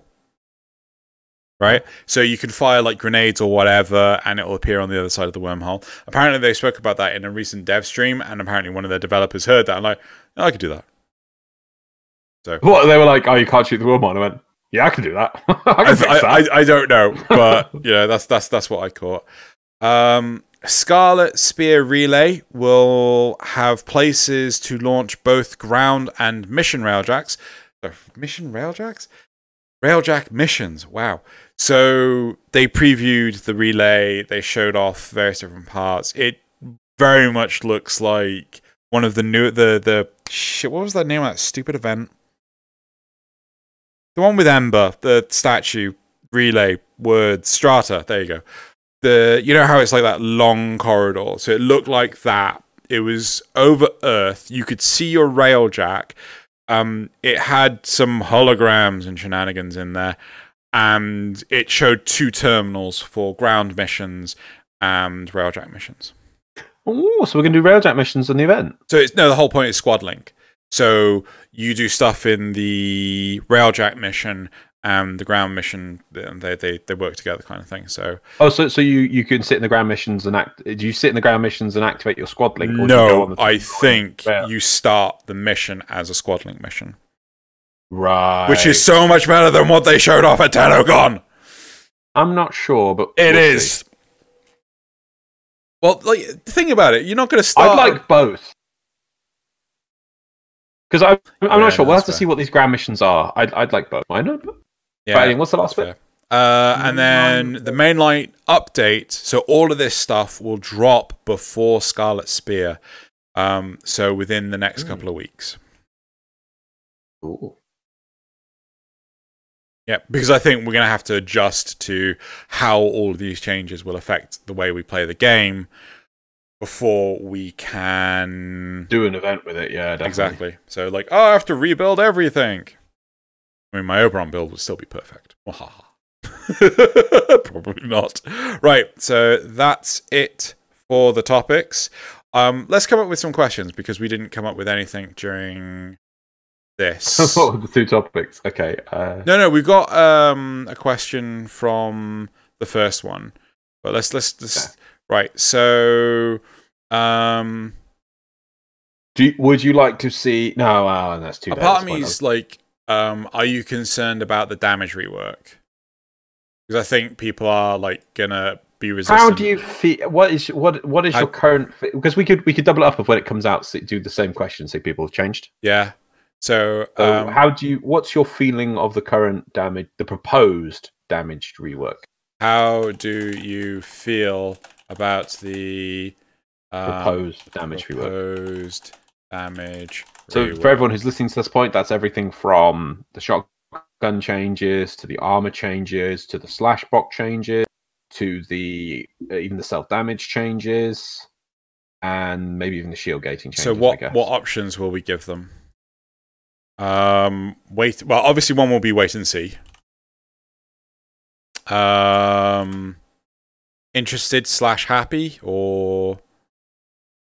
Right? So you can fire like grenades or whatever, and it will appear on the other side of the wormhole. Apparently, they spoke about that in a recent dev stream, and apparently, one of their developers heard that and like, oh, I could do that. What they were like? Oh, you can't shoot the. And I went, yeah, I can do that. I can I, fix that. I, I don't know, but yeah, that's that's that's what I caught. Um, Scarlet Spear Relay will have places to launch both ground and mission railjacks. Uh, mission railjacks? Railjack missions. Wow. So they previewed the relay. They showed off various different parts. It very much looks like one of the new the the shit. What was that name of that stupid event? The one with Ember, the statue, relay, word, strata. There you go. The you know how it's like that long corridor. So it looked like that. It was over Earth. You could see your railjack. Um, it had some holograms and shenanigans in there, and it showed two terminals for ground missions and railjack missions. Oh, so we're gonna do railjack missions on the event. So it's no, the whole point is squad link. So you do stuff in the railjack mission and the ground mission. and They they they work together, kind of thing. So Oh, so so you you can sit in the ground missions and act. Do you sit in the ground missions and activate your squad link? Or do you go on no, the I think Yeah. you start the mission as a squad link mission, right, which is so much better than what they showed off at TennoCon. I'm not sure, but It we'll is. see. Well, like think about it. You're not going to start. I'd like both. Because I'm, I'm Yeah, not sure. no, we'll have that's to see what these grand missions are. I'd, I'd like both. I know. But yeah, but anyway, what's the last bit? Uh, and then the mainline update. So all of this stuff will drop before Scarlet Spear. Um, so within the next couple of weeks. Ooh. Yeah, because I think we're going to have to adjust to how all of these changes will affect the way we play the game before we can Do an event with it, yeah, definitely. exactly. So like, oh, I have to rebuild everything. I mean, my Oberon build would still be perfect. Probably not. Right. So that's it for the topics. Um, let's come up with some questions because we didn't come up with anything during this. what were the two topics? Okay. Uh, No, no, we got um, a question from the first one, but let's let's, let's right. So, um, do you, would you like to see? No, uh, that's too. a bad. part of me is like, um, are you concerned about the damage rework? Because I think people are like gonna be resistant. How do you feel? What is what? What is I- your current? Because we could we could double it up of when it comes out, so do the same question. Say people have changed. Yeah. So, So um, how do you? What's your feeling of the current damage? The proposed damaged rework. how do you feel about the um, Proposed damage rework. proposed damage? So rework? for everyone who's listening to this point, that's everything from the shotgun changes to the armor changes to the slash block changes to the uh, even the self damage changes and maybe even the shield gating changes. So what what options will we give them? Um, wait. Well, obviously one will be wait and see. Um, interested slash happy or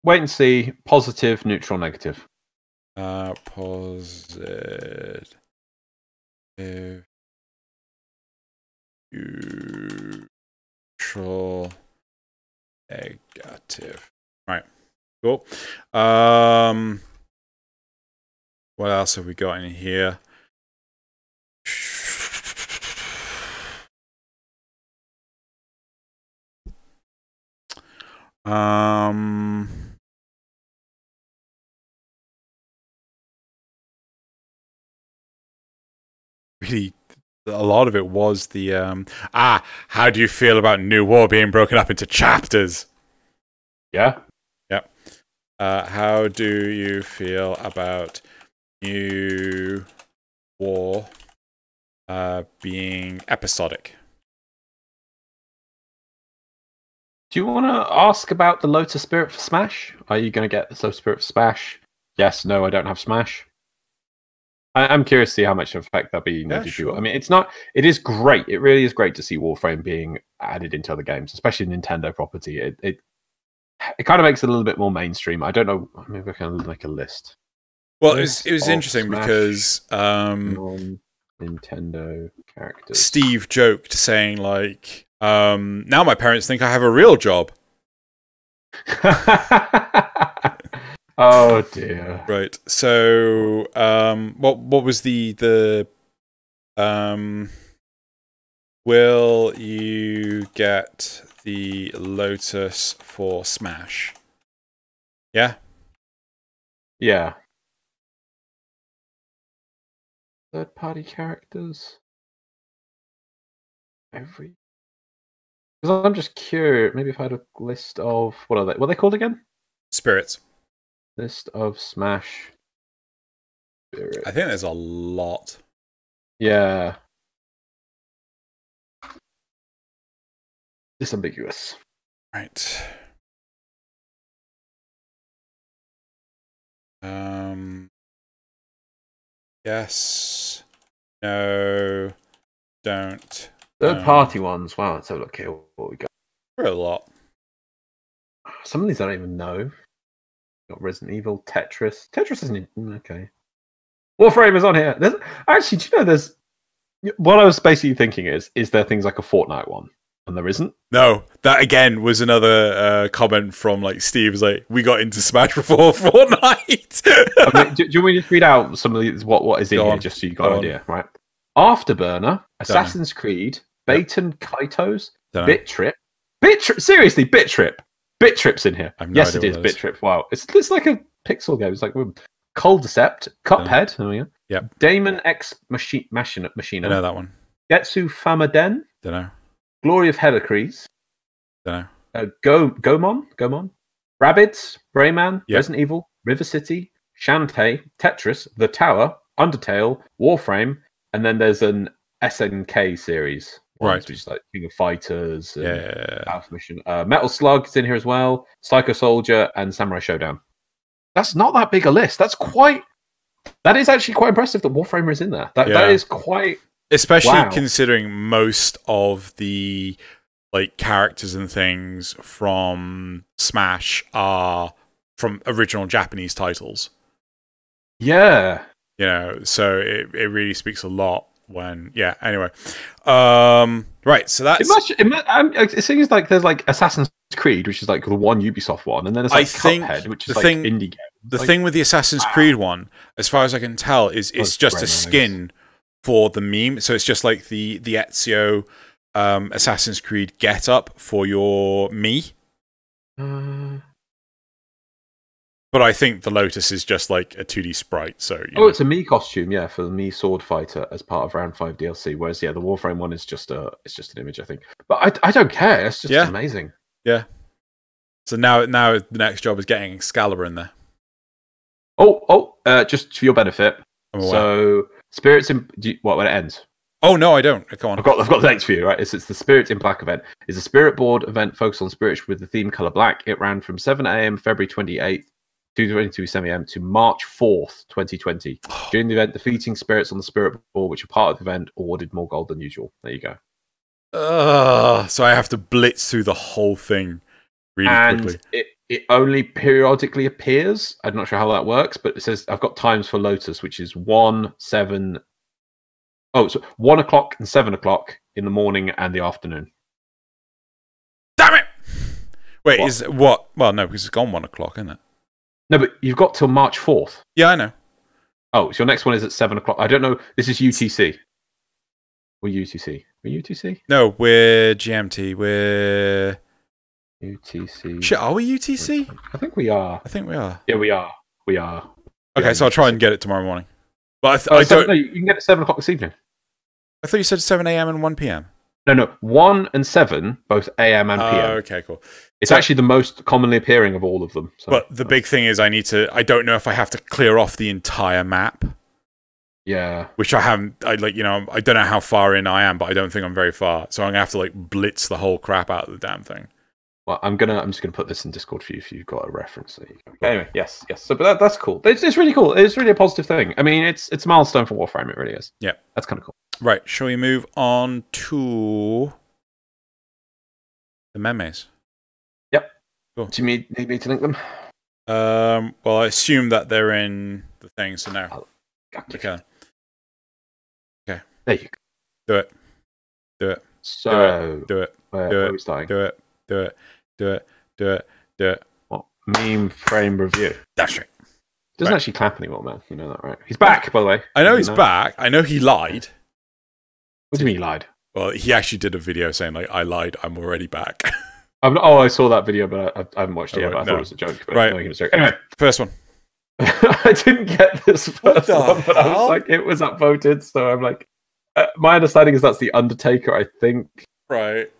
Wait and see. Positive, neutral, negative. uh positive. Neutral. Negative. Right. Cool. Um. What else have we got in here? Um. Really, a lot of it was the um. Ah, how do you feel about New War being broken up into chapters? Yeah. Uh, how do you feel about New War uh, being episodic? Do you want to ask about the Lotus Spirit for Smash? Are you going to get the Lotus Spirit for Smash? Yes, no, I don't have Smash. I, I'm curious to see how much of a effect that'll be. Yeah, sure. I mean, it's not. It is great. It really is great to see Warframe being added into other games, especially Nintendo property. It it, it kind of makes it a little bit more mainstream. I don't know. Maybe I can make a list. Well, it was, it was interesting Smash because um, Nintendo characters. Steve joked saying like, um, "Now my parents think I have a real job." oh dear. Right. So, um, what what was the the um? Will you get the Lotus for Smash? Yeah. Yeah. Third party characters. Every. Because I'm just curious. Maybe if I had a list of what are they? What are they called again? Spirits. List of Smash. Spirit. I think there's a lot. Yeah. Disambiguous. Right. Um. Yes. No. Don't. Third Um, party ones. Wow, let's have a look here. What we got. A lot. Some of these I don't even know. Got Resident Evil, Tetris. Tetris isn't in- okay. Warframe is on here. There's actually, do you know there's what I was basically thinking is is there things like a Fortnite one, and there isn't. No, that again was another uh, comment from like Steve. Was like, we got into Smash before Fortnite. I mean, do, do you want me to read out some of these what what is in Go here on. just so you got Go an idea, right? Afterburner, Assassin's Creed, Baten Kaitos, Dunno. Bit Trip, Bit Trip. Seriously, Bit Trip. Bit Trip's in here. No yes, it is idea is what that Bit. Trip. Wow, it's it's like a pixel game. It's like um, Cold Decept, Cuphead. There we go. Yep. Daemon X Machine Machine I know that one. Getsu Famaden, Don't know. Glory of Heracles, Don't know. uh, Go Goemon, Goemon, Rabbids, Rayman, Yep. Resident Evil, River City, Shantae, Tetris, The Tower, Undertale, Warframe, and then there's an SNK series, ones, Right. Which is like King of Fighters, and Yeah. Alpha Mission, uh, Metal Slug is in here as well, Psycho Soldier, and Samurai Showdown. That's not that big a list. That's quite. That is actually quite impressive that Warframer is in there. That that Yeah. is quite. especially Wow. considering most of the like characters and things from Smash are from original Japanese titles. Yeah. You know, so it, it really speaks a lot when yeah. Anyway, um, right. So that's It must. It, mu- um, it seems like there's like Assassin's Creed, which is like the one Ubisoft one, and then there's I like think Cuphead, which the like thing- indie game. the like- thing with the Assassin's wow. Creed one, as far as I can tell, is it's just a skin for the meme. So it's just like the the Ezio um, Assassin's Creed get up for your Mii. Uh, But I think the Lotus is just like a 2D sprite. So you oh, know. it's a Mii costume, yeah, for the Mii sword fighter as part of Round Five DLC. Whereas, yeah, the Warframe one is just a, it's just an image, I think. But I, I don't care. It's just Yeah. amazing. Yeah. So now now the next job is getting Excalibur in there. Oh, oh, uh, just for your benefit. So, spirits in you, what when it ends? oh no, I don't. Come on. I've got I've got the dates for you, right? It's, it's the Spirits in Black event. It's a spirit board event focused on spirits with the theme color black. It ran from 7 a.m. February 28th, 2:22 a.m. to March 4th, 2020. During the event, defeating spirits on the spirit board, which are part of the event, awarded more gold than usual. There you go. Ugh, so I have to blitz through the whole thing really and quickly. it, it only periodically appears. I'm not sure how that works, but it says I've got times for Lotus, which is one, seven, oh, so one o'clock and seven o'clock in the morning and the afternoon. Damn it! Wait, What? is what? Well, no, because it's gone one o'clock, isn't it? No, but you've got till March fourth. Yeah, I know. Oh, so your next one is at seven o'clock. I don't know. This is UTC. We're UTC. We're UTC. No, we're GMT. We're UTC. shit. Are we UTC? I think we are. I think we are. Yeah, we are. We are. Okay, Yeah, so I'll try and get it tomorrow morning. But I, th- Oh, I seven- don't. no, you can get it at seven o'clock this evening. I thought you said seven a.m. and one p.m. No, no, one and seven, both AM and PM. Oh, okay, cool. It's so- actually the most commonly appearing of all of them. So, But the big thing is, I need to. I don't know if I have to clear off the entire map, yeah, which I haven't. I like, you know, I don't know how far in I am, but I don't think I'm very far. So I'm gonna have to like blitz the whole crap out of the damn thing. well, I'm gonna, I'm just gonna put this in Discord for you if you've got a reference. There you go. Anyway, yes, yes. So, but that, that's cool. It's, it's really cool. It's really a positive thing. I mean, it's it's a milestone for Warframe. It really is. Yeah. that's kind of cool. Right. Shall we move on to the memes? Yep. Cool. Do you need, need me to link them? Um. Well, I assume that they're in the thing. So no. Okay. Okay. There you go. Do it. Do it. So, Do it. do it, we starting? Do it. Do it. Do it. Do it. Do it. What? Meme frame review. That's right. Doesn't Right. actually clap anymore, man. You know that, right? He's back, by the way. I know he's back. I know he lied. What do you mean he lied? Well, he actually did a video saying like, "I lied. I'm already back." I'm, oh, I saw that video, but I, I haven't watched it Oh, yet. But I right, thought it was a joke. But Right. no, was joke. Anyway, First one. I didn't get this first one, but I was like, it was upvoted, so I'm like, uh, my understanding is that's the Undertaker. I think Right.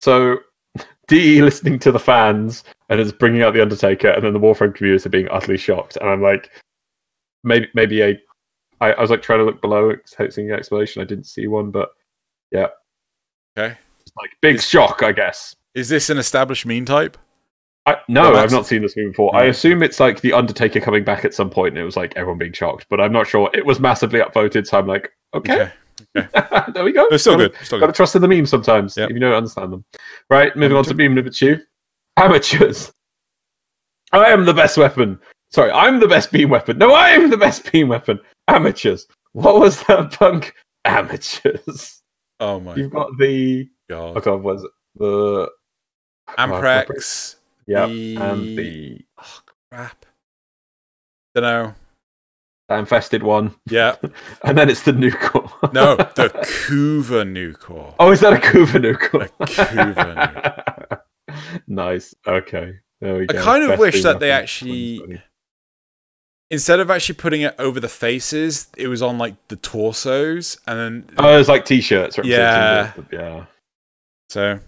so. De listening to the fans and is bringing out the Undertaker, and then the Warframe community are being utterly shocked, and I'm like, maybe maybe a. I, I was like trying to look below, expecting an explanation. I didn't see one, but yeah. Okay. it's like big Is- shock, I guess. Is this an established meme type? I, no, Well, I've not seen this movie before. I assume it's like the Undertaker coming back at some point, and it was like everyone being shocked. But I'm not sure. It was massively upvoted, so I'm like, okay, there we go. It's still Gotta- good. Still Got to good. trust in the memes sometimes, Yep. if you don't understand them. Right, moving on to meme number two. Amateurs. I am the best weapon. Sorry, I'm the best beam weapon. No, I am the best beam weapon. Amateurs. What was that punk? Amateurs. Oh my You've got the. god. Oh god, was it the? Amprex. Yeah, the... and the Oh crap. Don't know. that infested one, Yeah. and then it's the nuke. No, the Kuva Nucor. Oh, is that a Kuva nuke? A Kuva nice. Okay. There we go. I kind of Best wish that they actually- instead of actually putting it over the faces, it was on like the torsos, and then Oh, it was like t-shirts. representing Yeah. yeah. so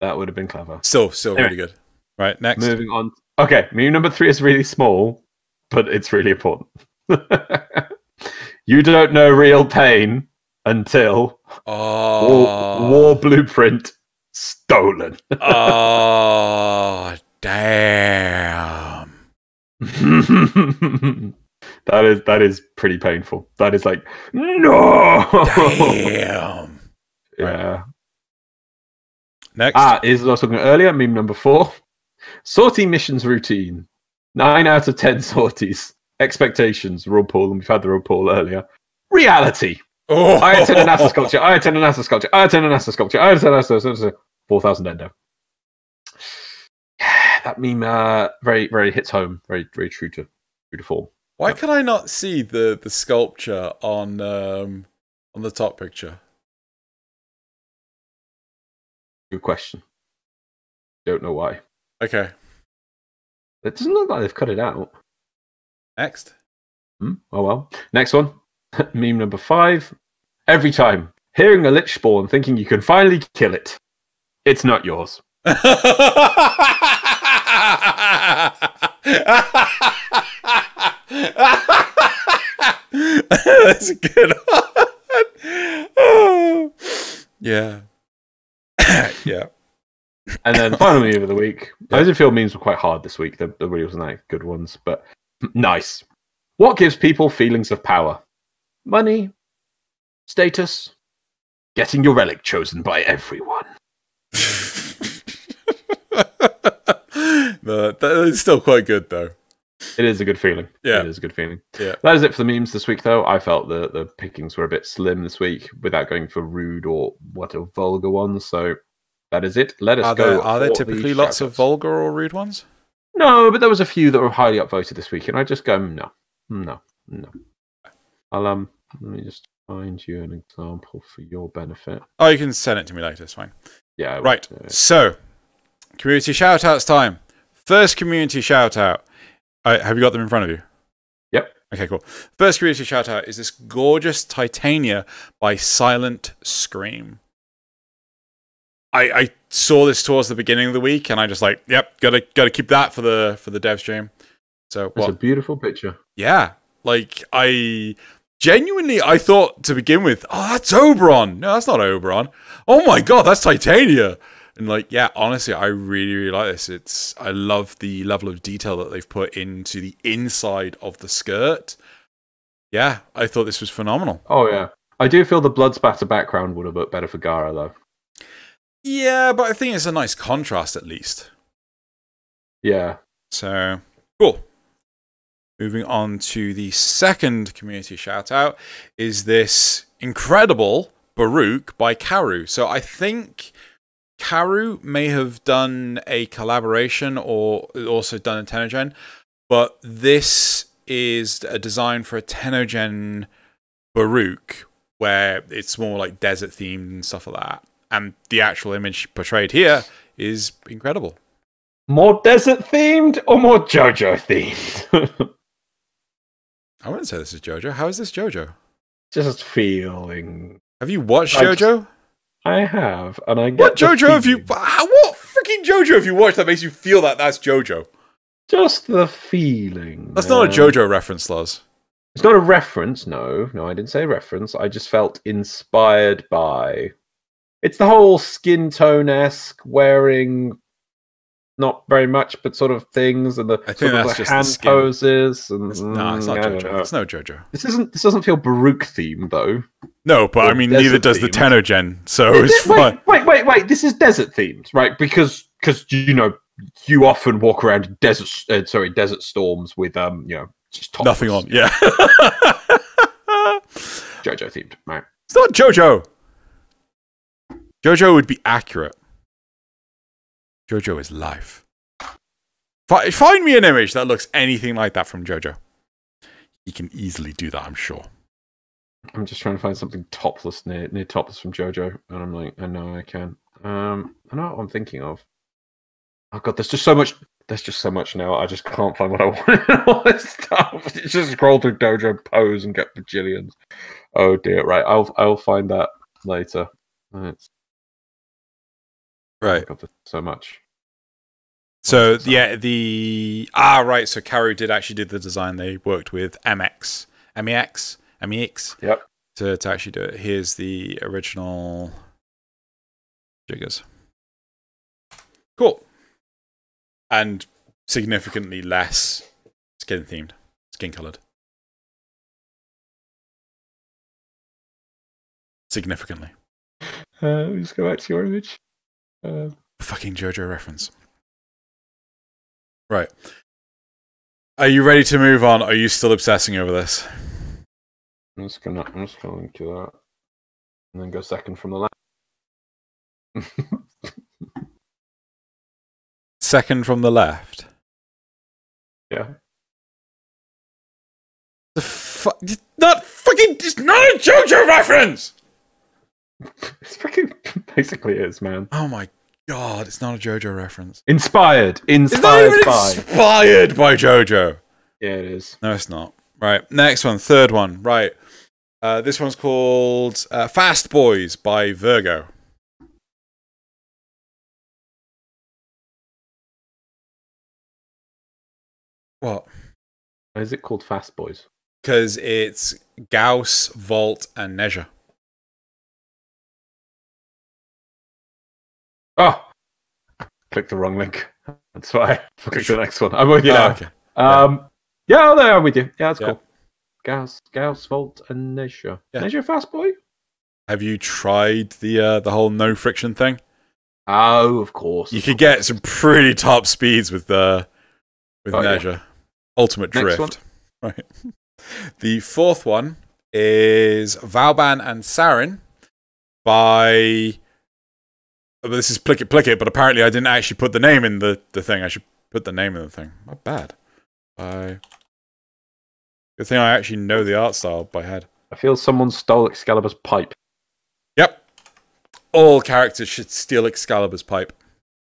That would have been clever. still still Anyway. really good. Right next. Moving on. Okay, meme number three is really small, but it's really important. you don't know real pain until Oh, war, war blueprint stolen. oh, damn. that is that is pretty painful. That is like no. Damn. yeah. Next. Ah, is what I was talking about earlier. Meme number four. Sortie missions routine. Nine out of ten sorties. Expectations. Raw Paul, and we've had the Raw Paul earlier. Reality. oh, Ayatan Anasa sculpture. Ayatan Anasa sculpture. Ayatan Anasa sculpture. Ayatan Anasa sculpture. Four thousand That meme uh, very very hits home. Very very true to true to form. Why can I not see the the sculpture on um on the top picture? Good question. Don't know why. Okay. It doesn't look like they've cut it out. Next. Hmm? Oh well. Next one. Meme number five. Every time hearing a lich spawn, thinking you can finally kill it. It's not yours. That's a good one. Oh. Yeah. yeah. And then the final meme of the week. I did feel memes were quite hard this week. There, there really wasn't that good ones, but nice. What gives people feelings of power? Money, status, getting your relic chosen by everyone. No, that is still quite good though. It is a good feeling. Yeah. It is a good feeling. Yeah. That is it for the memes this week, though. I felt the, the pickings were a bit slim this week without going for rude or what a vulgar ones. So that is it. Let us Are go. there, are there typically the lots of vulgar or rude ones? No, but there was a few that were highly upvoted this week, and I just go, no, no, no. I'll um let me just find you an example for your benefit. Oh, you can send it to me later. It's fine. Yeah. Right. will, uh, So, community shout outs time. First community shout out. Uh, have you got them in front of you? Yep. Okay, cool. First community shout out is this gorgeous Titania by Silent Scream. I, I saw this towards the beginning of the week and I just like, yep, gotta gotta keep that for the for the dev stream. So It's a beautiful picture. yeah. Like I genuinely I thought to begin with, oh that's Oberon. No, that's not Oberon. Oh my god, that's Titania. And like, yeah, honestly, I really, really like this. It's I love the level of detail that they've put into the inside of the skirt. Yeah, I thought this was phenomenal. Oh yeah. I do feel the blood spatter background would have looked better for Gara though. Yeah, but I think it's a nice contrast at least. Yeah. So cool. Moving on to the second community shout out is this incredible Baruuk by Karu. So I think Karu may have done a collaboration or also done a TennoGen, but this is a design for a TennoGen Baruuk where it's more like desert themed and stuff like that. And the actual image portrayed here is incredible. More desert themed or more JoJo themed? I wouldn't say this is JoJo. How is this JoJo? Just feeling. Have you watched I just- JoJo? I have, and I get What JoJo have you? What freaking JoJo have you watched that makes you feel that that's JoJo? Just the feeling. That's not a. JoJo reference, Loz. It's not a reference. No, no, I didn't say reference. I just felt inspired by. It's the whole skin tone esque wearing, not very much, but sort of things, and the I think sort of that's the the hand skin. poses. And It's, no, it's not mm, JoJo. It's no JoJo. This isn't. This doesn't feel Baruuk themed though. No, but I mean, neither does the themed. TennoGen, so it's wait, wait, wait, wait. This is desert themed, right? Because because you know you often walk around desert, uh, sorry, desert storms with um, you know, just topless. Nothing on. Yeah. JoJo themed, right? it's not JoJo. JoJo would be accurate. JoJo is life. Fi- Find me an image that looks anything like that from JoJo. You can easily do that, I'm sure. I'm just trying to find something topless near near topless from JoJo, and I'm like, I know I can. Um, I know what I'm thinking of. Oh god, there's just so much. there's just so much now. I just can't find what I want all this stuff. Just scroll through Dojo pose and get bajillions. Oh dear. Right, I'll I'll find that later. Right. God, there's so much. So What's yeah, the ah right. So Karu did actually did the design. They worked with MX, MEX, MEX Yep. to to actually do it. Here's the original jiggers. Cool. And significantly less skin themed, skin colored. Significantly. Uh, let me just go back to your image. Uh, Fucking JoJo reference. Right. Are you ready to move on? Are you still obsessing over this? I'm just gonna I'm just link to that. And then go second from the left. Second from the left. yeah. The fuck? Not fucking. It's not a JoJo reference. It's freaking basically is, man. Oh my god! It's not a JoJo reference. Inspired. It's not Inspired even by. inspired by JoJo. Yeah, it is. No, it's not. Right. Next one, third one. Right. Uh, this one's called uh, Fast Boys by Virgo. What? Why is it called Fast Boys? Because it's Gauss, Volt, and Nezha. Oh! Click the wrong link. That's why. Click the next one. I'm with you Oh, now. okay. Um, yeah, oh, there I'm with you. Yeah, that's Yeah. cool. Gauss, Gauss, Volt, and Nezha. Yeah. Nezha Fast Boy? Have you tried the uh, the whole no friction thing? Oh, of course. You could get some pretty top speeds with the with Oh, yeah. Ultimate Next drift. Right. The fourth one is Vauban and Saryn by. Well, this is Plick It Plick It, but apparently I didn't actually put the name in the, the thing. I should put the name in the thing. Not bad. I... Good thing I actually know the art style by head. I feel someone stole Excalibur's pipe. Yep. All characters should steal Excalibur's pipe.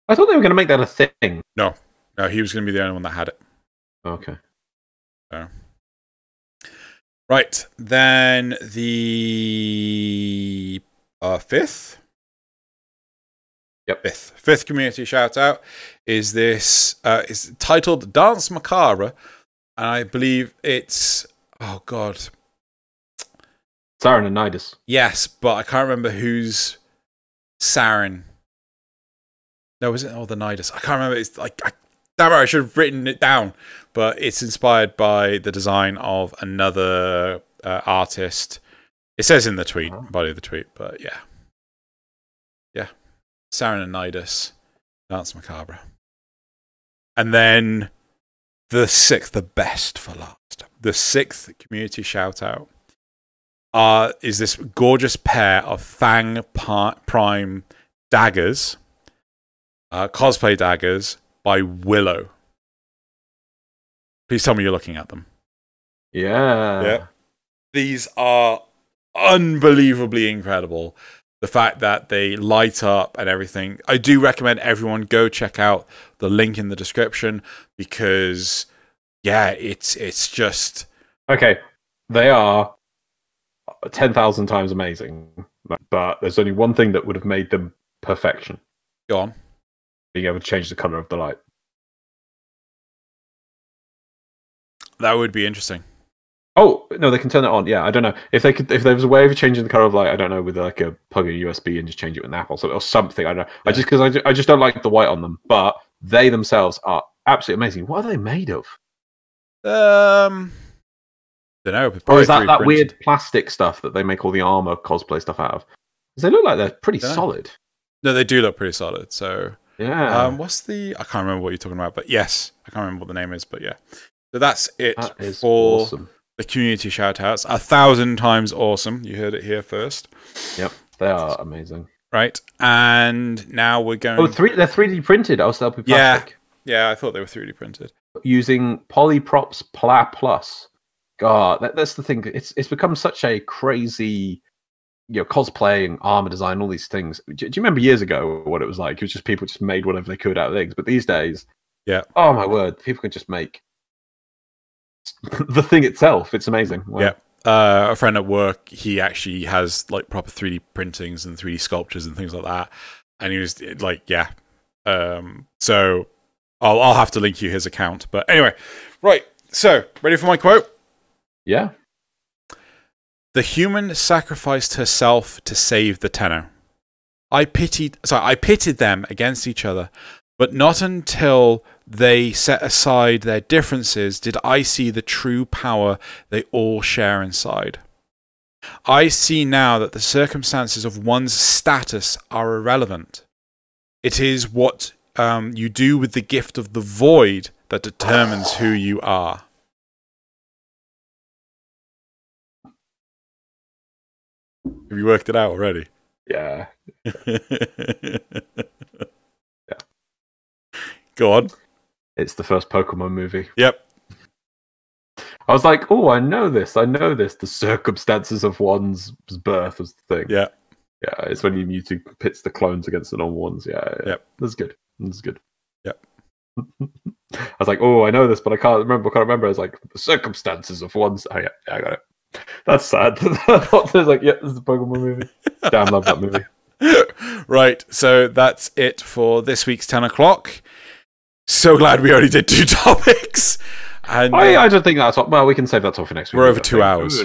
I thought they were going to make that a thing. No, No, he was going to be the only one that had it. Okay. Right. Then the uh, fifth. Yep. Fifth. Fifth community shout out is this uh is titled Dance Macabre. And I believe it's oh god. Saryn and Nidus. Yes, but I can't remember who's Saryn. No, was it oh the Nidus? I can't remember. It's like I, damn it, I should have written it down. But it's inspired by the design of another uh, artist. It says in the tweet, Oh. body of the tweet, but yeah, Saryn and Nidus, Dance Macabre, and then the sixth, the best for last, the sixth community shout out uh, is this gorgeous pair of Fang Prime daggers, uh, cosplay daggers by Willow. Please tell me you're looking at them. Yeah. Yeah. These are unbelievably incredible. The fact that they light up and everything. I do recommend everyone go check out the link in the description because, yeah, it's it's just Okay. They are 10,000 times amazing. But there's only one thing that would have made them perfection go on. being able to change the color of the light. That would be interesting. Oh no, they can turn it on. Yeah, I don't know if they could. If there was a way of changing the color of light, I don't know, with like a plug in USB and just change it with an app or something, or something. I don't know. I just because I, ju- I just don't like the white on them. But they themselves are absolutely amazing. What are they made of? Um, I don't know. Or is that that weird plastic stuff that they make all the armor cosplay stuff out of? 'Cause they look like they're pretty Dunno. solid. No, they do look pretty solid. So, Yeah. um, what's the? I can't remember what you're talking about, but yes, I can't remember what the name is, but yeah. So that's it that for awesome. The community shout outs. A thousand times awesome. You heard it here first, Yep, they are amazing. right? And now we're oh, going. Oh, three, they're 3D printed. Oh, so they'll be Yeah. plastic. yeah, I thought they were 3D printed. using Polyprops Pla Plus. God, that, that's the thing. It's it's become such a crazy, you know, cosplaying, armor design, all these things. Do, do you remember years ago what it was like? It was just people just made whatever they could out of things. But these days, Yeah. Oh my word! People can just make the thing itself. It's amazing. Wow. Yeah. Uh, a friend at work, he actually has like proper 3D printings and 3D sculptures and things like that. And he was like, yeah. Um, so I'll, I'll have to link you his account. But anyway, right. So, ready for my quote? Yeah. The human sacrificed herself to save the Tenno. I pitied, sorry, I pitted them against each other, but not until they set aside their differences did I see the true power they all share inside. I see now that the circumstances of one's status are irrelevant. It is what um, you do with the gift of the void that determines who you are. Have you worked it out already? Yeah. Go on. It's the first Pokemon movie. Yep. I was like, oh, I know this. I know this. The circumstances of one's birth was the thing. Yeah. Yeah, it's when you Mewtwo pits the clones against the normal ones. Yeah, yeah. Yep. That's good. That's good. Yep. I was like, oh, I know this, but I can't remember. I can't remember. I was like, the circumstances of one's. Oh, yeah, yeah I got it. That's sad. I was like, yeah, this is a Pokemon movie. Damn, love that movie. right. So that's it for this week's 10 o'clock. So glad we only did two topics. And I, uh, I don't think that's all, well. We can save that for next week. We're over two hours.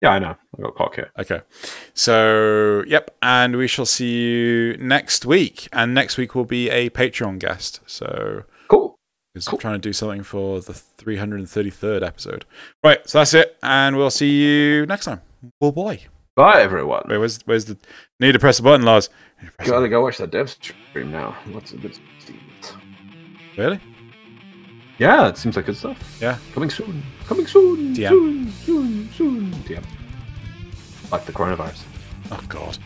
Yeah, I know. I got clock here. Okay. So, yep. And we shall see you next week. And next week will be a Patreon guest. So, Cool. because Cool. I'm trying to do something for the 333rd episode. Right. So that's it. And we'll see you next time. Well, boy. Bye, everyone. Wait, where's, where's the. Need to press the button, Lars. Need to press the Gotta go watch that dev stream now. What's a good? Really? Yeah, it seems like good stuff. Yeah. Coming soon. Coming soon. DM. Soon. Soon. Soon. DM. Like the coronavirus. Oh, God.